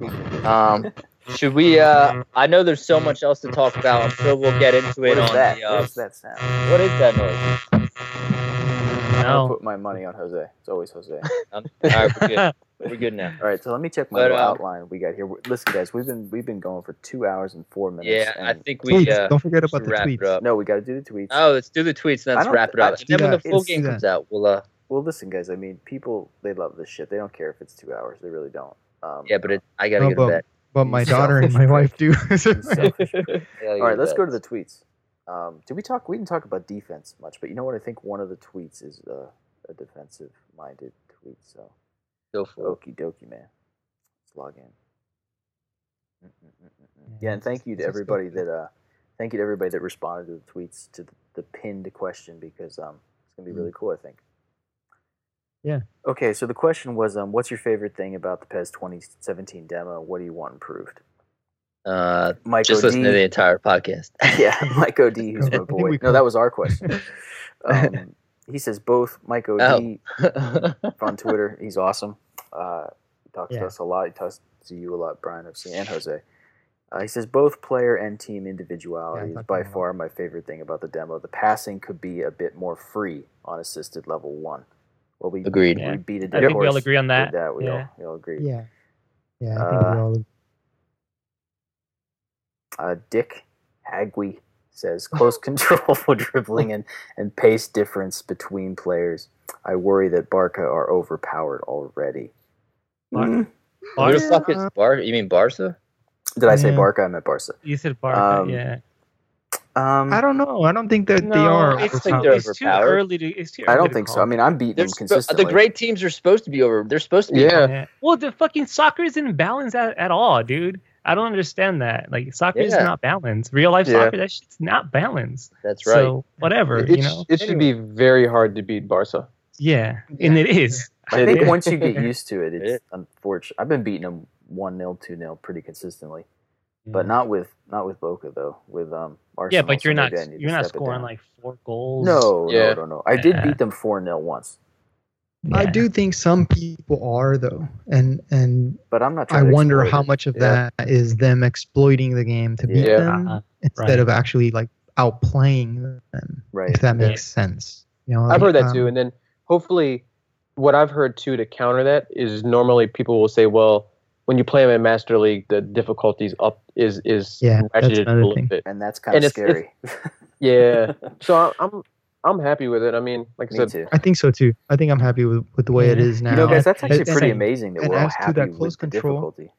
Um, Should we? Uh, I know there's so much else to talk about. I'm sure we'll get into it What is on that? the. Uh, What is that sound? what is that noise? I'll put my money on Jose. It's always Jose. Um, all right, we're good. We're good now. All right, so let me check my But, little um, outline we got here. Listen, guys, we've been we've been going for two hours and four minutes. Yeah, I think we. Uh, Don't forget about the wrap it tweets. up. no, we got to do the tweets. Oh, let's do the tweets and let's wrap it up. And then when the full game comes out, we'll. Uh, Well, listen, guys. I mean, people they love this shit. They don't care if it's two hours. They really don't. Um, yeah, but it, I gotta No, go to but- bed. But my daughter and my wife do. selfish. All right, let's bed. go to the tweets. Um, did we talk? We didn't talk about defense much, but you know what? I think one of the tweets is uh, a defensive-minded tweet. So, Go for it. okie dokie, man. Let's log in. Yeah, and thank you to everybody that uh, thank you to everybody that responded to the tweets to the, the pinned question because um, it's gonna be really cool. I think. Yeah. Okay, so the question was, um, what's your favorite thing about the PES 2017 demo? What do you want improved? Uh, Mike just OD, listen to the entire podcast. yeah, Mike OD, who's my boy. No, that was our question. Um, he says both. Mike OD Oh. on Twitter, he's awesome. Uh, he talks to us a lot. He talks to you a lot, Brian, I've seen, and Jose. Uh, he says both player and team individuality Yeah, is by far my favorite thing about the demo. The passing could be a bit more free on assisted level one. Well, we Agreed. We Yeah. beat a I dead think we all agree on with that. We Yeah. all we all agree. yeah. Yeah, I think Uh, we all Uh, Dick Hagwe says close control for dribbling and, and pace difference between players. I worry that Barca are overpowered already. Barca? Mm. Who Barca? fuck Bar? You mean Barca? Did I say Barca? I meant Barca. You said Barca, Um, yeah. Um, I don't know. I don't think that they are. it's, think too, they're it's too early to. It's too I don't to think so. I mean, I'm beating They're them sp- consistently. the great teams are supposed to be over. They're supposed to be. Yeah. Yeah. Well, the fucking soccer isn't balanced at, at all, dude. I don't understand that. Like soccer is not balanced. Real life Yeah. soccer, that shit's not balanced. That's right. So whatever, It, you know. it should be very hard to beat Barca. Yeah, and it is. I think once you get used to it, it's unfortunate. I've been beating them one 0 two 0 pretty consistently, but not with not with Boca though. With um Arsenal. Yeah, but you're not maybe I you're not scoring like four goals. No, Yeah. no, no, no. I did beat them four 0 once, I do think some people are though, and and but I'm not. I wonder how it. much of Yeah. that is them exploiting the game to beat Yeah. them Uh-huh. instead Right. of actually like outplaying them. Right. If that Yeah. makes sense. You know, I've heard that um, too. And then hopefully, what I've heard too to counter that is normally people will say, well, when you play them in Master League, the difficulties up is is Yeah, that's ratcheted another a little thing. bit. and that's kind And of it's- scary. Yeah. so I- I'm I'm happy with it. I mean, like I Me said, too. I think so too. I think I'm happy with, with the way it Yeah. is now. You know, guys, that's actually and- pretty and- amazing that and we're all to happy that with close the control- difficulty.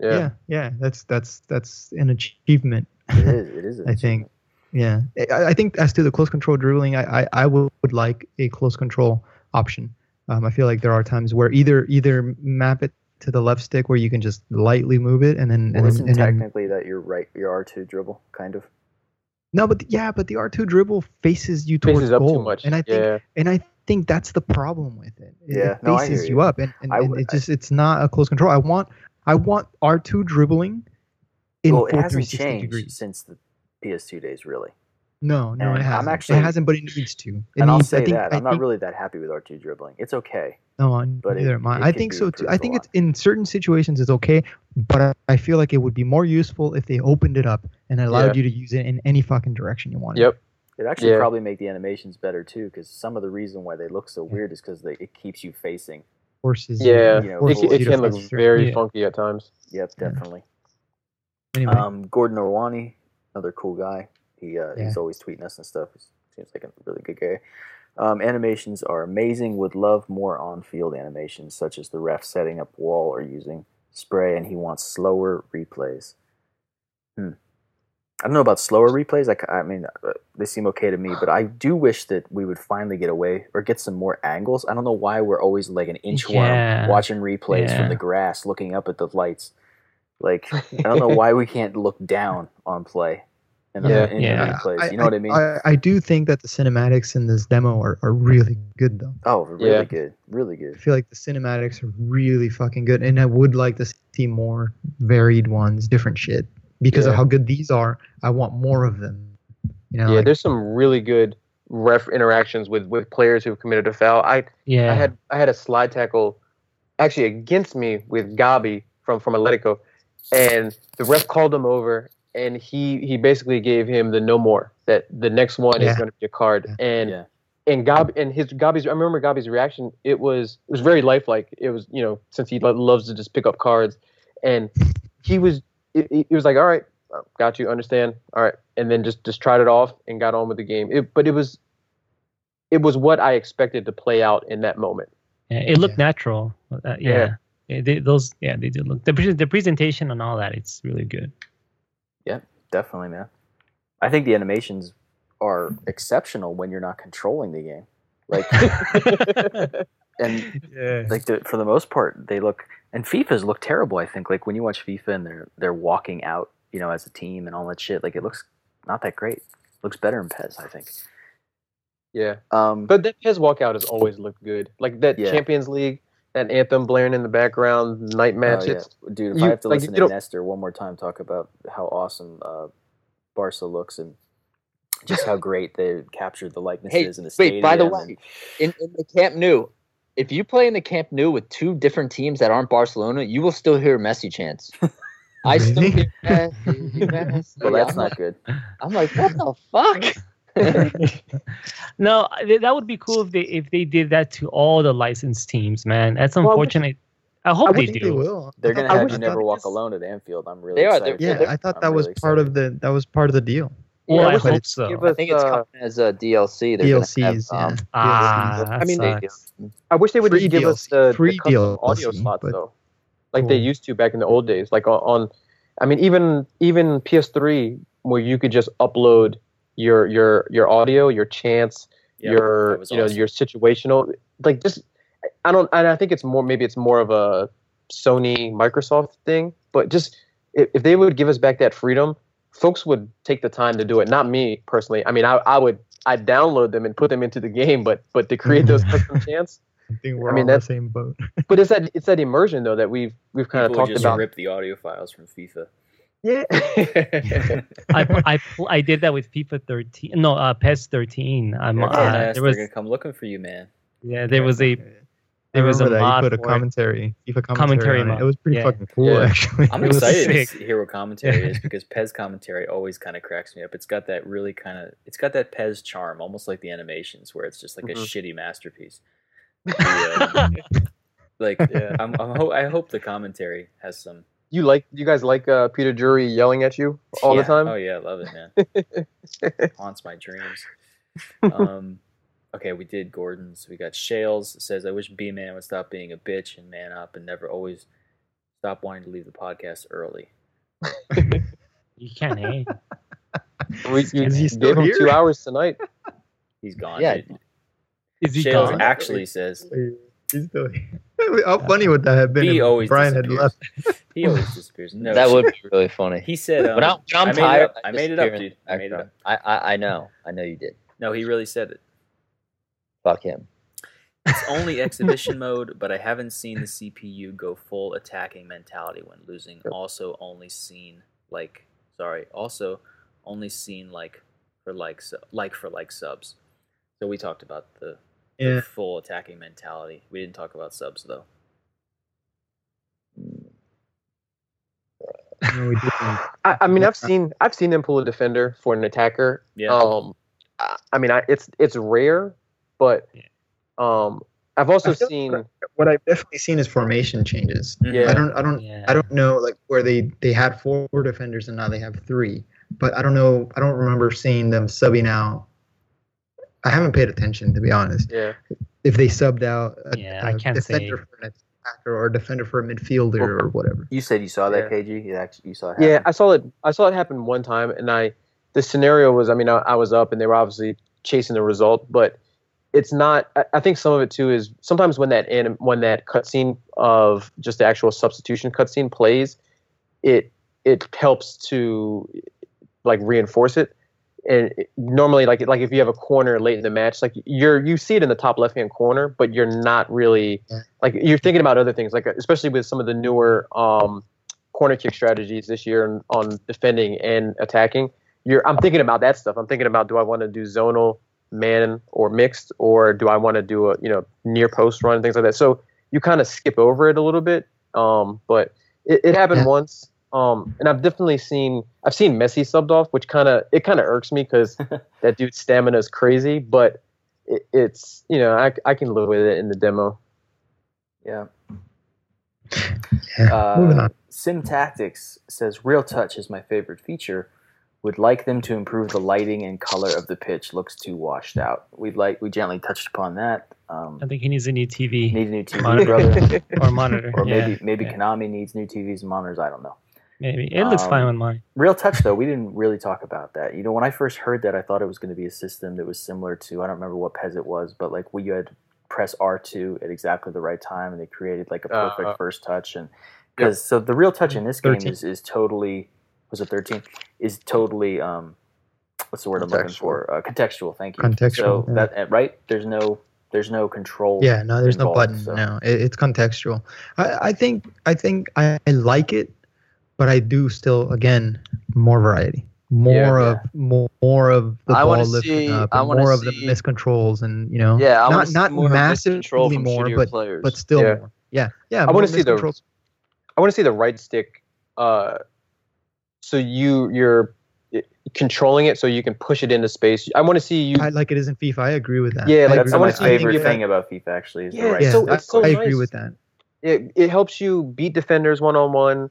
yeah. yeah, yeah, that's that's that's an achievement. It is. It is. I think. Yeah, I, I think as to the close control dribbling, I I, I would, would like a close control option. Um, I feel like there are times where either either map it to the left stick where you can just lightly move it, and then Well, and, isn't then, and then technically that your right, your R two dribble, kind of. no, but yeah, but the R two dribble faces you towards Faces up goal, too much. and I think yeah. and I think that's the problem with it. It, Yeah, it no, faces hear you you. up, and, and, I and it just it's not a close control. I want I want R two dribbling in well, it hasn't changed degrees. since the PS2 days, really. No, no, And it I'm hasn't. actually- it hasn't, but it needs to. It and I'll needs, say I think, that I I'm not really that happy with R2 dribbling. It's okay. No, one but it- neither am I. I think so too. I think it's in certain situations it's okay, but I, I feel like it would be more useful if they opened it up and allowed Yeah. you to use it in any fucking direction you wanted. Yep. It actually Yeah. probably make the animations better too, because some of the reason why they look so weird is because it keeps you facing. Horses. Yeah. You know, It, can- it can look very Yeah. funky at times. Yep, Yeah. definitely. Anyway, Um, Gordon Orwani, another cool guy. He uh, Yeah. he's always tweeting us and stuff. He seems like a really good guy. Um, animations are amazing. Would love more on-field animations, such as the ref setting up wall or using spray, and he wants slower replays. Hmm. I don't know about slower replays. I mean, uh, they seem okay to me, but I do wish that we would finally get away or get some more angles. I don't know why we're always like an inchworm Yeah. watching replays from the grass, looking up at the lights. Like I don't know why we can't look down on play in the, Yeah. in the Yeah. replays. You know what I mean? I, I do think that the cinematics in this demo are, are really good though. oh, really Yeah. good, really good. I feel like the cinematics are really fucking good, and I would like to see more varied ones, different shit. Because of how good these are, I want more of them. You know, yeah, like, there's some really good ref interactions with with players who've committed a foul. I Yeah. I had I had a slide tackle actually against me with Gabi from from Atletico. and the ref called him over, and he he basically gave him the no more that the next one is going to be a card, and Yeah. and Gabi and his Gabi's I remember Gabi's reaction. It was it was very lifelike. It was you know since he loves to just pick up cards, and he was it, it was like all right, got you, understand, all right, and then just just tried it off and got on with the game. It, but it was it was what I expected to play out in that moment. Yeah, it looked Yeah. natural. Uh, Yeah. yeah. Yeah, they, those yeah they did look the, pre- the presentation and all that it's really good Yeah, definitely, man. I think the animations are exceptional when you're not controlling the game. Like, and yeah like the, for the most part, they look and FIFA's look terrible. I think like when you watch FIFA and they're they're walking out, you know, as a team and all that shit. Like it looks not that great. looks better in PES, I think. Yeah, Um, but that PES walkout has always looked good. Like that Yeah. Champions League, that anthem blaring in the background, night oh, yeah. It's dude, if you- I have to like, listen to Nestor one more time talk about how awesome uh, Barca looks and just how great they captured the likenesses in the stadium. Wait, by the and- way, in, in the Camp Nou, if you play in the Camp Nou with two different teams that aren't Barcelona, you will still hear Messi chants. I still hear Messi, Messi. well, that's I'm not like, good. I'm like, what the fuck? no that would be cool if they if they did that to all the licensed teams man that's Well, I wish- unfortunate i hope I they do they will. They're gonna I have wish- you never walk this- alone at Anfield. I'm really They are, excited. they're- Yeah, I thought I'm that was really part excited. of the that was part of the deal. Yeah, well I i hope so give I think it's uh, coming as a DLC. They're DLCs, have, um, yeah. ah DLCs. I mean, they- I wish they would just give us DLC. the, the Free custom audio slots though, like they used to back in the old days. Like on, on, I mean, even even PS3 where you could just upload your your your audio, your chants, Yep, your that you know awesome. your situational, like just I don't, and I think it's more maybe it's more of a Sony Microsoft thing, but just if, if they would give us back that freedom, folks would take the time to do it. Not me personally. I mean, I I would I download them and put them into the game, but but to create those custom chants. I think we're I mean, all in the same boat. But it's that it's that immersion though that we've we've kind of People would talked just about. rip the audio files from FIFA. Yeah. I, I I did that with FIFA 13. No, uh, PES 13. I'm, They're uh, gonna there was they're gonna come looking for you, man. yeah, there was a there was a remember that mod you put a for it. commentary, FIFA commentary, Commentary on it. It was pretty Yeah. fucking cool, Yeah. actually. I'm It was excited to sick. see- hear what commentary is because PES commentary always kind of cracks me up. It's got that really kind of it's got that PES charm, almost like the animations, where it's just like Mhm. a shitty masterpiece. The, uh, like Yeah. I'm, I'm ho- I hope the commentary has some you like you guys like uh, Peter Drury yelling at you all Yeah. the time? Oh yeah, I love it, man. Haunts my dreams. Um, okay, we did Gordon's. We got Shales says, "I wish B Man would stop being a bitch and man up, and never always stop wanting to leave the podcast early." You can't hate. we, you Is he gave him here? two hours tonight. He's gone. Yeah. dude. Is he Shales gone? actually says He's still How funny would that have been he if always Brian had left? He always disappears. No, that would be really funny. He said, um, when, I, when I'm I made it tired, up. I made it up, dude. I made it up. I, I I know. I know you did. No, he really said it. Fuck him. It's only exhibition mode, but I haven't seen the CPU go full attacking mentality when losing. Also, only seen like sorry. Also, only seen like for like su- like for like subs. So we talked about the, the Yeah. full attacking mentality. We didn't talk about subs though. No, we didn't. I, I mean, I've seen I've seen them pull a defender for an attacker. Yeah. Um, I, I mean, I, it's it's rare, but um, I've also seen. like What I've definitely seen is formation changes. Yeah. I don't, I don't, Yeah. I don't know like where they they had four defenders and now they have three. But I don't know. I don't remember seeing them subbing out. I haven't paid attention to be honest. Yeah, If they subbed out a, Yeah, a I can't defender say. for an attacker or a defender for a midfielder or whatever. You said you saw that, KG. You actually you saw it. yeah. I saw it. I saw it happen one time, and I. The scenario was, I mean, I, I was up, and they were obviously chasing the result, but it's not. I, I think some of it too is sometimes when that anim, when that cutscene of just the actual substitution cutscene plays, it it helps to like reinforce it. And normally, like like if you have a corner late in the match, like you're you see it in the top left hand corner, but you're not really like you're thinking about other things, like especially with some of the newer um, corner kick strategies this year on, on defending and attacking. You're I'm thinking about that stuff. I'm thinking about do I want to do zonal, man, or mixed, or do I want to do a you know near post run things like that. So you kind of skip over it a little bit. Um, but it, it happened Yeah. once, Um, and I've definitely seen I've seen Messi subbed off, which kind of it kind of irks me because that dude's stamina is crazy. But it, it's you know I I can live with it in the demo. Yeah. Yeah. Moving Uh, on. Sim Tactics says Real Touch is my favorite feature. Would like them to improve the lighting and color of the pitch. Looks too washed out. We'd like we gently touched upon that. Um, I think he needs a new TV Needs a new TV, Monitor. brother, or monitor. or yeah, maybe maybe yeah. Konami needs new TVs and monitors. I don't know. Maybe it looks fine Um, on mine. Real Touch though, we didn't really talk about that. You know, when I first heard that, I thought it was going to be a system that was similar to I don't remember what PES it was, but like where you had to press R two at exactly the right time, and they created like a Uh, perfect uh, first touch. And because so the Real Touch in this game is is totally was it thirteen is totally um what's the word I'm looking for uh, contextual. Thank you. Contextual, So yeah. that uh, right there's no there's no control. Yeah, no, there's no button. so- No, it, it's contextual. I, I think I think I, I like it, but I do still again more variety, more Yeah, of more, more of the I ball wanna lifting see- up, I and wanna more of the miscontrols, and you know, Yeah, I not see not more massively more, but players. but still Yeah. more. Yeah, yeah. I wanna see the- I want to see the right stick. Uh, so you you're eh, controlling it so you can push it into space. I want to see you. I like it is in FIFA. I agree with that. Yeah, I like, That's my wanna see favorite you- thing about FIFA actually is the Yeah, right Yeah, so- stick. it's so I, I nice. agree with that. it, it helps you beat defenders one on one.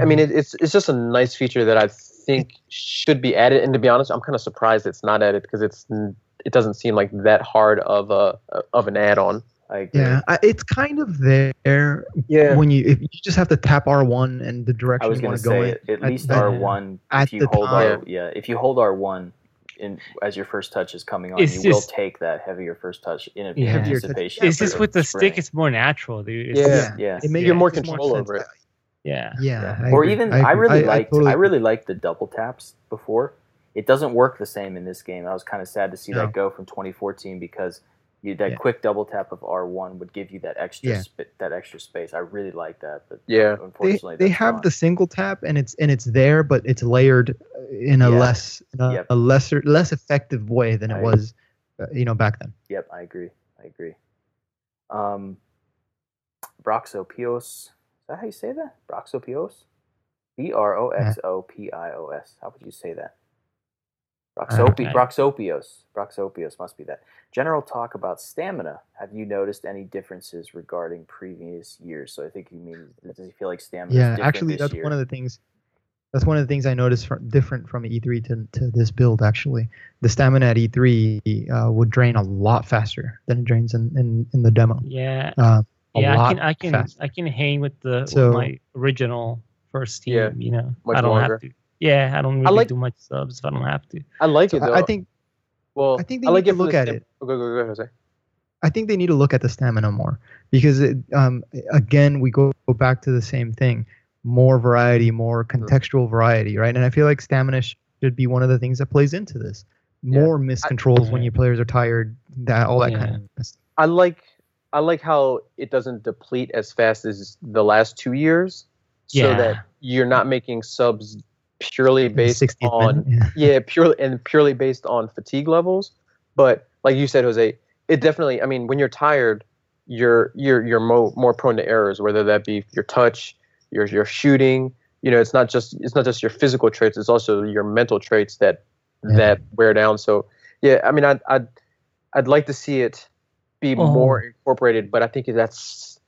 I mean, it, it's it's just a nice feature that I think should be added. And to be honest, I'm kind of surprised it's not added because it's it doesn't seem like that hard of a of an add-on. I agree. Yeah, I, it's kind of there Yeah, when you if you just have to tap R one and the I direction was you want to to go say in. at At- least that- R one. at If you the hold R, yeah, if you hold R one, in as your first touch is coming on, It's you will take that heavier first touch in Yeah. Anticipation. It's just with the spring. stick, it's more natural, dude. It's Yeah. just- yeah. It makes You have more makes control sense. over it. Yeah. Yeah, Yeah. Or agree. even I, agree. really I liked I, totally really liked the double taps before. It doesn't work the same in this game. I was kind of sad to see No. that go from 2014 because you, that Yeah. quick double tap of R1 would give you that extra Yeah. sp- that extra space. I really like that, but Yeah. they, unfortunately they that's have gone. the single tap and it's and it's there but it's layered in a Yeah. less in a, Yep. a lesser less effective way than it I- was uh, you know back then Yep, I agree. I agree. Um, Broxopios. Is that how you say that? Broxopios? B R O X O P I O S. How would you say that? Broxopi- Okay. Broxopios. Broxopios must be that. General talk about stamina. Have you noticed any differences regarding previous years? So I think you mean, does he feel like stamina yeah is different actually this that's year? one of the things that's one of the things i noticed from, different from e3 to, to this build actually the stamina at e3 uh, would drain a lot faster than it drains in, in, in the demo Yeah. uh, a yeah, I can I can faster. I can hang with the So- with my original first team. Yeah, you know, much I don't longer. have to. Yeah, I don't really like- do much subs if I don't have to. I like So it though. I, I think Well, I think they I like need to it look at stam- it. Go, go, go, go, Jose. I think they need to look at the stamina more because it, um, again we go, go back to the same thing more variety more contextual variety right and I feel like stamina should be one of the things that plays into this Yeah. more miscontrols when your players are tired that all that Yeah. kind of stuff. I like I like how it doesn't deplete as fast as the last two years, so Yeah. that you're not making subs purely based on minute, yeah. yeah purely and purely based on fatigue levels. But like you said, Jose, it definitely. I mean, when you're tired, you're you're you're more more prone to errors, whether that be your touch, your your shooting. You know, it's not just it's not just your physical traits; it's also your mental traits that Yeah. that wear down. So yeah, I mean, I'd I'd, I'd like to see it be Oh. more incorporated, but I think that's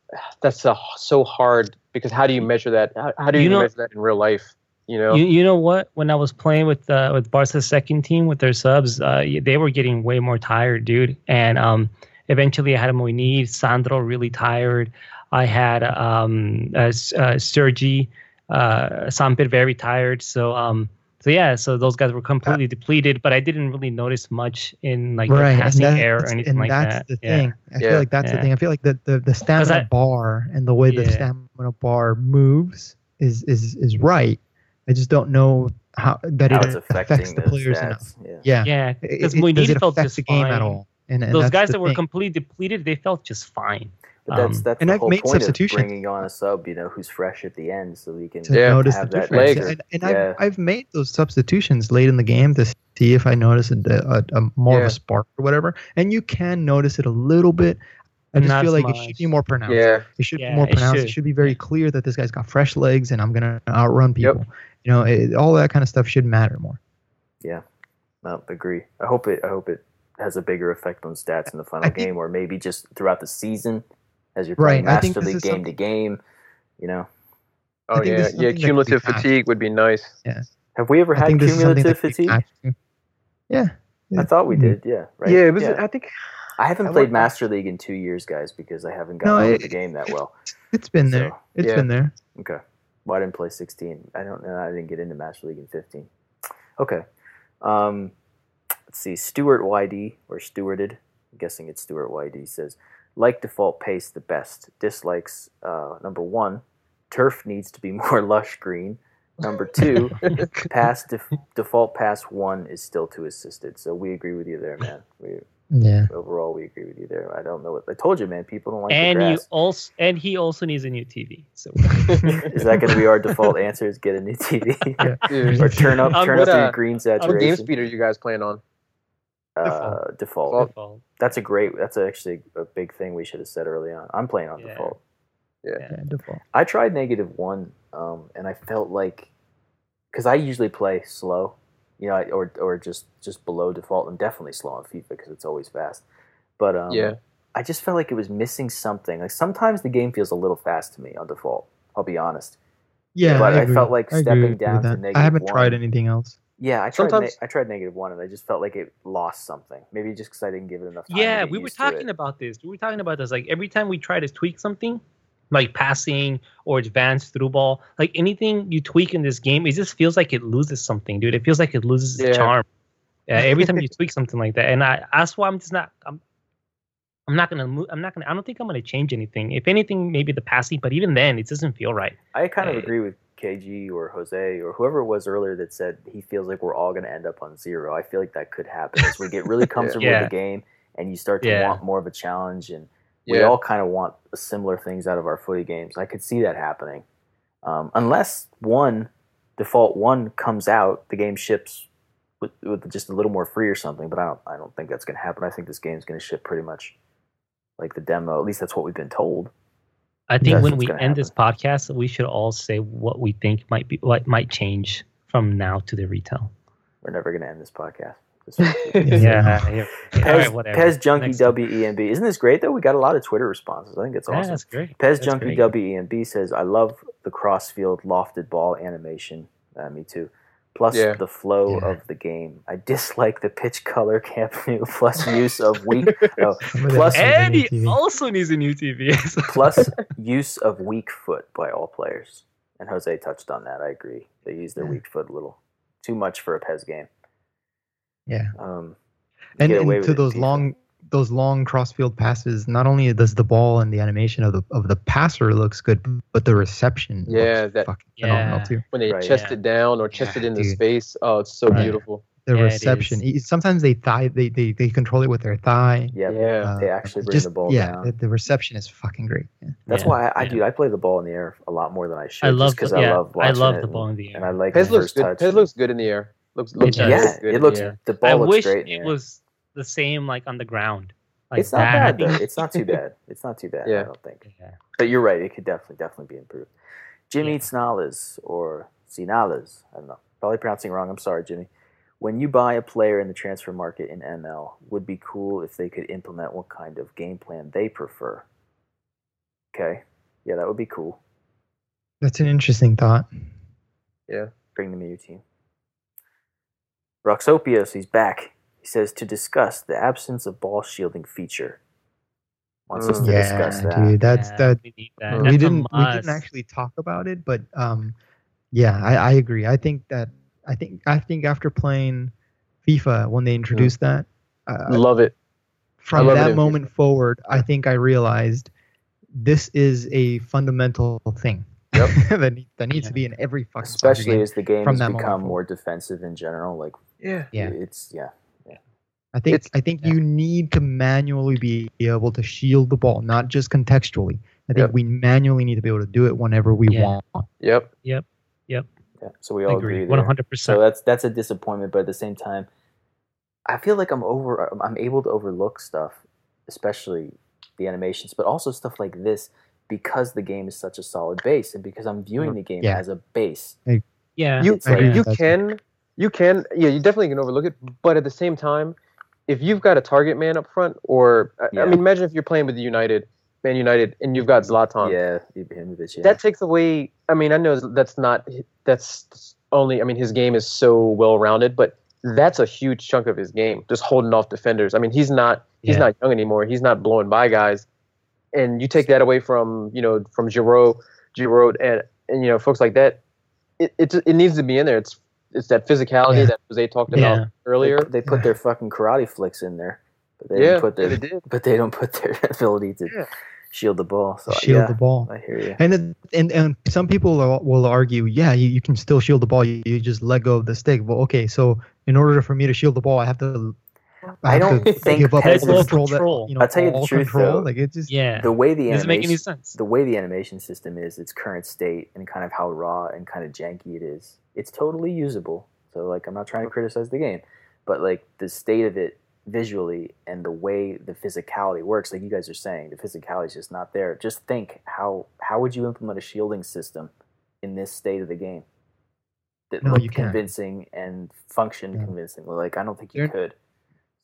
that's a, so hard because how do you measure that? How, how do you, You know- measure that in real life? You know, You, you know what? When I was playing with uh, with Barca's second team with their subs, uh, they were getting way more tired, dude. And um, eventually, I had Munir, Sandro really tired. I had um, uh, uh, Sergi, uh, Samper very tired. So um, so yeah, so those guys were completely depleted. But I didn't really notice much in like right the passing and, air or that's, anything and that's that. the Yeah. thing i Yeah. feel like that's the thing i feel like the the, the stamina I- bar and the way the stamina bar moves is is is right i just don't know how that How it affects the those players enough stats. Yeah. yeah Yeah, It- because it- does Munir it felt affect just the game fine. at all and, and Those guys that were thing. completely depleted, they felt just fine. But that's Um, that's and the I've made substitutions. bringing on a sub, you know, who's fresh at the end, so we can Yeah. notice the that difference. extra- And, and Yeah. I've, I've made those substitutions late in the game to see if I notice a, a, a more of a spark or whatever. And you can notice it a little bit. I just Not feel as like it should be more pronounced. Yeah. It should Yeah, be more pronounced. It should. should. be very clear that this guy's got fresh legs and I'm gonna outrun Yep. people. You know, it, all that kind of stuff should matter more. Yeah, no, agree. I hope it. I hope it has a bigger effect on stats in the final I think- game, or maybe just throughout the season as you're Right, playing I think Master this League is game something- to game. You know, Oh yeah, yeah. something that could be Cumulative patched. fatigue would be nice. Yeah. have we ever I had think this is something cumulative that could be fatigue? patched too. Yeah. I thought we Mhm. did. Yeah, right. Yeah, it was. I think. I haven't I played went Master League in two years, guys, because I haven't No, gotten into it- the game that well. It's been there. So, It's yeah. been there. Okay. Well, I didn't play 16. I don't know. I didn't get into Master League in 15. Okay. Um, let's see. Stuart YD or Stewarded. I'm guessing it's Stuart YD says, like default pace the best. Dislikes uh, number one, turf needs to be more lush green. Number two, pass def- default pass one is still too assisted. So we agree with you there, man. We Yeah. overall we agree with you there. I don't know what I told you, man. People don't like and the you also and he also needs a new TV. So Is that going to be our default answer? Is get a new TV? Dude, or turn up Um, turn what, up uh, your green what game speed are you guys playing on? Uh, default. Default. default. That's a great. That's actually a big thing we should have said early on. I'm playing on Yeah. default. Yeah, default. I tried negative one, um, and I felt like because I usually play slow, you know, or or just just below default, and definitely slow on FIFA because it's always fast. But um, Yeah. I just felt like it was missing something. Like sometimes the game feels a little fast to me on default. I'll be honest. Yeah, But I agree. felt like I stepping with down to negative I haven't one- tried anything else. Yeah, I tried. Sometimes- ne- I tried negative one, and I just felt like it lost something. Maybe just because I didn't give it enough Yeah, we were talking about this. We were talking about this. Like every time we try to tweak something, like passing or advanced through ball, like anything you tweak in this game, it just feels like it loses something, dude. It feels like it loses Yeah. its charm. Yeah, every time you tweak something like that, and I that's why I'm just not. I'm, I'm not gonna move. I'm not gonna. I don't think I'm gonna change anything. If anything, maybe the passing, but even then, it doesn't feel right. I kind of Uh, agree with KG or Jose or whoever it was earlier that said he feels like we're all going to end up on zero. I feel like that could happen as we get really comfortable Yeah. with the game and you start to Yeah. want more of a challenge. And we Yeah. all kind of want similar things out of our footy games. I could see that happening. Um, unless one, default one comes out, the game ships with, with just a little more free or something. But I don't, I don't think that's going to happen. I think this game's going to ship pretty much like the demo. At least that's what we've been told. I think That's when we gonna end this podcast, we should all say what we think might be what might change from now to the retail. We're never going to end this podcast. Yeah, yeah. PES, right. PES Junkie Next. WEMB. Isn't this great though? We got a lot of Twitter responses. I think it's Yeah, awesome. that's great. PES That's Junkie great. WEMB says, I love the crossfield lofted ball animation. Uh, me too. Plus Yeah. the flow Yeah. of the game. I dislike the pitch color Camp Nou plus use of weak oh, Some of that Plus- is And he also needs a new TV. plus use of weak foot by all players. And Jose touched on that. I agree. They use their Yeah. weak foot a little too much for a PES game. Yeah. Um, and, and to those FIFA. long those long crossfield passes not only does the ball and the animation of the of the passer looks good but the reception Yeah, looks that- fucking phenomenal Yeah. too when they Right. chest Yeah. it down or chest Yeah, it into dude. space. Oh, it's so Right. beautiful. the Yeah, reception. Sometimes they thigh they, they they control it with their thigh yeah, Yeah. they actually bring just, the ball yeah down. The, the reception is fucking great yeah. That's Yeah, why I, I yeah. do. I play the ball in the air a lot more than I should. I love just because the- I yeah, love I love it the ball and, in the air, and. I like PES the looks good. touch. Looks good in the air. Looks looks does. yeah, good it looks. the. The ball I looks wish great. in the it air. was the same like on the ground. Like It's not that. bad though. It's not too bad. It's not too bad. I don't think. Yeah. But you're right. It could definitely, definitely be improved. Jimmy Yeah. Snales or Sinales. I don't know. Probably pronouncing it wrong. I'm sorry, Jimmy. When you buy a player in the transfer market in ML, would be cool if they could implement what kind of game plan they prefer. Okay. Yeah, that would be cool. that's an interesting thought Yeah. Bring them to your team. Broxopios, he's back. He says to discuss the absence of ball shielding feature. Wants us to Mm. yeah discuss that. dude that's Yeah, that we that. we we That's didn't we didn't actually talk about it but um yeah I, I agree i think that i think i think after playing fifa when they introduced that uh, Love it. from love that in moment forward i think i realized this is a fundamental thing Yep. that, need, that needs to be in every fucking soccer Especially game. as the game has become more defensive in general. Like Yeah. Yeah. it's yeah. I think It's- I think yeah. you need to manually be able to shield the ball, not just contextually. I think Yep. we manually need to be able to do it whenever we Yeah. want. Yep. Yep. Yep. Yeah. So we all agree. agree. One there. hundred So percent. that's that's a disappointment, but at the same time, I feel like I'm over. I'm able to overlook stuff, especially the animations, but also stuff like this because the game is such a solid base and because I'm viewing the game Yeah. as a base. Yeah. you like- you That's- can you can yeah you definitely can overlook it but at the same time if you've got a target man up front or I- Yeah. I mean imagine if you're playing with United Man United and you've got Zlatan yeah, Ibrahimovic, yeah. that takes away I mean I know that's not that's only I mean his game is so well rounded but that's a huge chunk of his game just holding off defenders I mean he's not he's Yeah. not young anymore he's not blowing by guys and you take that away from you know from Giroud Giroud and and you know folks like that it it, it needs to be in there it's it's that physicality Yeah. that Jose talked about Yeah. They- earlier They, put their fucking karate flicks in there, but they yeah, didn't put their they did but they don't put their ability to Yeah. shield the ball. So shield yeah, the ball. I hear you. And, it, and and some people will- will argue, yeah, you, you can still shield the ball. You, you just let go of the stick. Well, okay, so in order for me to shield the ball, I have to. I have don't think give up all the control. control. That, you know, I'll tell you the truth, control. though. Like it just Yeah. The way the doesn't make any animation, sense. the way the animation system is, its current state, and kind of how raw and kind of janky it is, it's totally usable. So like, I'm not trying to criticize the game, but like the state of it visually and the way the physicality works, like you guys are saying, the physicality is just not there. Just think how how would you implement a shielding system in this state of the game that No, looked you convincing and functioned Yeah. convincingly? Like I don't think you You're- could.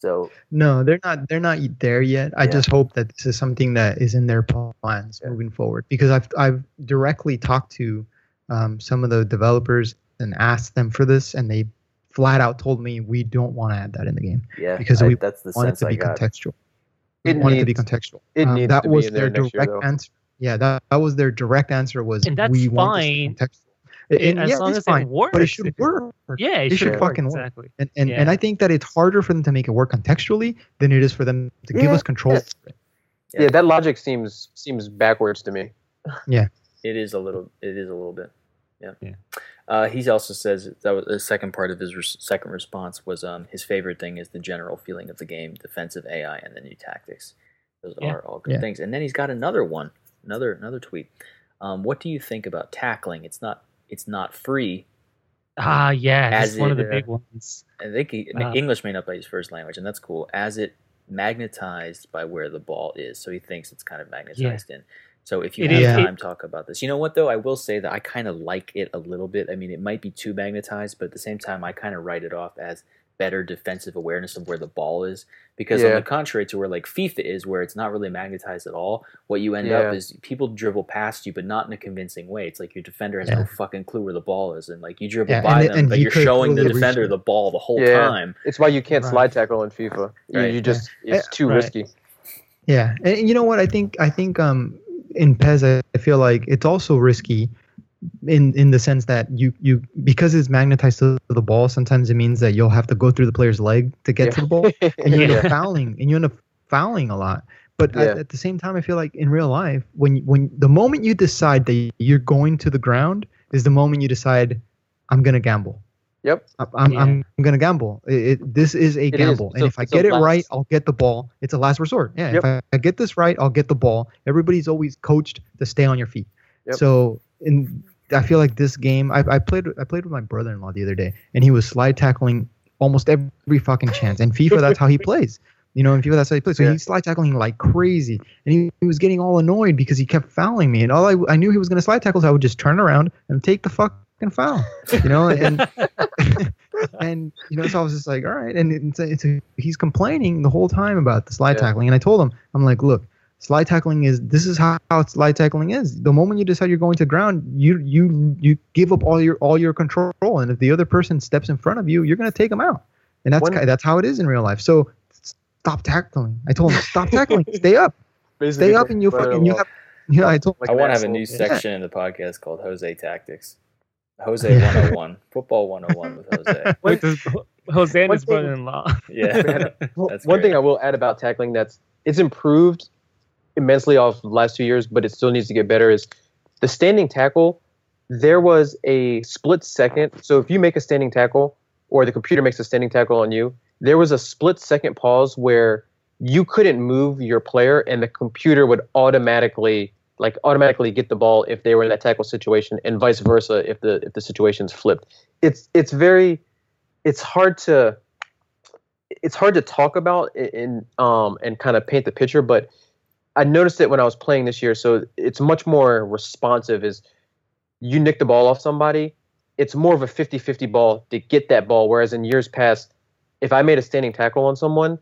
So no, they're not. They're not there yet. I Yeah. just hope that this is something that is in their plans Yeah. moving forward. Because I've I've directly talked to um, some of the developers and asked them for this, and they flat out told me we don't want to add that in the game. yeah, Because I- we that's the want it to I be got. contextual. We It want it to be contextual. it Um, needs that to be was in there their next year, direct answer. Yeah, that, that was their direct answer was And that's we want this fine. contextual. It- And as yeah, long it's as fine, it works. but it should work. Yeah, it, It should work, fucking work. exactly. And and, and I think that it's harder for them to make it work contextually than it is for them to give Yeah, us control. yeah. over yeah that logic seems seems backwards to me Yeah, It is a little. It is a little bit. Yeah. Yeah. Uh, he also says that was the second part of his res- second response was um, his favorite thing is the general feeling of the game, defensive AI, and the new tactics. Those Yeah. are all good Yeah. things. And then he's got another one, another another tweet. Um, what do you think about tackling? It's not. It's not free. Ah, yeah, that's one of the uh, big ones. I think he, Uh, English may not be his first language, and that's cool. As it magnetized by where the ball is, so he thinks it's kind of magnetized in. So if you It have is- time, talk about this. You know what though? I will say that I kind of like it a little bit. I mean, it might be too magnetized, but at the same time, I kind of write it off as better defensive awareness of where the ball is. Because on the contrary to where like FIFA is, where it's not really magnetized at all, what you end up is people dribble past you, but not in a convincing way. It's like your defender has Yeah. no fucking clue where the ball is, and like you dribble Yeah, and by it- them, and but he you're showing the defender the ball the whole Yeah. time. it's why you can't Right. slide tackle in FIFA you, Right. you just it's too Right. risky Yeah, and you know what? I think I think um in PES, I- I feel like it's also risky in in the sense that you you because it's magnetized to the ball. Sometimes it means that you'll have to go through the player's leg to get to the ball, and you end up fouling, and you end up fouling a lot. But at, Yeah. at the same time, I feel like in real life, when when the moment you decide that you're going to the ground is the moment you decide, I'm gonna gamble. Yep. I- I'm, Yeah. I'm gonna gamble. It, it, this is a is. gamble, It's and a- if I it's a get it last- right, I'll get the ball. It's a last resort. Yeah, Yep. if I, I get this right, I'll get the ball. Everybody's always coached to stay on your feet. Yep. So, in I feel like this game, I, I played I played with my brother-in-law the other day, and he was slide tackling almost every fucking chance. And FIFA, that's how he plays. You know, in FIFA, that's how he plays. So Yeah. he's slide tackling like crazy, and he, he was getting all annoyed because he kept fouling me. And all I, I knew he was going to slide tackle, so I would just turn around and take the fucking foul. You know, and and you know, so I was just like, all right. And it's a, it's a, he's complaining the whole time about the slide Yeah. tackling, and I told him, I'm like, look, slide tackling is this is how, how slide tackling is. The moment you decide you're going to ground, you you you give up all your all your control, and if the other person steps in front of you, you're gonna take them out, and that's One- ki- that's how it is in real life. So stop tackling. I told him, stop tackling, stay up, stay up, and you fucking you have. Yeah, I told. Like I want to have a new Yeah. section in the podcast called Jose Tactics. Jose 101, football 101 with Jose. With his, Jose and one his thing- brother-in-law. Yeah, Well, That's one thing. I will add about tackling that's it's improved immensely off the last two years, but it still needs to get better. Is the standing tackle? There was a split second. So if you make a standing tackle, or the computer makes a standing tackle on you, there was a split second pause where you couldn't move your player, and the computer would automatically like automatically get the ball if they were in that tackle situation, and vice versa if the if the situation's flipped. It's it's very it's hard to it's hard to talk about in um and kind of paint the picture but I noticed it when I was playing this year. So it's much more responsive. Is you nick the ball off somebody, it's more of a 50-50 ball to get that ball. Whereas in years past, if I made a standing tackle on someone,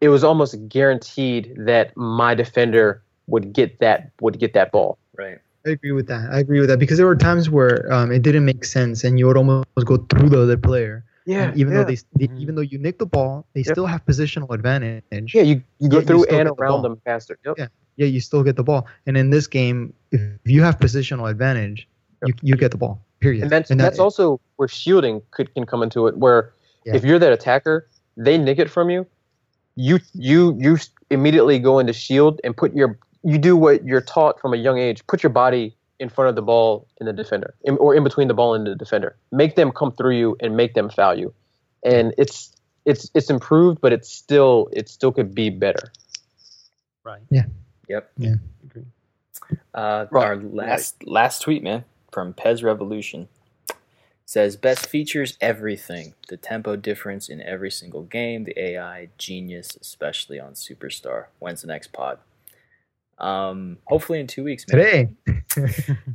it was almost guaranteed that my defender would get that would get that ball. Right. I agree with that. I agree with that because there were times where um, it didn't make sense, and you would almost go through the other player. And even though they, they Mhm. even though you nick the ball, they Yep. still have positional advantage. yeah, you, you go Yeah, you through and get the around ball. them faster. Yep. Yeah. Yeah, you still get the ball. And in this game, if you have positional advantage, you, you get the ball. Period. And that's that- that's also where shielding could can come into it. Where Yeah. if you're that attacker, they nick it from you. You you you immediately go into shield and put your you do what you're taught from a young age. Put your body in front of the ball in the defender, in, or in between the ball and the defender. Make them come through you and make them foul you. And it's it's it's improved, but it's still it still could be better. Right. Yeah. Yep. Yeah. Agree. Uh, Right, Our last last tweet, man, from PES Revolution says best features everything. The tempo difference in every single game. The AI genius, especially on Superstar. When's the next pod? Um, hopefully in two weeks. Man. today.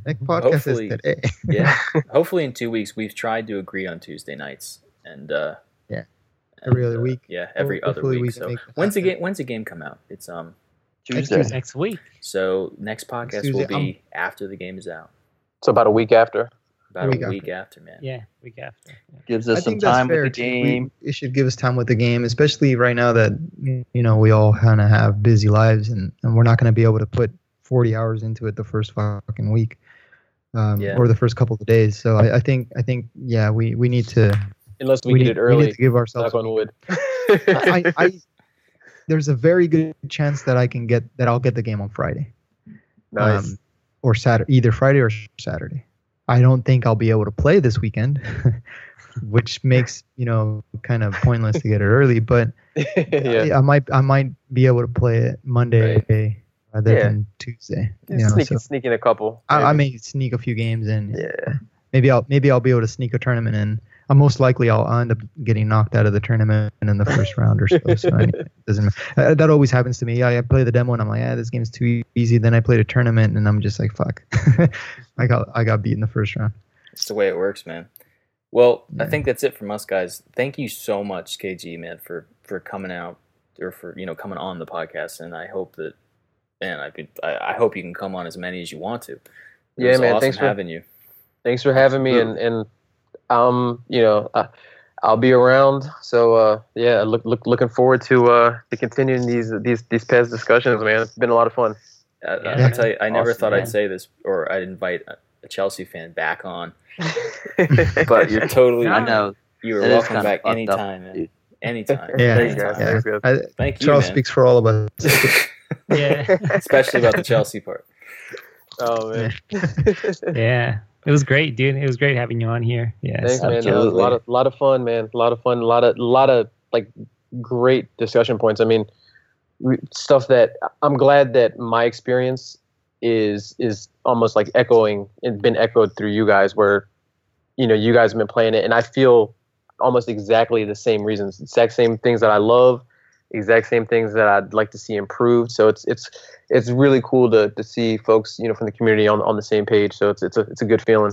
Next podcast Hopefully. is today. Yeah. hopefully in two weeks. We've tried to agree on Tuesday nights, and uh, Yeah. and, Every other uh, week. Yeah, every other Hopefully we week. can So when's the game? When's the game come out? It's um. Next Tuesday. Tuesday. Next week. So next podcast Tuesday, will be um, after the game is out. So about a week after. About week a after. week after, man. Yeah, week after. Yeah. Gives I us some time with the too. We- game. It should give us time with the game, especially right now that you know we all kind of have busy lives, and, and we're not going to be able to put 40 hours into it the first fucking week, um, Yeah. or the first couple of days. So I, I think I think yeah, we, we need to Unless we, we, get need, it we need to give ourselves. Knock on wood. I, I, there's a very good chance that I can get that I'll get the game on Friday. nice. um, or Saturday, either Friday or Saturday. I don't think I'll be able to play this weekend, which makes you know kind of pointless to get it early. But yeah. I, I might I might be able to play it Monday rather Yeah. than Tuesday. You know, sneak, so sneak in a couple. I, I may sneak a few games in. Yeah. Maybe I'll maybe I'll be able to sneak a tournament in. Uh, most likely I'll end up getting knocked out of the tournament in the first round or so. So I it doesn't uh, that always happens to me. I, I play the demo and I'm like, yeah, this game's too easy. Then I play a tournament and I'm just like, fuck, I got I got beat in the first round. It's the way it works, man. Well, I think that's it from us, guys. Thank you so much, KG, man, for for coming out or for you know coming on the podcast. And I hope that, man, I could. I, I hope you can come on as many as you want to. It Yeah, man, Awesome thanks for- having you. Thanks for having me, and and um, you know, uh, I'll be around. So uh, yeah, look look looking forward to uh to continuing these these these past discussions, man. It's been a lot of fun. I, I- Yeah. I'll tell you, I never Awesome, thought man. I'd say this, or I'd invite a, a Chelsea fan back on. But you're totally. I know. You are welcome kinda back fucked up, anytime, man. Anytime. Yeah, anytime. yeah. I, Thank you, Charles man. speaks for all of us. Yeah. Especially about the Chelsea part. Oh man. yeah. It was great, dude. It was great having you on here. Yeah, Thanks, man. That was a lot of lot of fun, man. A lot of fun. A lot of lot of like great discussion points. I mean, stuff that I'm glad that my experience is is almost like echoing and been echoed through you guys, where you know you guys have been playing it, and I feel almost exactly the same reasons, exact same things that I love, exact same things that I'd like to see improved. So it's it's it's really cool to to see folks you know from the community on on the same page. So it's it's a it's a good feeling.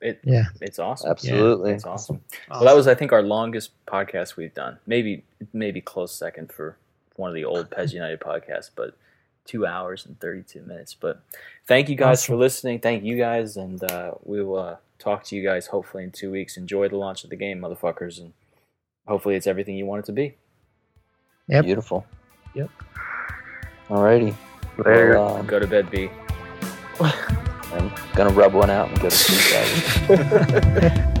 It, Yeah. It's awesome. Absolutely. It's awesome. Well, that was, I think, our longest podcast we've done. Maybe, maybe close second for one of the old PES United podcasts, but two hours and thirty-two minutes. But thank you guys for listening. Thank you guys, and uh, we will uh, talk to you guys hopefully in two weeks. Enjoy the launch of the game, motherfuckers, and hopefully it's everything you want it to be. Yep. Beautiful. Yep. Alrighty. Later. Well, um, Go to bed, B. I'm gonna rub one out and go to sleep. guys.